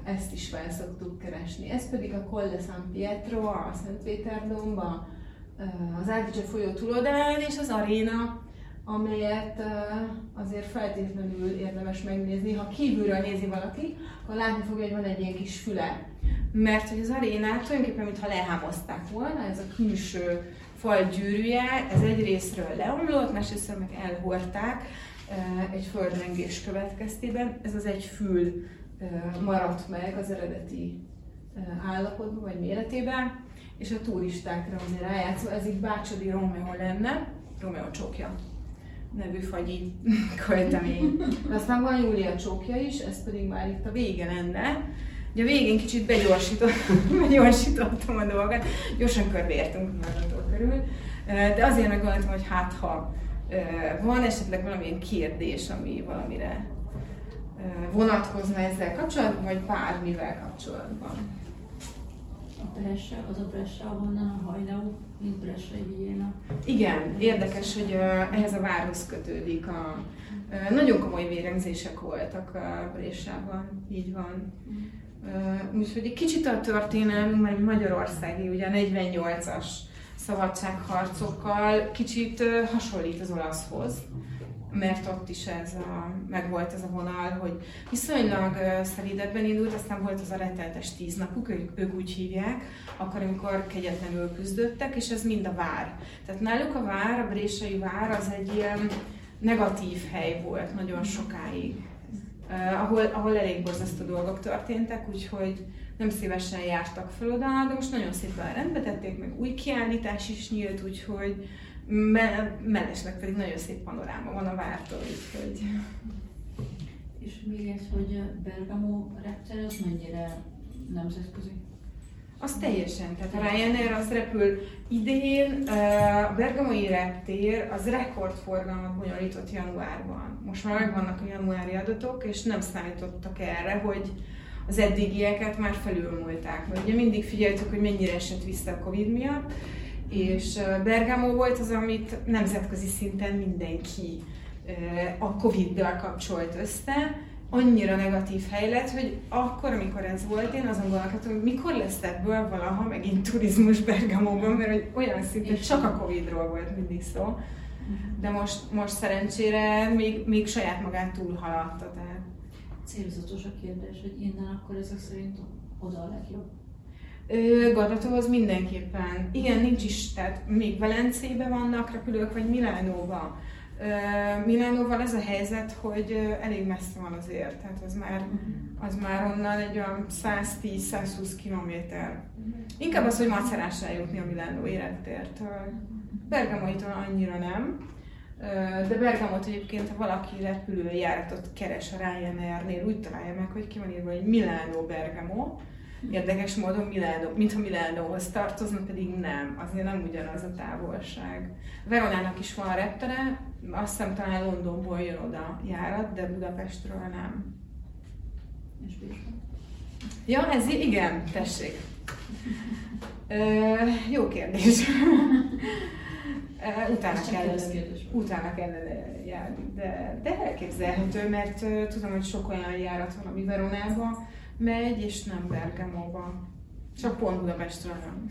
ezt is fel szoktuk keresni. Ez pedig a Colle San Pietro, a Szentpéterdomba, uh, az Ádice folyó túloldalán, és az aréna, amelyet azért feltétlenül érdemes megnézni. Ha kívülről nézi valaki, akkor látni fogja, hogy van egy ilyen kis füle. Mert hogy az arénát tulajdonképpen, mintha lehámozták volna, ez a külső fal gyűrűje, ez egy részről leomlott, másrészt meg elhordták, egy földrengés következtében. Ez az egy fül maradt meg az eredeti állapotban vagy méretében, és a turistákra ugye rájátszó, ez így Bácsodi Romeo lenne, Romeo csókja nevű fagyi *laughs* költemény. De aztán van Júlia csókja is, ez pedig már itt a vége lenne. Ugye a végén kicsit begyorsítottam, *laughs* begyorsítottam a dolgot, gyorsan körbeértünk a körül, de azért meggondoltam, hogy hát ha van esetleg valamilyen kérdés, ami valamire vonatkozna ezzel kapcsolatban, vagy bármivel kapcsolatban? A Brescia, az a Brescia, ahonnan a hajnau, mint Brescia Viena. Igen, érdekes, hogy ehhez a várhoz kötődik a, nagyon komoly vérengzések voltak a Brésában, így van. Úgyhogy egy kicsit a történelmünk, mert Magyarországi, ugye a 48-as szabadságharcokkal kicsit hasonlít az olaszhoz, mert ott is ez a, meg volt ez a vonal, hogy viszonylag szelidebben indult, aztán volt az a retteltes tíz napuk, ők, ők úgy hívják, akkor, amikor kegyetlenül küzdöttek, és ez mind a vár. Tehát náluk a vár, a brésai vár az egy ilyen negatív hely volt nagyon sokáig, ahol, ahol elég borzasztó dolgok történtek, úgyhogy nem szívesen jártak fel oda, de most nagyon szépen rendbe tették, meg új kiállítás is nyílt, úgyhogy me- mellesleg pedig nagyon szép panoráma van a vártól, úgyhogy... És még ez, hogy Bergamo repter az mennyire nemzetközi? Az teljesen, tehát a Ryanair az repül idén, a Bergamoi reptér az rekordforgalmat bonyolított januárban. Most már megvannak a januári adatok, és nem számítottak erre, hogy az eddigieket már felülmúlták. Mert ugye mindig figyeltük, hogy mennyire esett vissza a Covid miatt, és Bergamo volt az, amit nemzetközi szinten mindenki a Covid-dal kapcsolt össze, annyira negatív hely lett, hogy akkor, amikor ez volt, én azon gondolkodtam, hogy mikor lesz ebből valaha megint turizmus Bergamóban, mert hogy olyan szinten csak a Covid-ról volt mindig szó. De most, most szerencsére még, még saját magát túlhaladta. Tehát. Célzatos a kérdés, hogy innen akkor ezek szerint oda a legjobb. Gadatóhoz mindenképpen. Igen, nincs is, tehát még Velencébe vannak repülők, vagy Milánóba. Milánóval ez a helyzet, hogy elég messze van azért, tehát az már, az már onnan egy olyan 110-120 kilométer. Inkább az, hogy macerás eljutni a Milánó élettértől. Bergamoitól annyira nem, de Bergamot egyébként, ha valaki repülőjáratot keres a Ryanair-nél, úgy találja meg, hogy ki van írva, hogy Milánó Bergamo, Érdekes módon Milánó, mintha Milánóhoz tartozna, pedig nem, azért nem ugyanaz a távolság. Veronának is van reptere, azt hiszem talán Londonból jön oda járat, de Budapestről nem. És Ja, ez igen, tessék. Ö, jó kérdés. *laughs* utána kell, utána kell járni, de, de elképzelhető, mert uh, tudom, hogy sok olyan járat van, ami Veronába megy, és nem Bergamóba. Csak pont Budapestről nem.